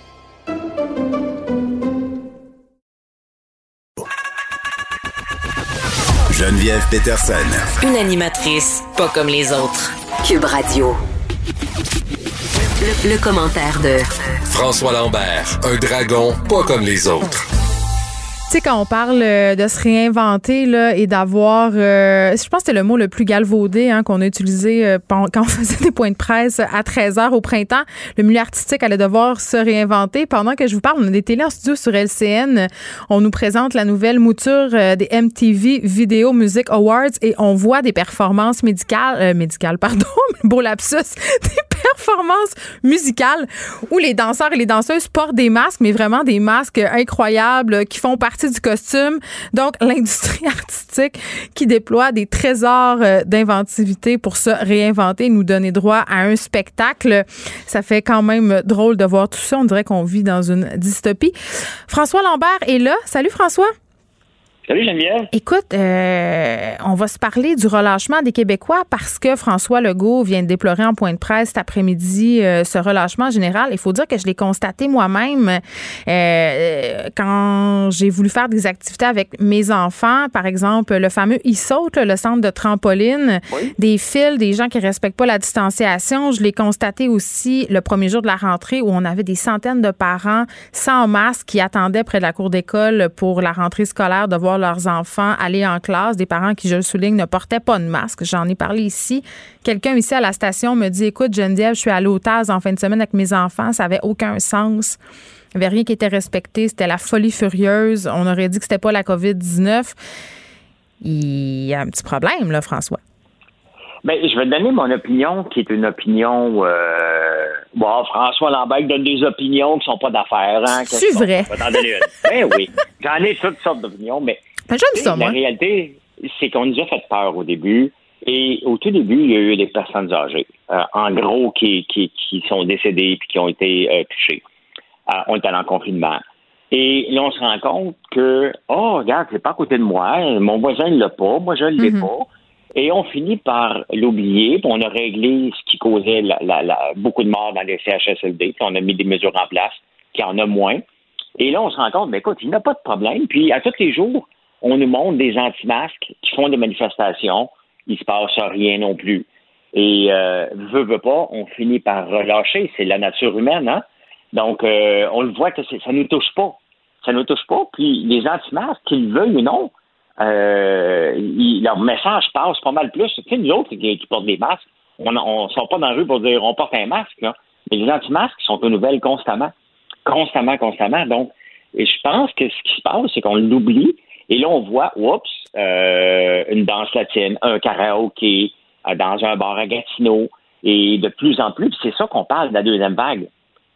Geneviève Peterson. Une animatrice pas comme les autres. Cube Radio. Le, le commentaire de François Lambert, un dragon pas comme les autres. Tu sais, quand on parle euh, de se réinventer là, et d'avoir, euh, je pense que c'était le mot le plus galvaudé hein, qu'on a utilisé euh, quand on faisait des points de presse à 13 h au printemps. Le milieu artistique allait devoir se réinventer. Pendant que je vous parle, on a des télés en studio sur LCN. On nous présente la nouvelle mouture euh, des MTV Video Music Awards et on voit des performances médicales, euh, médicales, pardon, beau lapsus, des performances musicales où les danseurs et les danseuses portent des masques, mais vraiment des masques incroyables qui font partie du costume. Donc, l'industrie artistique qui déploie des trésors euh, d'inventivité pour se réinventer, nous donner droit à un spectacle. Ça fait quand même drôle de voir tout ça. On dirait qu'on vit dans une dystopie. François Lambert est là. Salut François. Salut Geneviève. Écoute, euh, on va se parler du relâchement des Québécois parce que François Legault vient de déplorer en point de presse cet après-midi euh, ce relâchement général. Il faut dire que je l'ai constaté moi-même euh, quand j'ai voulu faire des activités avec mes enfants, par exemple le fameux e-saute, le centre de trampoline, des fils, des gens qui respectent pas la distanciation. Je l'ai constaté aussi le premier jour de la rentrée où on avait des centaines de parents sans masque qui attendaient près de la cour d'école pour la rentrée scolaire de voir leurs enfants aller en classe. Des parents qui, je le souligne, ne portaient pas de masque. J'en ai parlé ici. Quelqu'un ici à la station me dit Écoute, Geneviève, je suis au TAS en fin de semaine avec mes enfants. Ça avait aucun sens. Il n'y avait rien qui était respecté. C'était la folie furieuse. On aurait dit que c'était pas la COVID-19. Il y a un petit problème, là, François. Ben, je vais te donner mon opinion, qui est une opinion. Euh... Bon, François Lambert donne des opinions qui sont pas d'affaires. Hein, C'est vrai? Une? Ben oui. J'en ai toutes sortes d'opinions, mais. Ça, La réalité, c'est qu'on nous a fait peur au début. Et au tout début, il y a eu des personnes âgées, euh, en gros, qui, qui, qui sont décédées puis qui ont été euh, touchées. Euh, on est allé en confinement. Et là, on se rend compte que, oh, regarde, c'est pas à côté de moi, mon voisin ne l'a pas, moi je ne l'ai Mhm. pas. Et on finit par l'oublier, puis on a réglé ce qui causait la- la- la- beaucoup de morts dans les CHSLD, puis on a mis des mesures en place, qu'il y en a moins. Et là, on se rend compte, ben écoute, il n'y a pas de problème. Puis à tous les jours, on nous montre des anti-masques qui font des manifestations, il se passe rien non plus. Et euh, veut, veut pas, on finit par relâcher. C'est la nature humaine, hein? Donc, euh, on le voit que ça ne nous touche pas. Ça nous touche pas. Puis les anti-masques, qu'ils veuillent ou non, euh, leur message passe pas mal plus. Tu sais, nous autres qui, portent des masques, on ne sort pas dans la rue pour dire on porte un masque. Là. Mais les anti-masques sont aux nouvelles constamment. Constamment, constamment. Donc, et je pense que ce qui se passe, c'est qu'on l'oublie. Et là, on voit, oups, euh, une danse latine, un karaoké euh, dans un bar à Gatineau. Et de plus en plus, c'est ça qu'on parle de la deuxième vague.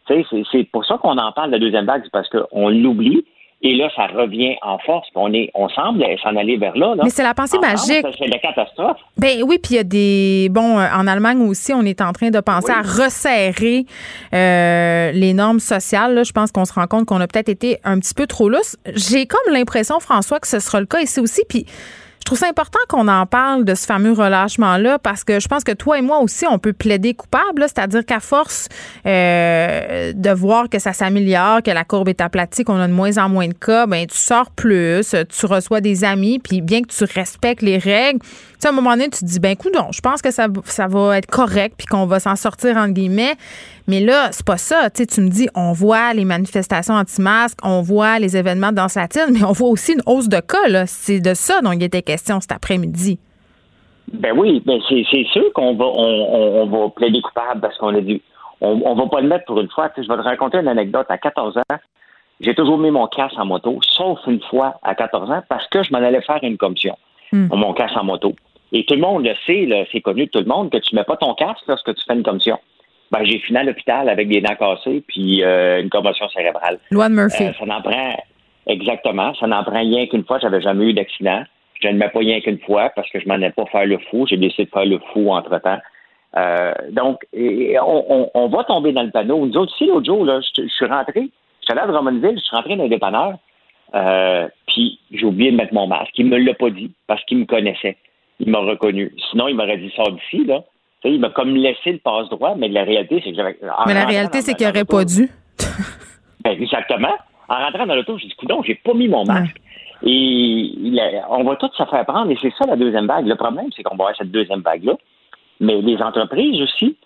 C'est pour ça qu'on en parle de la deuxième vague, c'est parce qu'on l'oublie. Et là, ça revient en force. On, est, on semble s'en aller vers là. Mais c'est la pensée magique. C'est la catastrophe. Ben oui, puis il y a des. Bon, euh, en Allemagne aussi, on est en train de penser à resserrer euh, les normes sociales. Je pense qu'on se rend compte qu'on a peut-être été un petit peu trop lousse. J'ai comme l'impression, François, que ce sera le cas ici aussi. Puis trouve ça important qu'on en parle de ce fameux relâchement-là parce que je pense que toi et moi aussi, on peut plaider coupable, c'est-à-dire qu'à force euh, de voir que ça s'améliore, que la courbe est aplatie, qu'on a de moins en moins de cas, ben tu sors plus, tu reçois des amis, puis bien que tu respectes les règles, sais, à un moment donné, tu te dis, ben écoute, non, je pense que ça, ça va être correct, puis qu'on va s'en sortir, entre guillemets. Mais là, c'est pas ça. Tu, me dis, on voit les manifestations anti-masques, on voit les événements dans latine, mais on voit aussi une hausse de cas. C'est de ça dont il était question cet après-midi. Ben oui, ben c'est, sûr qu'on va on, on, va plaider coupable parce qu'on a dit on, on va pas le mettre pour une fois. je vais te raconter une anecdote. À 14 ans, j'ai toujours mis mon casque en moto, sauf une fois à 14 ans, parce que je m'en allais faire une commission. Hmm. Mon casque en moto. Et tout le monde le sait, c'est connu de tout le monde, que tu mets pas ton casque lorsque tu fais une commission ben, j'ai fini à l'hôpital avec des dents cassées puis euh, une commotion cérébrale. Loi de Murphy. Euh, ça n'en prend exactement. Ça n'en prend rien qu'une fois. J'avais jamais eu d'accident. Je ne mets pas rien qu'une fois parce que je m'en ai pas faire le fou. J'ai décidé de faire le fou entre temps. Euh, donc, on, va tomber dans le panneau. Nous autres, aussi, l'autre jour, là, je, suis rentré, je suis allé à Drummondville, je suis rentré dans les dépanneurs, puis j'ai oublié de mettre mon masque. Il me l'a pas dit parce qu'il me connaissait. Il m'a reconnu. Sinon, il m'aurait dit, sors d'ici, là il m'a comme laissé le passe-droit, mais la réalité, c'est que j'avais. Mais la réalité, c'est qu'il n'aurait pas dû. ben, exactement. En rentrant dans l'auto, j'ai dit, coudon, j'ai pas mis mon masque. Et on va tout se faire prendre, et c'est ça la deuxième vague. Le problème, c'est qu'on va avoir cette deuxième vague-là. Mais les entreprises aussi,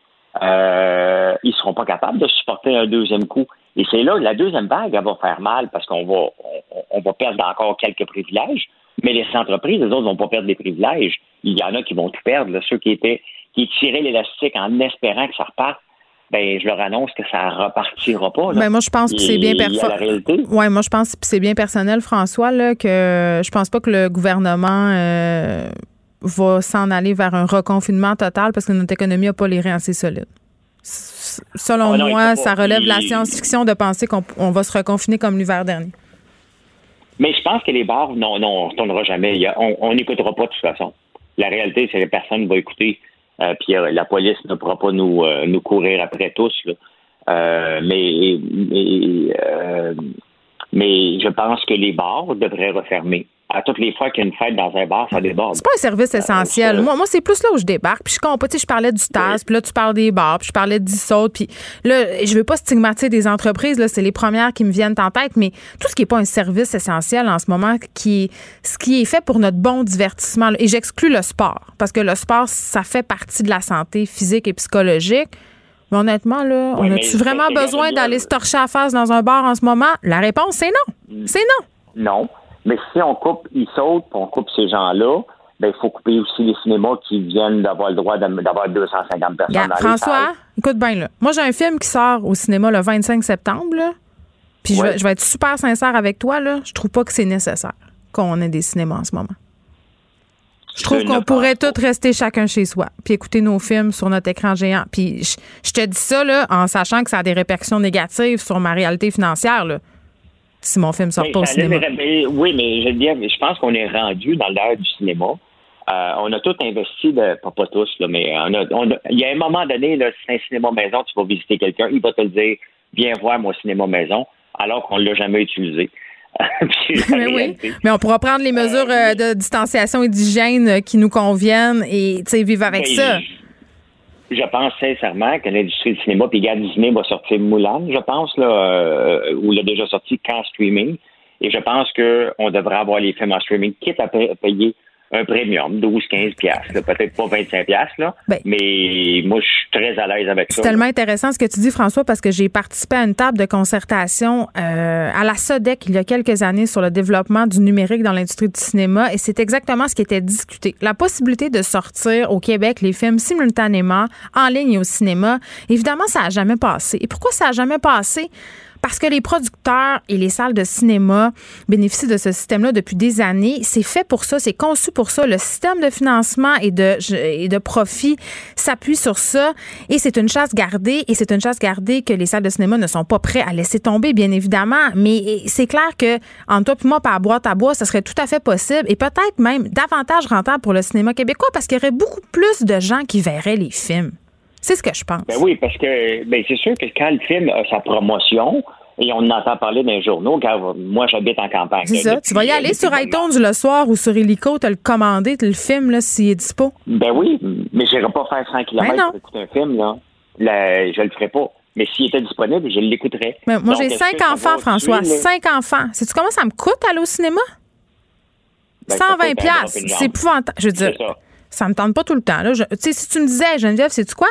euh, ils seront pas capables de supporter un deuxième coup. Et c'est là, la deuxième vague, elle va faire mal parce qu'on va, on, va perdre encore quelques privilèges. Mais les entreprises, les autres, vont pas perdre des privilèges. Il y en a qui vont tout perdre. ceux qui étaient qui tiraient l'élastique en espérant que ça reparte, ben je leur annonce que ça repartira pas. Ben moi je pense que c'est bien personnel. Ouais, moi je pense que c'est bien personnel François là que je pense pas que le gouvernement euh, va s'en aller vers un reconfinement total parce que notre économie n'a pas les reins assez solides. Selon ah moi, ça relève de la science-fiction de penser qu'on va se reconfiner comme l'hiver dernier. Mais je pense que les bars, non, non, on ne tournera jamais. on n'écoutera pas de toute façon. La réalité, c'est que personne ne va écouter euh, puis euh, la police ne pourra pas nous, euh, nous courir après tous. mais mais je pense que les bars devraient refermer à toutes les fois qu'il y a une fête dans un bar, ça déborde. C'est pas un service essentiel. moi, moi c'est plus là où je débarque. Puis je comprends, tu sais, je parlais du TAS, puis là, tu parles des bars, puis je parlais d'Issaute, puis là, je veux pas stigmatiser des entreprises, là, c'est les premières qui me viennent en tête, mais tout ce qui est pas un service essentiel en ce moment, qui ce qui est fait pour notre bon divertissement, et j'exclus le sport, parce que le sport, ça fait partie de la santé physique et psychologique. Mais honnêtement, là, on a-tu vraiment besoin d'aller se torcher à face dans un bar en ce moment? La réponse, c'est non. Mm. C'est non. Non. Mais si on coupe, ils sautent, puis on coupe ces gens-là, ben, il faut couper aussi les cinémas qui viennent d'avoir le droit d'avoir 250 personnes dans François, écoute bien là. Moi, j'ai un film qui sort au cinéma le 25 septembre, là. Puis je, vais, être super sincère avec toi, là. Je trouve pas que c'est nécessaire qu'on ait des cinémas en ce moment. Je trouve qu'on pourrait tous rester chacun chez soi, puis écouter nos films sur notre écran géant. Puis je, je, te dis ça là, en sachant que ça a des répercussions négatives sur ma réalité financière. Là si mon film sort pas au cinéma. oui, mais je, je pense qu'on est rendu dans l'ère du cinéma. Euh, on a tout investi, de, pas, tous, là, mais il y a un moment donné, là, si c'est un cinéma maison, tu vas visiter quelqu'un, il va te le dire, viens voir mon cinéma maison, alors qu'on ne l'a jamais utilisé. mais oui, mais on pourra prendre les mesures euh, de distanciation et d'hygiène qui nous conviennent et vivre avec ça je pense sincèrement que l'industrie du cinéma, puis Gad Disney va sortir Moulin, je pense, là, euh, où il a déjà sorti qu'en streaming. Et je pense qu'on devrait avoir les films en streaming, quitte à payer un premium, 12, 15 piastres, peut-être pas 25 piastres, là, ben, mais moi, je suis très à l'aise avec ça. C'est tellement intéressant ce que tu dis, François, parce que j'ai participé à une table de concertation euh, à la SODEC il y a quelques années sur le développement du numérique dans l'industrie du cinéma, et c'est exactement ce qui était discuté. La possibilité de sortir au Québec les films simultanément, en ligne et au cinéma, évidemment, ça n'a jamais passé. Et pourquoi ça n'a jamais passé? Parce que les producteurs et les salles de cinéma bénéficient de ce système-là depuis des années. C'est fait pour ça, c'est conçu pour ça. Le système de financement et de, et de profit s'appuie sur ça et c'est une chasse gardée et c'est une chasse gardée que les salles de cinéma ne sont pas prêts à laisser tomber, bien évidemment. Mais c'est clair que en toi et moi, par boîte à bois, ça serait tout à fait possible et peut-être même davantage rentable pour le cinéma québécois parce qu'il y aurait beaucoup plus de gens qui verraient les films. C'est ce que je pense. Ben oui, parce que ben c'est sûr que quand le film a sa promotion, et on en entend parler dans les journaux, car moi, j'habite en campagne. C'est ça. Tu vas y aller sur iTunes le soir ou sur Helico, te le commander, le film, là, s'il est dispo. Ben oui, mais je n'irai pas faire 100 km ben pour écouter un film, là. là je le ferai pas. Mais s'il était disponible, je l'écouterais. moi, j'ai cinq enfants, François. Cinq enfants. Sais-tu comment ça me coûte aller au cinéma? 120 ben, pièces. C'est épouvantable. Je veux dire, ça. me tente pas tout le temps. Là. sais, si tu me disais, Geneviève, sais-tu quoi?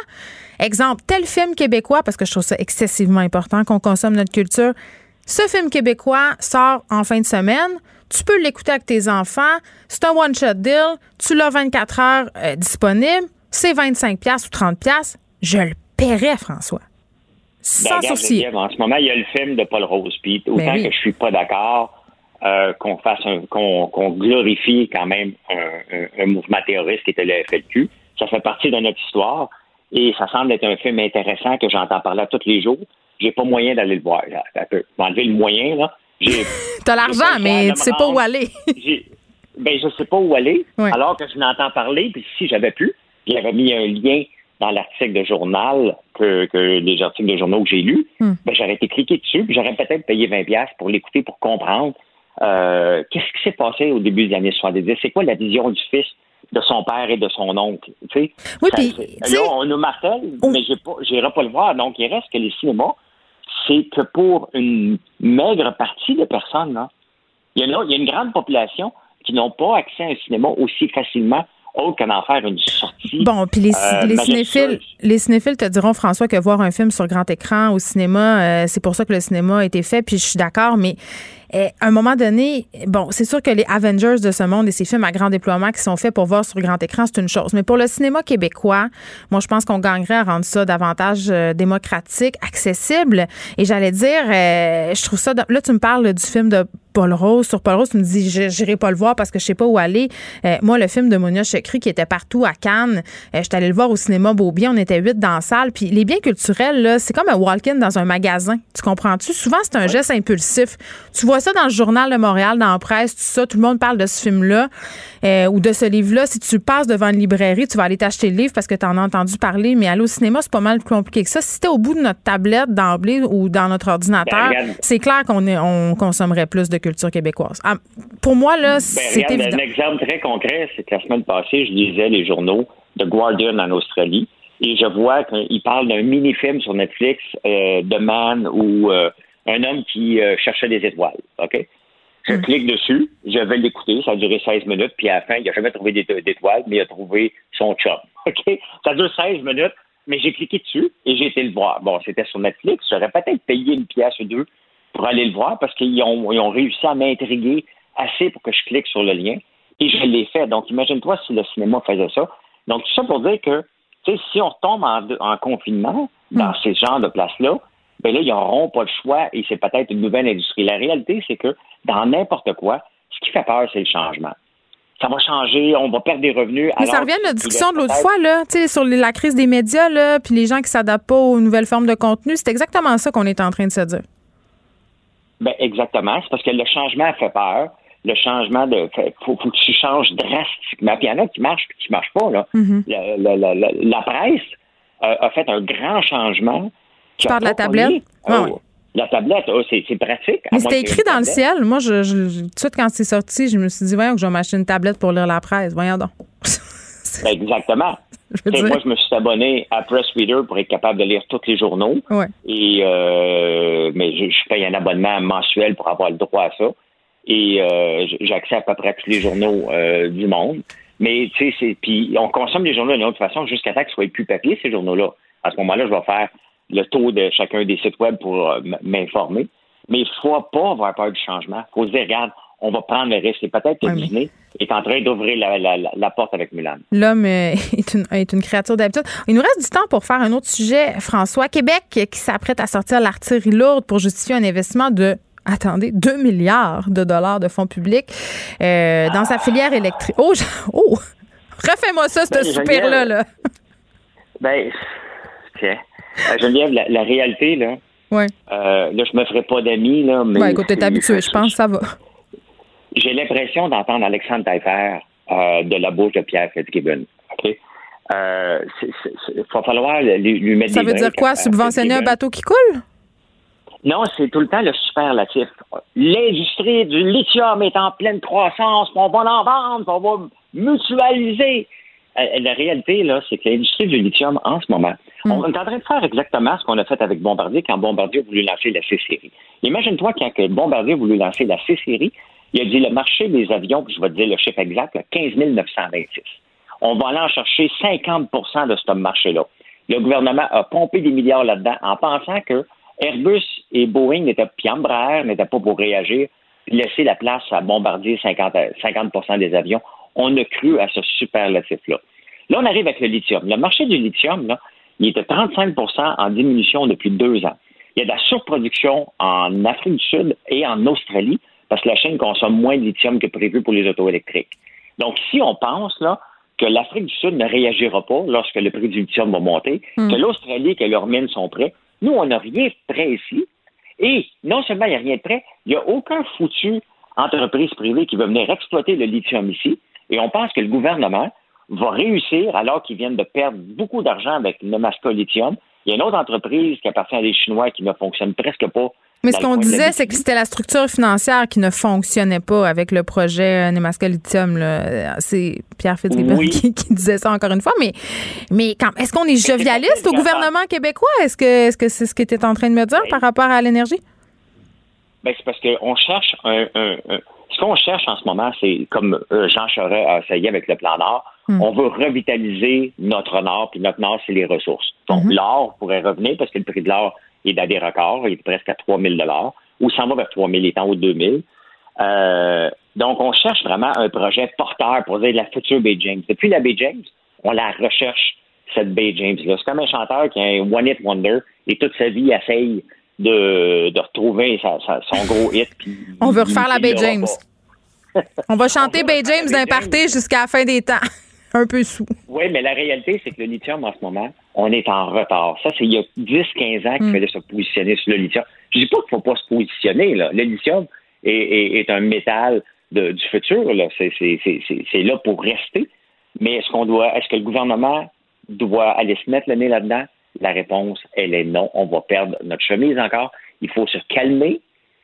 Exemple, tel film québécois, parce que je trouve ça excessivement important qu'on consomme notre culture. Ce film québécois sort en fin de semaine. Tu peux l'écouter avec tes enfants. C'est un one-shot deal. Tu l'as 24 heures euh, disponible. C'est 25$ ou 30$. Je le paierais, François. Sans ben, En ce moment, il y a le film de Paul Rose. Puis autant ben que je suis pas d'accord euh, qu'on fasse qu'on glorifie quand même un, mouvement terroriste qui était le FLQ, ça fait partie de notre histoire. Et ça semble être un film intéressant que j'entends parler tous les jours. J'ai pas moyen d'aller le voir. Je vais enlever le moyen, là. T'as l'argent, mais tu sais pas où aller. ben, je sais pas où aller. Alors que je n'entends parler, puis si j'avais pu, j'avais mis un lien dans l'article de journal que, que les articles de journaux que j'ai lus, hmm. ben, j'aurais été cliqué dessus, puis j'aurais peut-être payé 20$ pour l'écouter, pour comprendre euh, qu'est-ce qui s'est passé au début des années 70. C'est quoi la vision du fils de son père et de son oncle. Tu sais, oui, puis, là, on nous martèle, mais je n'irai pas le voir. Donc, il reste que les cinémas, c'est que pour une maigre partie de personnes, là, il, y a, il y a une grande population qui n'ont pas accès à un cinéma aussi facilement autre qu'en en faire une sortie. Bon, puis les, euh, les cinéphiles, les cinéphiles te diront, François, que voir un film sur grand écran au cinéma, euh, c'est pour ça que le cinéma a été fait, puis je suis d'accord, mais à un moment donné, bon, c'est sûr que les Avengers de ce monde et ces films à grand déploiement qui sont faits pour voir sur grand écran, c'est une chose. Mais pour le cinéma québécois, moi, je pense qu'on gagnerait à rendre ça davantage euh, démocratique, accessible. Et j'allais dire, euh, je trouve ça. Là, tu me parles du film de Paul Rose. Sur Paul Rose, tu me dis, j'irai pas le voir parce que je sais pas où aller. Euh, moi, le film de Monia Chekri qui était partout à Cannes, je suis allée le voir au cinéma Beaubien. On était huit dans la salle. Puis les biens culturels, là, c'est comme un walk-in dans un magasin. Tu comprends-tu? Souvent, c'est un geste impulsif. Tu vois ça dans le journal de Montréal, dans la presse, tout ça, tout le monde parle de ce film-là euh, ou de ce livre-là. Si tu passes devant une librairie, tu vas aller t'acheter le livre parce que tu en as entendu parler, mais aller au cinéma, c'est pas mal plus compliqué que ça. Si c'était au bout de notre tablette d'emblée ou dans notre ordinateur, ben, c'est clair qu'on on consommerait plus de culture québécoise. Ah, pour moi, là, ben, c'est évident. Un exemple très concret, c'est que la semaine passée, je lisais les journaux de Guardian en Australie et je vois qu'il parle d'un mini-film sur Netflix, euh, The Man ou euh, un homme qui euh, cherchait des étoiles. OK? Je hmm. clique dessus, je vais l'écouter, ça a duré 16 minutes, puis à la fin, il n'a jamais trouvé d'étoiles, mais il a trouvé son chum. OK? Ça dure 16 minutes, mais j'ai cliqué dessus et j'ai été le voir. Bon, c'était sur Netflix, j'aurais peut-être payé une pièce ou deux pour aller le voir parce qu'ils ont, ils ont réussi à m'intriguer assez pour que je clique sur le lien et je l'ai fait. Donc, imagine-toi si le cinéma faisait ça. Donc, tout ça pour dire que, tu sais, si on retombe en, en confinement dans hmm. ces genres de places-là, ben là, ils n'auront pas le choix et c'est peut-être une nouvelle industrie. La réalité, c'est que dans n'importe quoi, ce qui fait peur, c'est le changement. Ça va changer, on va perdre des revenus. Mais ça revient à notre discussion de l'autre fois, là, sur la crise des médias, là, puis les gens qui s'adaptent pas aux nouvelles formes de contenu. C'est exactement ça qu'on est en train de se dire. Ben, exactement. C'est parce que le changement fait peur. Le changement de. Faut, faut que tu changes drastiquement. Puis il y en a qui marchent et qui ne marchent pas. Là. Mm-hmm. la, presse a fait un grand changement tu parles de la tablette? Oh, la tablette, oh, c'est pratique. Mais c'était écrit dans le ciel. Moi, je, tout de suite, quand c'est sorti, je me suis dit, voyons que je vais m'acheter une tablette pour lire la presse. Voyons donc. Ben, exactement. moi, je me suis abonné à Press Reader pour être capable de lire tous les journaux. Et euh, mais je, paye un abonnement mensuel pour avoir le droit à ça. Et euh, j'ai accès à peu près à tous les journaux euh, du monde. Mais tu sais, puis on consomme les journaux d'une autre façon jusqu'à temps qu'ils soient plus papier, ces journaux-là. À ce moment-là, je vais faire le taux de chacun des sites web pour euh, m'informer. Mais il ne faut pas avoir peur du changement. Il faut se dire, regarde, on va prendre le risque. Et peut-être que Disney est en train d'ouvrir la, porte avec Mulan. L'homme euh, est une, est une créature d'habitude. Il nous reste du temps pour faire un autre sujet, François. Québec qui s'apprête à sortir l'artillerie lourde pour justifier un investissement de attendez, 2 milliards de dollars de fonds publics euh, dans sa filière électrique. Oh, oh, refais-moi ça, ce ben, soupir-là. Là. Ben, tiens. Euh, Geneviève, la, la réalité, là, ouais. euh, là, je me ferai pas d'amis, là, mais... Ouais, écoute, t'es habitué, je pense, ça va. J'ai l'impression d'entendre Alexandre Taillefer euh, de la bouche de Pierre Fitzgibbon. OK? Euh, il va falloir lui, lui mettre Ça veut dire quoi? Subventionner un bateau qui coule? Non, c'est tout le temps le superlatif. L'industrie du lithium est en pleine croissance, on va en vendre, on va mutualiser. Euh, la réalité, là, c'est que l'industrie du lithium, en ce moment, hmm. on est en train de faire exactement ce qu'on a fait avec Bombardier quand Bombardier a voulu lancer la C-Série. Imagine-toi quand Bombardier a voulu lancer la C-Série, il a dit le marché des avions, puis je vais te dire le chiffre exact, 15 926. On va aller en chercher 50% de ce marché-là. Le gouvernement a pompé des milliards là-dedans en pensant que Airbus et Boeing n'étaient, puis Embraer n'étaient pas pour réagir, laisser la place à Bombardier 50, 50 des avions. On a cru à ce superlatif-là. Là, on arrive avec le lithium. Le marché du lithium, là, il était 35% en diminution depuis deux ans. Il y a de la surproduction en Afrique du Sud et en Australie parce que la Chine consomme moins de lithium que prévu pour les autos électriques. Donc, si on pense là, que l'Afrique du Sud ne réagira pas lorsque le prix du lithium va monter, hmm. que l'Australie et que leurs mines sont prêts, nous, on n'a rien de prêt ici. Et non seulement il n'y a rien de prêt, il n'y a aucun foutu entreprise privée qui va venir exploiter le lithium ici. Et on pense que le gouvernement va réussir, alors qu'ils viennent de perdre beaucoup d'argent avec Nemaska Lithium. Il y a une autre entreprise qui appartient à des Chinois qui ne fonctionne presque pas mais ce qu'on disait, c'est que c'était la structure financière qui ne fonctionnait pas avec le projet euh, Nemaska Lithium. C'est Pierre Fitzgibbon qui, disait ça encore une fois. Mais, mais est-ce qu'on est jovialiste au gouvernement québécois? Est-ce que est-ce que c'est ce que tu es en train de me dire par rapport à l'énergie? Ben, c'est parce qu'on cherche un, Ce qu'on cherche en ce moment, c'est comme euh, Jean Charest a essayé avec le plan Nord, hmm. on veut revitaliser notre Nord, puis notre Nord, c'est les ressources. Donc, hmm. l'or pourrait revenir parce que le prix de l'or est dans des records, il est presque à 3 000 ou s'en va vers 3 000, il est en haut de 2 000 euh, donc, on cherche vraiment un projet porteur pour dire la future Bay James. Depuis la Bay James, on la recherche, cette Bay James-là. C'est comme un chanteur qui a un One Hit Wonder et toute sa vie essaye de, de retrouver son gros hit. on veut refaire la Bay James. on va chanter Bay James d'un party jusqu'à la fin des temps. un peu sous. Oui, mais la réalité, c'est que le lithium, en ce moment, on est en retard. Ça, c'est il y a 10-15 ans qu'il mm. fallait se positionner sur le lithium. Je dis pas qu'il ne faut pas se positionner. Là. Le lithium est, un métal du futur. C'est là pour rester. Mais est-ce qu'on doit, est-ce que le gouvernement doit aller se mettre le nez là-dedans? La réponse, elle est non. On va perdre notre chemise encore. Il faut se calmer.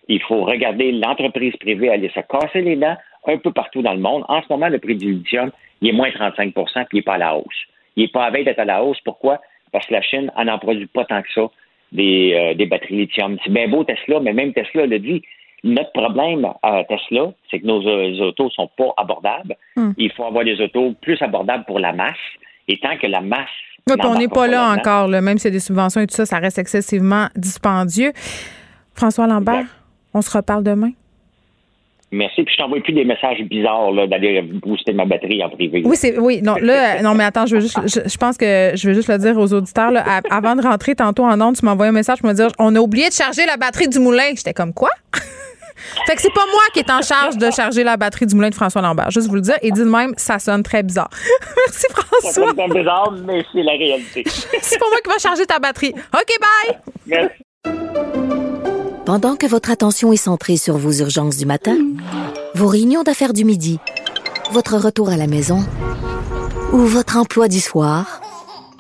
Il faut regarder l'entreprise privée aller se casser les dents un peu partout dans le monde. En ce moment, le prix du lithium, il est moins 35% puis il n'est pas à la hausse. Il n'est pas à veille d'être à la hausse. Pourquoi? Parce que la Chine n'en produit pas tant que ça des, euh, des batteries lithium. C'est bien beau Tesla, mais même Tesla le dit. Notre problème à Tesla, c'est que nos, euh, autos ne sont pas abordables. Hmm. Il faut avoir des autos plus abordables pour la masse. Et tant que la masse. On n'est pas, là encore, même si y a des subventions et tout ça, ça reste excessivement dispendieux. François Lambert, on se reparle demain. Merci. Puis je t'envoie plus des messages bizarres d'aller booster ma batterie en privé. Oui, c'est oui. Non, là, non, mais attends, je veux juste je, pense que je veux juste le dire aux auditeurs. avant de rentrer tantôt en onde, tu m'envoies un message pour me dire On a oublié de charger la batterie du moulin. J'étais comme quoi? Fait que c'est pas moi qui est en charge de charger la batterie du moulin de François Lambert. Juste vous le dire. Et dit de même, ça sonne très bizarre. Merci François. Ça sonne bizarre, mais c'est la réalité. c'est pas moi qui va charger ta batterie. OK, bye. Merci. Pendant que votre attention est centrée sur vos urgences du matin, vos réunions d'affaires du midi, votre retour à la maison ou votre emploi du soir,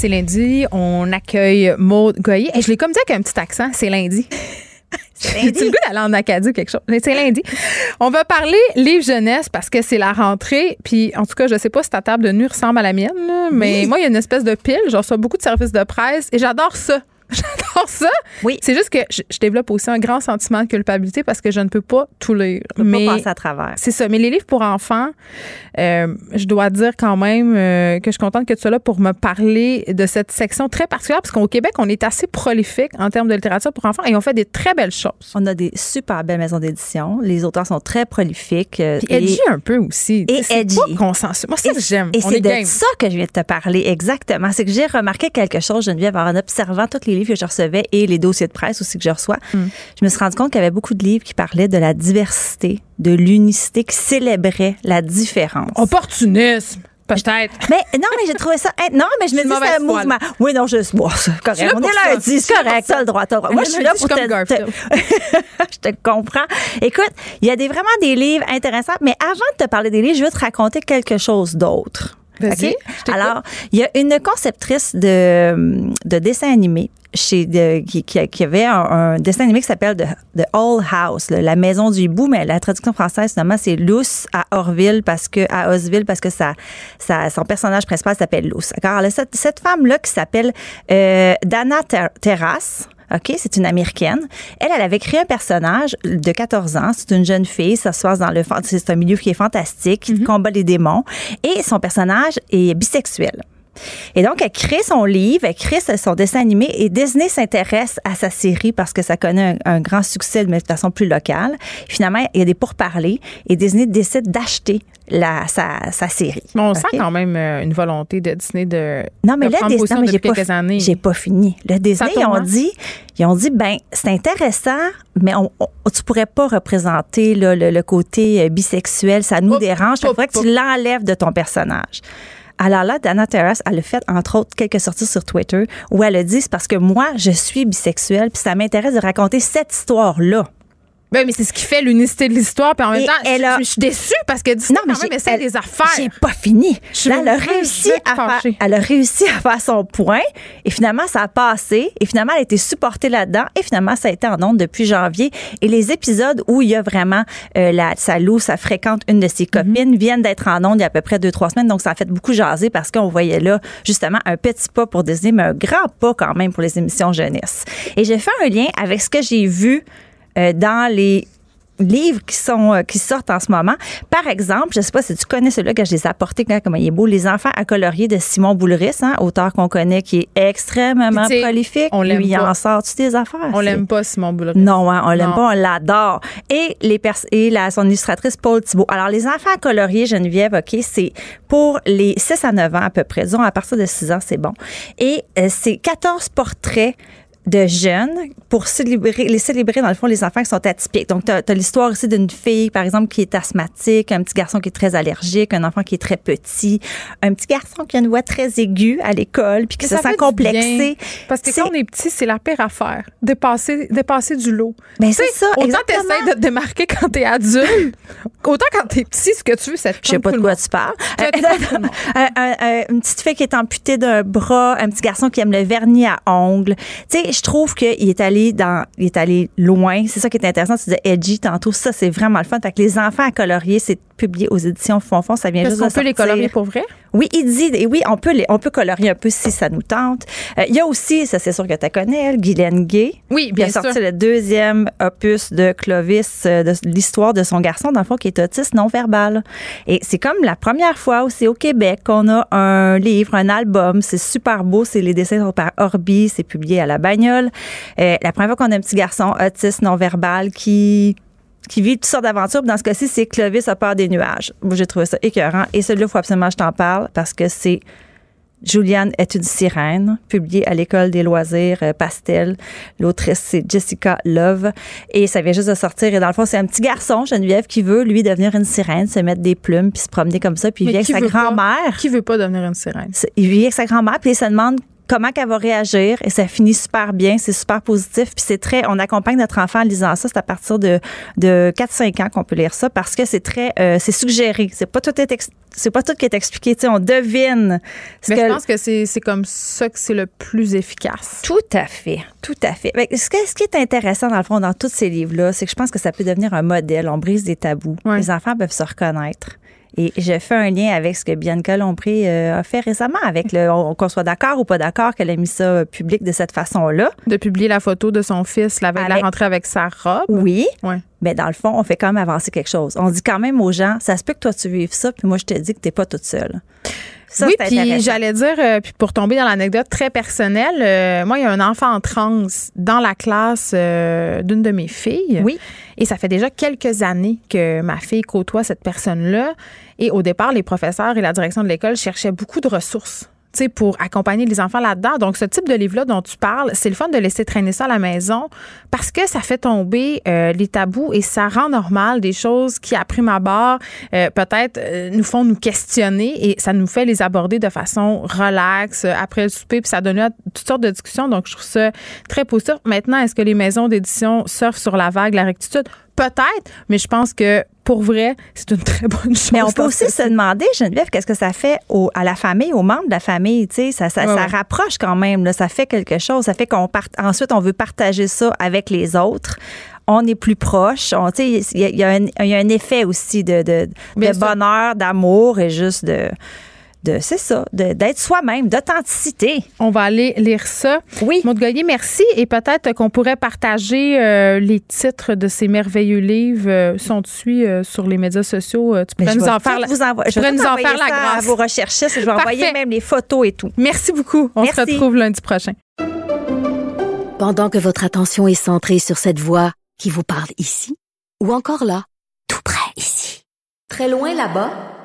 C'est lundi, on accueille Maud Goyer. Et je l'ai comme dit avec un petit accent, c'est lundi. J'ai le goût d'aller en Acadie ou quelque chose? C'est lundi. On va parler livre jeunesse parce que c'est la rentrée. Puis, en tout cas, je sais pas si ta table de nuit ressemble à la mienne, mais moi, il y a une espèce de pile. Je reçois beaucoup de services de presse et j'adore ça. J'adore ça. Oui. C'est juste que je, je développe aussi un grand sentiment de culpabilité parce que je ne peux pas tout lire. Je mais pas passer à travers. c'est ça. Mais les livres pour enfants, euh, je dois dire quand même euh, que je suis contente que tu sois là pour me parler de cette section très particulière parce qu'au Québec, on est assez prolifique en termes de littérature pour enfants et on fait des très belles choses. On a des super belles maisons d'édition. Les auteurs sont très prolifiques. euh, Puis edgy un peu aussi. Et C'est edgy. pas consensuel. Moi, ça, Et- j'aime. Et On c'est est de game. ça que je viens de te parler, exactement. C'est que j'ai remarqué quelque chose, Geneviève, en observant tous les livres que je recevais et les dossiers de presse aussi que je reçois. Mm. Je me suis rendu compte qu'il y avait beaucoup de livres qui parlaient de la diversité, de l'unicité, qui célébraient la différence. Opportunisme. Peut-être. Mais non, mais j'ai trouvé ça. Non, mais je me dis c'est un mouvement. Oui, non, je bon, c'est correct. On est lundi, c'est correct, t'as le droit, t'as le droit. Moi, je suis là pour te, te- je te comprends. Écoute, il y a des vraiment des livres intéressants, mais avant de te parler des livres, je veux te raconter quelque chose d'autre. Vas-y, OK? je t'écoute. Alors, il y a une conceptrice de, de dessin animé chez de- qui, qui, avait un, un dessin animé qui s'appelle The, The Old House, là, la maison du hibou, mais la traduction française, finalement, c'est Luce à Orville parce que, à Osville parce que sa, sa- son personnage principal s'appelle Luce. Alors, cette, cette femme-là qui s'appelle euh, Dana Ter- Terrace, OK, c'est une américaine. Elle, elle avait créé un personnage de 14 ans. C'est une jeune fille. Ça se passe dans le, c'est un milieu qui est fantastique, qui combat les démons. Et son personnage est bisexuel. Et donc, elle crée son livre, elle crée son dessin animé et Disney s'intéresse à sa série parce que ça connaît un, un grand succès mais de façon plus locale. Finalement, il y a des pourparlers et Disney décide d'acheter la, sa, sa série. Mais on sent quand même euh, une volonté de Disney de, Non, mais de là, prendre Dis- position non, mais j'ai pas, années. j'ai pas fini. Le Disney, ils ont dit, ils ont dit, ben, c'est intéressant, mais on, on- tu pourrais pas représenter là, le, le côté euh, bisexuel. Ça nous dérange. Il faudrait que tu l'enlèves de ton personnage. Alors là, Dana Terrace, elle a fait, entre autres, quelques sorties sur Twitter où elle a dit, parce que moi, je suis bisexuelle, puis ça m'intéresse de raconter cette histoire-là. Ben, mais c'est ce qui fait l'unicité de l'histoire. Puis en même Et temps, elle je- a- je suis déçue parce que Disney, quand même, j'ai- essaie elle- des affaires. J'ai pas fini. Là, elle a réussi à faire, elle a réussi à faire son point et finalement ça a passé et finalement elle a été supportée là-dedans et finalement ça a été en ondes depuis janvier et les épisodes où il y a vraiment euh, la sa loue, ça fréquente une de ses Mhm. copines viennent d'être en ondes il y a à peu près deux trois semaines donc ça a fait beaucoup jaser parce qu'on voyait là justement un petit pas pour Disney mais un grand pas quand même pour les émissions jeunesse. Et j'ai fait un lien avec ce que j'ai vu dans les livres qui sont euh, qui sortent en ce moment. Par exemple, je sais pas si tu connais celui-là que je les ai apportés quand comment il est beau, Les enfants à colorier de Simon Boulris, hein, auteur qu'on connaît qui est extrêmement prolifique. on l'aime Lui, il pas. en sort tu des affaires. On l'aime pas, Simon Boulris. non, hein, on l'aime Non. pas, on l'adore. Et les pers- et la, son illustratrice Paul Thibault. Alors, les enfants à colorier, Geneviève, OK, c'est pour les 6 à 9 ans à peu près. Disons, à partir de 6 ans, c'est bon. Et euh, c'est 14 portraits de jeunes pour célébrer, les célébrer, dans le fond, les enfants qui sont atypiques. Donc, tu as, l'histoire ici d'une fille, par exemple, qui est asthmatique, un petit garçon qui est très allergique, un enfant qui est très petit, un petit garçon qui a une voix très aiguë à l'école, puis qui Mais se sent complexé. Parce que quand on est petit, c'est la pire affaire. Dépasser, dépasser du lot. Ben, Tu sais, c'est ça, Autant t'essayes de te démarquer quand t'es adulte, autant quand t'es petit, ce que tu veux, c'est Je sais pas de quoi tu parles. Euh, un- un- un- une petite fille qui est amputée d'un bras, un petit garçon qui aime le vernis à ongles. Tu sais, je trouve qu'il est allé dans, il est allé loin. C'est ça qui est intéressant. Tu disais edgy tantôt. Ça, c'est vraiment le fun. Fait que les enfants à colorier, c'est publié aux éditions Fonfon. Ça vient juste de peut les colorier pour vrai? Oui, il dit, et oui, on peut les, on peut colorier un peu si ça nous tente. Euh, Il y a aussi, ça c'est sûr que tu connais, elle, Guylaine Gay. Oui, qui bien a sorti sûr. le deuxième opus de Clovis, euh, de l'histoire de son garçon, dans le fond, qui est autiste non-verbal. Et c'est comme la première fois aussi au Québec qu'on a un livre, un album. C'est super beau. C'est les dessins sont par Orbi. C'est publié à la bagnole. Euh, la première fois qu'on a un petit garçon autiste non-verbal qui qui vit toutes sortes d'aventures. Dans ce cas-ci, c'est Clovis a peur des nuages. Moi, j'ai trouvé ça écœurant. Et celui-là, il faut absolument que je t'en parle parce que c'est Juliane est une sirène, publié à l'École des loisirs euh, Pastel. L'autrice, c'est Jessica Love. Et ça vient juste de sortir. Et dans le fond, c'est un petit garçon, Geneviève, qui veut, lui, devenir une sirène, se mettre des plumes, puis se promener comme ça. Puis il vient avec sa grand-mère. Qui veut pas devenir une sirène? Il vit avec sa grand-mère, puis il se demande comment qu'elle va réagir et ça finit super bien, c'est super positif puis c'est très on accompagne notre enfant en lisant ça, c'est à partir de de 4 5 ans qu'on peut lire ça parce que c'est très euh, c'est suggéré, c'est pas tout est c'est pas tout qui est expliqué, tu sais, on devine. Mais je pense que c'est comme ça que c'est le plus efficace. Tout à fait, tout à fait. ce, ce qui est intéressant dans le fond dans tous ces livres-là, c'est que je pense que ça peut devenir un modèle. On brise des tabous. Les enfants peuvent se reconnaître. Et je fais un lien avec ce que Bianca Lompré euh, a fait récemment, avec le qu'on soit d'accord ou pas d'accord qu'elle a mis ça public de cette façon-là. De publier la photo de son fils la veille la rentrée avec sa robe. Oui. Mais dans le fond, on fait quand même avancer quelque chose. On dit quand même aux gens, ça se peut que toi tu vives ça, puis moi je te dis que tu n'es pas toute seule. Oui, puis j'allais dire, euh, puis pour tomber dans l'anecdote très personnelle, moi, il y a un enfant en transe dans la classe d'une de mes filles. Oui. Et ça fait déjà quelques années que ma fille côtoie cette personne-là. Et au départ, les professeurs et la direction de l'école cherchaient beaucoup de ressources pour accompagner les enfants là-dedans. Donc, ce type de livre-là dont tu parles, c'est le fun de laisser traîner ça à la maison parce que ça fait tomber euh, les tabous et ça rend normal des choses qui, à prime abord, euh, peut-être euh, nous font nous questionner et ça nous fait les aborder de façon relaxe après le souper, puis ça donne toutes sortes de discussions. Donc, je trouve ça très positif. Maintenant, est-ce que les maisons d'édition surfent sur la vague, la rectitude? Peut-être, mais je pense que pour vrai, c'est une très bonne chose. Mais on peut aussi se demander, Geneviève, qu'est-ce que ça fait à la famille, aux membres de la famille, tu sais, ça, ça, rapproche quand même, là, ça fait quelque chose, ça fait qu'on part, ensuite on veut partager ça avec les autres on est plus proche. Il y, y, a un effet aussi de, de, de bonheur, d'amour et juste de de c'est ça, d'être soi-même, d'authenticité. On va aller lire ça. Oui. Maud Goyer, merci. Et peut-être qu'on pourrait partager euh, les titres de ces merveilleux livres. Euh, sont dessus euh, sur les médias sociaux? tu pourrais nous en faire, vous envoie, je nous en faire la grâce. À vos recherchistes. Je vais envoyer même les photos et tout. Merci beaucoup. On se retrouve lundi prochain. Pendant que votre attention est centrée sur cette voix qui vous parle ici, ou encore là, tout près ici, très loin là-bas,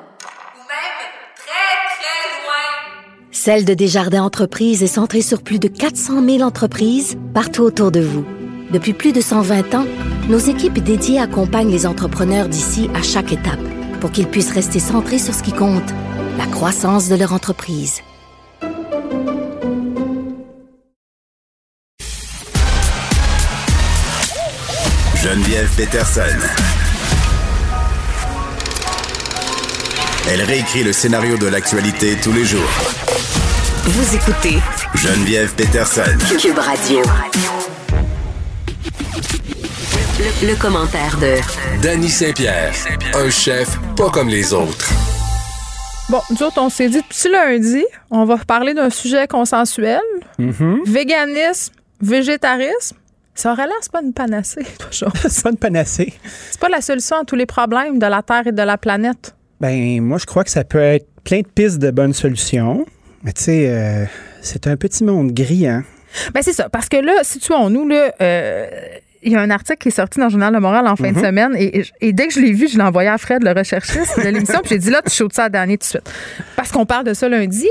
Celle de Desjardins Entreprises est centrée sur plus de 400 000 entreprises partout autour de vous. Depuis plus de 120 ans, nos équipes dédiées accompagnent les entrepreneurs d'ici à chaque étape pour qu'ils puissent rester centrés sur ce qui compte, la croissance de leur entreprise. Geneviève Peterson. Elle réécrit le scénario de l'actualité tous les jours vous écoutez Geneviève Peterson. Cube Radio. Le, commentaire de Danny Saint-Pierre, un chef pas comme les autres. Bon, nous autres, on s'est dit depuis lundi, on va parler d'un sujet consensuel. Mm-hmm. Véganisme, végétarisme. Ça aurait l'air, c'est pas une panacée, toujours. c'est pas une panacée. C'est pas la solution à tous les problèmes de la Terre et de la planète. Ben, moi, je crois que ça peut être plein de pistes de bonnes solutions. Mais tu sais, euh, c'est un petit monde gris, hein? Ben c'est ça, parce que là, situons-nous, là, euh, il y a un article qui est sorti dans le Journal de Montréal en fin de mhm. semaine et, dès que je l'ai vu, je l'ai envoyé à Fred, le recherchiste de l'émission, puis j'ai dit là, tu chaudes ça à dernier tout de suite. Parce qu'on parle de ça lundi.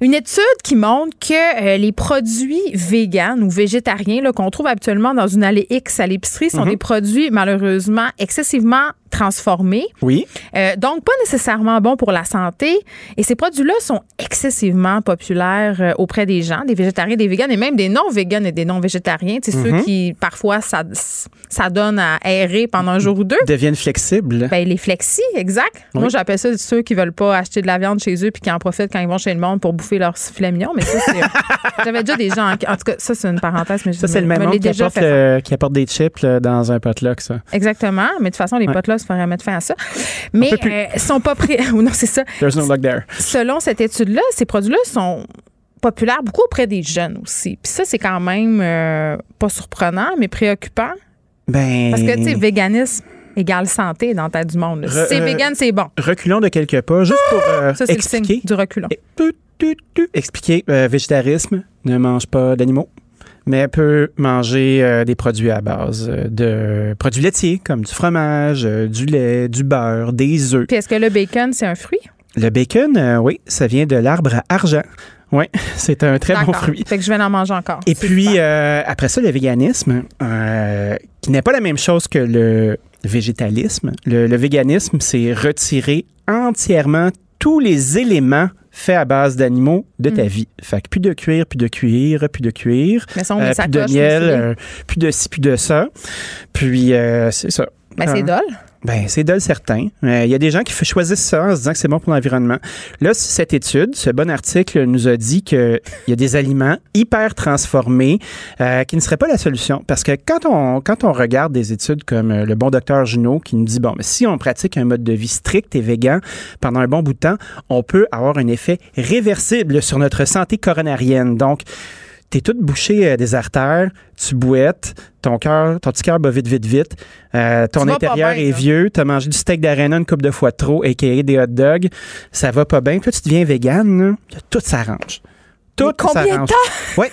Une étude qui montre que euh, les produits véganes ou végétariens qu'on trouve habituellement dans une allée X à l'épicerie sont mhm. des produits malheureusement excessivement transformés. Oui. Euh, donc, pas nécessairement bons pour la santé. Et ces produits-là sont excessivement populaires euh, auprès des gens, des végétariens, des véganes et même des non-véganes et des non-végétariens. C'est ceux mhm. qui, parfois, ça, ça donne à aérer pendant un jour ou deux. Deviennent flexibles. Ben, les flexis, exact. Moi, j'appelle ça ceux qui veulent pas acheter de la viande chez eux puis qui en profitent quand ils vont chez le monde pour bouffer leur filet mignon. Mais ça, c'est. J'avais déjà des gens. En, tout cas, ça, c'est une parenthèse. Mais ça, c'est le même monde qui apporte, qui apporte, des chips dans un potluck, ça. Exactement. Mais de toute façon, les potlucks ferait mettre fin à ça. Mais euh, sont pas prêts. non, c'est ça. There's no luck there. Selon cette étude-là, ces produits-là sont populaires beaucoup auprès des jeunes aussi. Puis ça, c'est quand même euh, pas surprenant, mais préoccupant. Ben... Parce que, tu sais, véganisme égale santé dans la tête du monde. Si c'est euh, vegan, c'est bon. Reculons de quelques pas, juste pour ça, c'est expliquer. Le signe du reculon. Expliquer, végétarisme, ne mange pas d'animaux mais peut manger euh, des produits à base euh, de produits laitiers comme du fromage, euh, du lait, du beurre, des œufs. Puis est-ce que le bacon, c'est un fruit? Le bacon, oui, ça vient de l'arbre à argent. Oui, c'est un très bon fruit. Fait que je vais en manger encore. Et puis, après ça, le véganisme, qui n'est pas la même chose que le végétalisme. Le, le véganisme, c'est retirer entièrement tous les éléments faits à base d'animaux de ta Mm. vie. Fait que plus de cuir, plus de cuir, plus de cuir, Mais ça, on met euh, plus de miel, euh, plus de ci, plus de ça. Puis euh, c'est ça. Ben, c'est Hein? Ben, c'est dole certain. Euh, Il y a des gens qui choisissent ça en se disant que c'est bon pour l'environnement. Là, cette étude, ce bon article nous a dit qu'il y a des aliments hyper transformés euh, qui ne seraient pas la solution. Parce que quand on, quand on regarde des études comme euh, le bon docteur Junot qui nous dit, bon, mais si on pratique un mode de vie strict et végan pendant un bon bout de temps, on peut avoir un effet réversible sur notre santé coronarienne. Donc, T'es toute bouché euh, des artères, tu bouettes, ton cœur, ton petit cœur bat vite, vite, vite. Euh, ton intérieur bien, est là. vieux, t'as mangé du steak d'arena une coupe de fois trop, a.k.a. des hot dogs, ça va pas bien. Puis là, tu deviens vegan, là, tout s'arrange. Tout combien de temps? Ouais,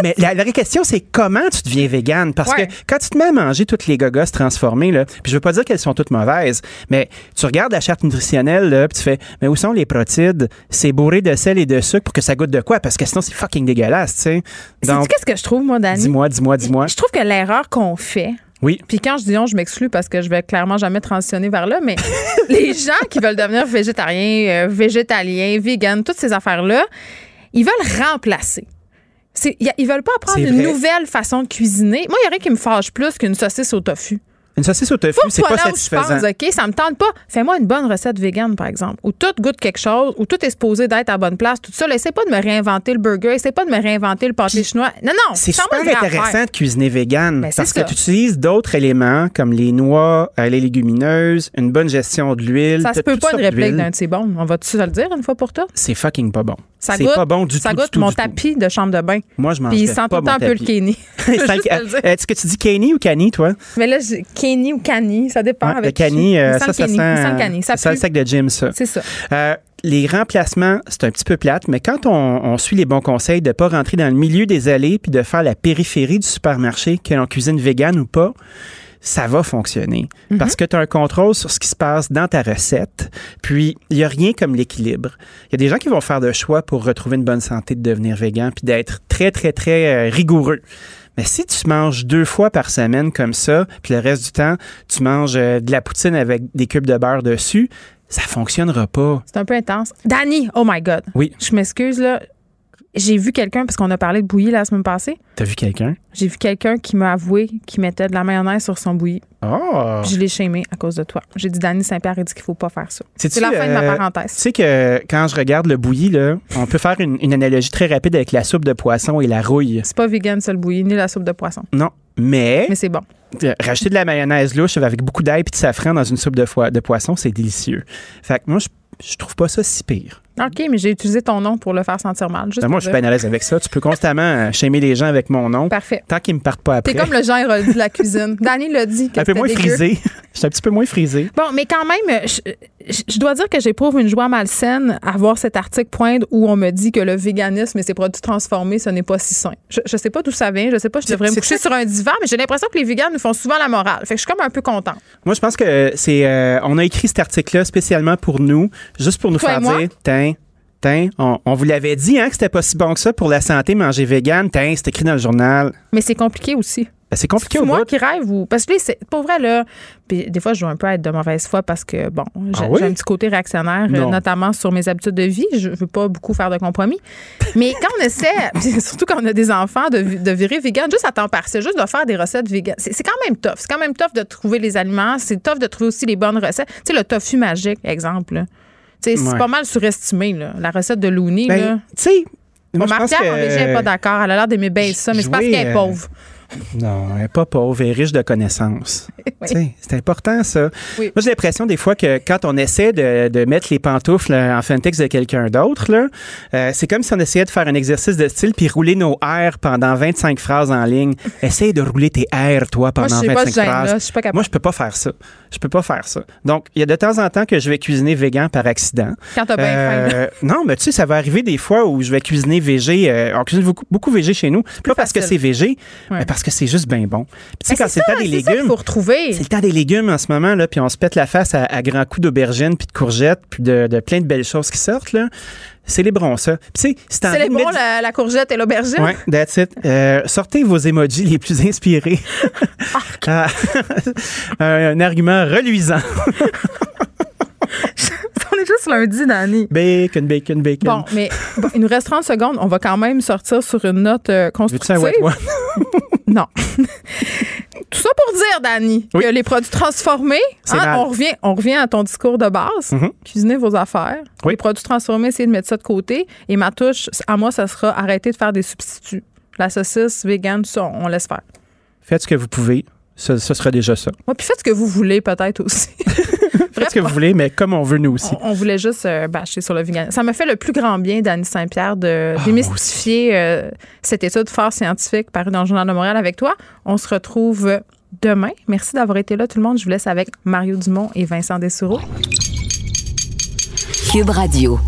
mais, la, vraie question, c'est comment tu deviens vegan? Parce Ouais. que quand tu te mets à manger toutes les gogos transformées, là, puis je veux pas dire qu'elles sont toutes mauvaises, mais tu regardes la charte nutritionnelle, là, puis tu fais, mais où sont les protides? C'est bourré de sel et de sucre pour que ça goûte de quoi? Parce que sinon, c'est fucking dégueulasse, tu sais. Donc, qu'est-ce que je trouve, moi, Dani? dis-moi, dis-moi, dis-moi. Je trouve que l'erreur qu'on fait, Oui. puis quand je dis on, je m'exclus parce que je vais clairement jamais transitionner vers là, mais les gens qui veulent devenir végétariens, euh, végétaliens, vegan, toutes ces affaires-là, ils veulent remplacer. A- Ils veulent pas apprendre une nouvelle façon de cuisiner. Moi, il y a rien qui me fâche plus qu'une saucisse au tofu. Une saucisse au tofu, c'est toi pas là où je satisfaisant. pense, OK, ça me tente pas. Fais-moi une bonne recette vegan, par exemple, où tout goûte quelque chose, où tout est supposé d'être à la bonne place, tout ça. là, Essaie pas de me réinventer le burger, essaie pas de me réinventer le pâté chinois. Non, non, C'est super intéressant de cuisiner vegan Ben, parce que tu utilises d'autres éléments comme les noix, euh, les légumineuses, une bonne gestion de l'huile. Ça se peut pas une réplique d'un de ces bons. On va-tu se le dire une fois pour toutes? C'est fucking pas bon. Ça C'est goûte, pas bon du ça tout. goûte du tout, mon tout. tapis de chambre de bain. Moi, je mange Puis il sent tout le temps un peu le. Kenny. Le dire. Est-ce que tu dis Kenny ou Cani, toi? Mais là, Kenny ou Cani, ça dépend. Ouais, le avec Cani, qui. euh, ça, le ça Kenny, sent, le Cani. Ça ça le sac de gym, ça. C'est ça. Euh, les remplacements, c'est un petit peu plate, mais quand on, on suit les bons conseils de ne pas rentrer dans le milieu des allées puis de faire la périphérie du supermarché, que l'on cuisine vegan ou pas, ça va fonctionner. Mhm. Parce que tu as un contrôle sur ce qui se passe dans ta recette. Puis, il n'y a rien comme l'équilibre. Il y a des gens qui vont faire de choix pour retrouver une bonne santé, de devenir vegan, puis d'être très, très, très euh, rigoureux. Mais si tu manges deux fois par semaine comme ça, puis le reste du temps, tu manges euh, de la poutine avec des cubes de beurre dessus, ça fonctionnera pas. C'est un peu intense. Danny, oh my God. Oui. Je m'excuse, là. J'ai vu quelqu'un, parce qu'on a parlé de bouillie la semaine passée, T'as vu quelqu'un? j'ai vu quelqu'un qui m'a avoué qu'il mettait de la mayonnaise sur son bouilli. Oh! Je l'ai shamé à cause de toi. J'ai dit, Danny Saint-Pierre, il dit qu'il faut pas faire ça. C'est la fin de ma euh, parenthèse. Tu sais que quand je regarde le bouilli, là, on peut faire une, une analogie très rapide avec la soupe de poisson et la rouille. C'est pas vegan, ça, le bouilli, ni la soupe de poisson. Non. Mais, Mais c'est bon. rajouter de la mayonnaise louche avec beaucoup d'ail et de safran dans une soupe de poisson, c'est délicieux. Fait que moi, je, je trouve pas ça si pire. OK, mais j'ai utilisé ton nom pour le faire sentir mal. Juste Ben, moi, je suis bien à l'aise avec ça. Tu peux constamment euh, shamer les gens avec mon nom. Parfait. Tant qu'ils me partent pas après. T'es comme le Jean Héroldi de la cuisine. Danny l'a dit. que un peu moins dégueu. frisé. Je suis un petit peu moins frisé. Bon, mais quand même, je, je- dois dire que j'éprouve une joie malsaine à voir cet article poindre où on me dit que le véganisme et ses produits transformés, ce n'est pas si sain. Je, je sais pas d'où ça vient, je sais pas, je devrais me coucher sur un divan, mais j'ai l'impression que les véganes nous font souvent la morale. Fait que je suis comme un peu contente. Moi, je pense que c'est. euh, on a écrit cet article-là spécialement pour nous, juste pour nous Toi faire dire, on, on vous l'avait dit, hein, que c'était pas si bon que ça pour la santé, manger vegan. C'est écrit dans le journal. Mais c'est compliqué aussi. Ben, c'est compliqué C'est au moi bout. qui rêve ou. Parce que c'est pour vrai, là. Puis des fois, je joue un peu à être de mauvaise foi parce que, bon, j'ai Ah oui? j'ai un petit côté réactionnaire, Non. notamment sur mes habitudes de vie. Je veux pas beaucoup faire de compromis. Mais quand on essaie, surtout quand on a des enfants, de, de virer vegan, juste à temps partiel, juste de faire des recettes vegan, c'est c'est quand même tough. C'est quand même tough de trouver les aliments. C'est tough de trouver aussi les bonnes recettes. Tu sais, le tofu magique, exemple. là. C'est Ouais. pas mal surestimé, là. La recette de Looney. Ben, tu sais, Bon, Marc-Pierre, que- pas d'accord. Elle a l'air d'aimer bien ça, mais c'est parce qu'elle est euh, pauvre. Non, elle n'est pas pauvre, elle est riche de connaissances. C'est important, ça. Oui. Moi, j'ai l'impression des fois que quand on essaie de, de mettre les pantoufles en fentex de quelqu'un d'autre, là, euh, c'est comme si on essayait de faire un exercice de style puis rouler nos R pendant 25 phrases en ligne. Essaye de rouler tes R, toi, pendant sais pas 25 ce gêne-là. phrases. Je suis pas capable. Moi, je peux pas faire ça. Je peux pas faire ça. Donc, il y a de temps en temps que je vais cuisiner vegan par accident. Quand t'as bien faim. Euh, non, mais tu sais, ça va arriver des fois où je vais cuisiner végé. euh, on cuisine beaucoup, beaucoup végé chez nous. Pas parce que c'est végé, Ouais. mais parce que c'est juste bien bon. Puis tu sais, Mais quand c'est le temps des légumes. faut retrouver. C'est le temps des légumes en ce moment, là, puis on se pète la face à, à grands coups d'aubergines, puis de courgettes, puis de, de plein de belles choses qui sortent. là. Célébrons ça. Puis tu sais, c'est en de mettre- la, la courgette et l'aubergine. Ouais, that's it. Euh, sortez vos emojis les plus inspirés. Ah, un, un argument reluisant. On est juste lundi, Dani? Bacon, bacon, bacon. Bon, mais bon, il nous reste 30 secondes. On va quand même sortir sur une note euh, constructive. Non. Tout ça pour dire, Dani, Oui. que les produits transformés, hein, on, revient, on revient à ton discours de base. Mhm. Cuisinez vos affaires. Les produits transformés, essayez de mettre ça de côté. Et ma touche, à moi, ça sera arrêter de faire des substituts. La saucisse, vegan, tout ça, on laisse faire. Faites ce que vous pouvez. Ce, ce sera déjà ça. Ouais, puis faites ce que vous voulez, peut-être aussi. Faites ce que vous voulez, mais comme on veut nous aussi. On, on voulait juste euh, bâcher sur le vegan. Ça me fait le plus grand bien, Dany Saint-Pierre, de Ah, démystifier euh, cette étude fort scientifique parue dans le Journal de Montréal avec toi. On se retrouve demain. Merci d'avoir été là, tout le monde. Je vous laisse avec Mario Dumont et Vincent Dessoureau. Cube Radio.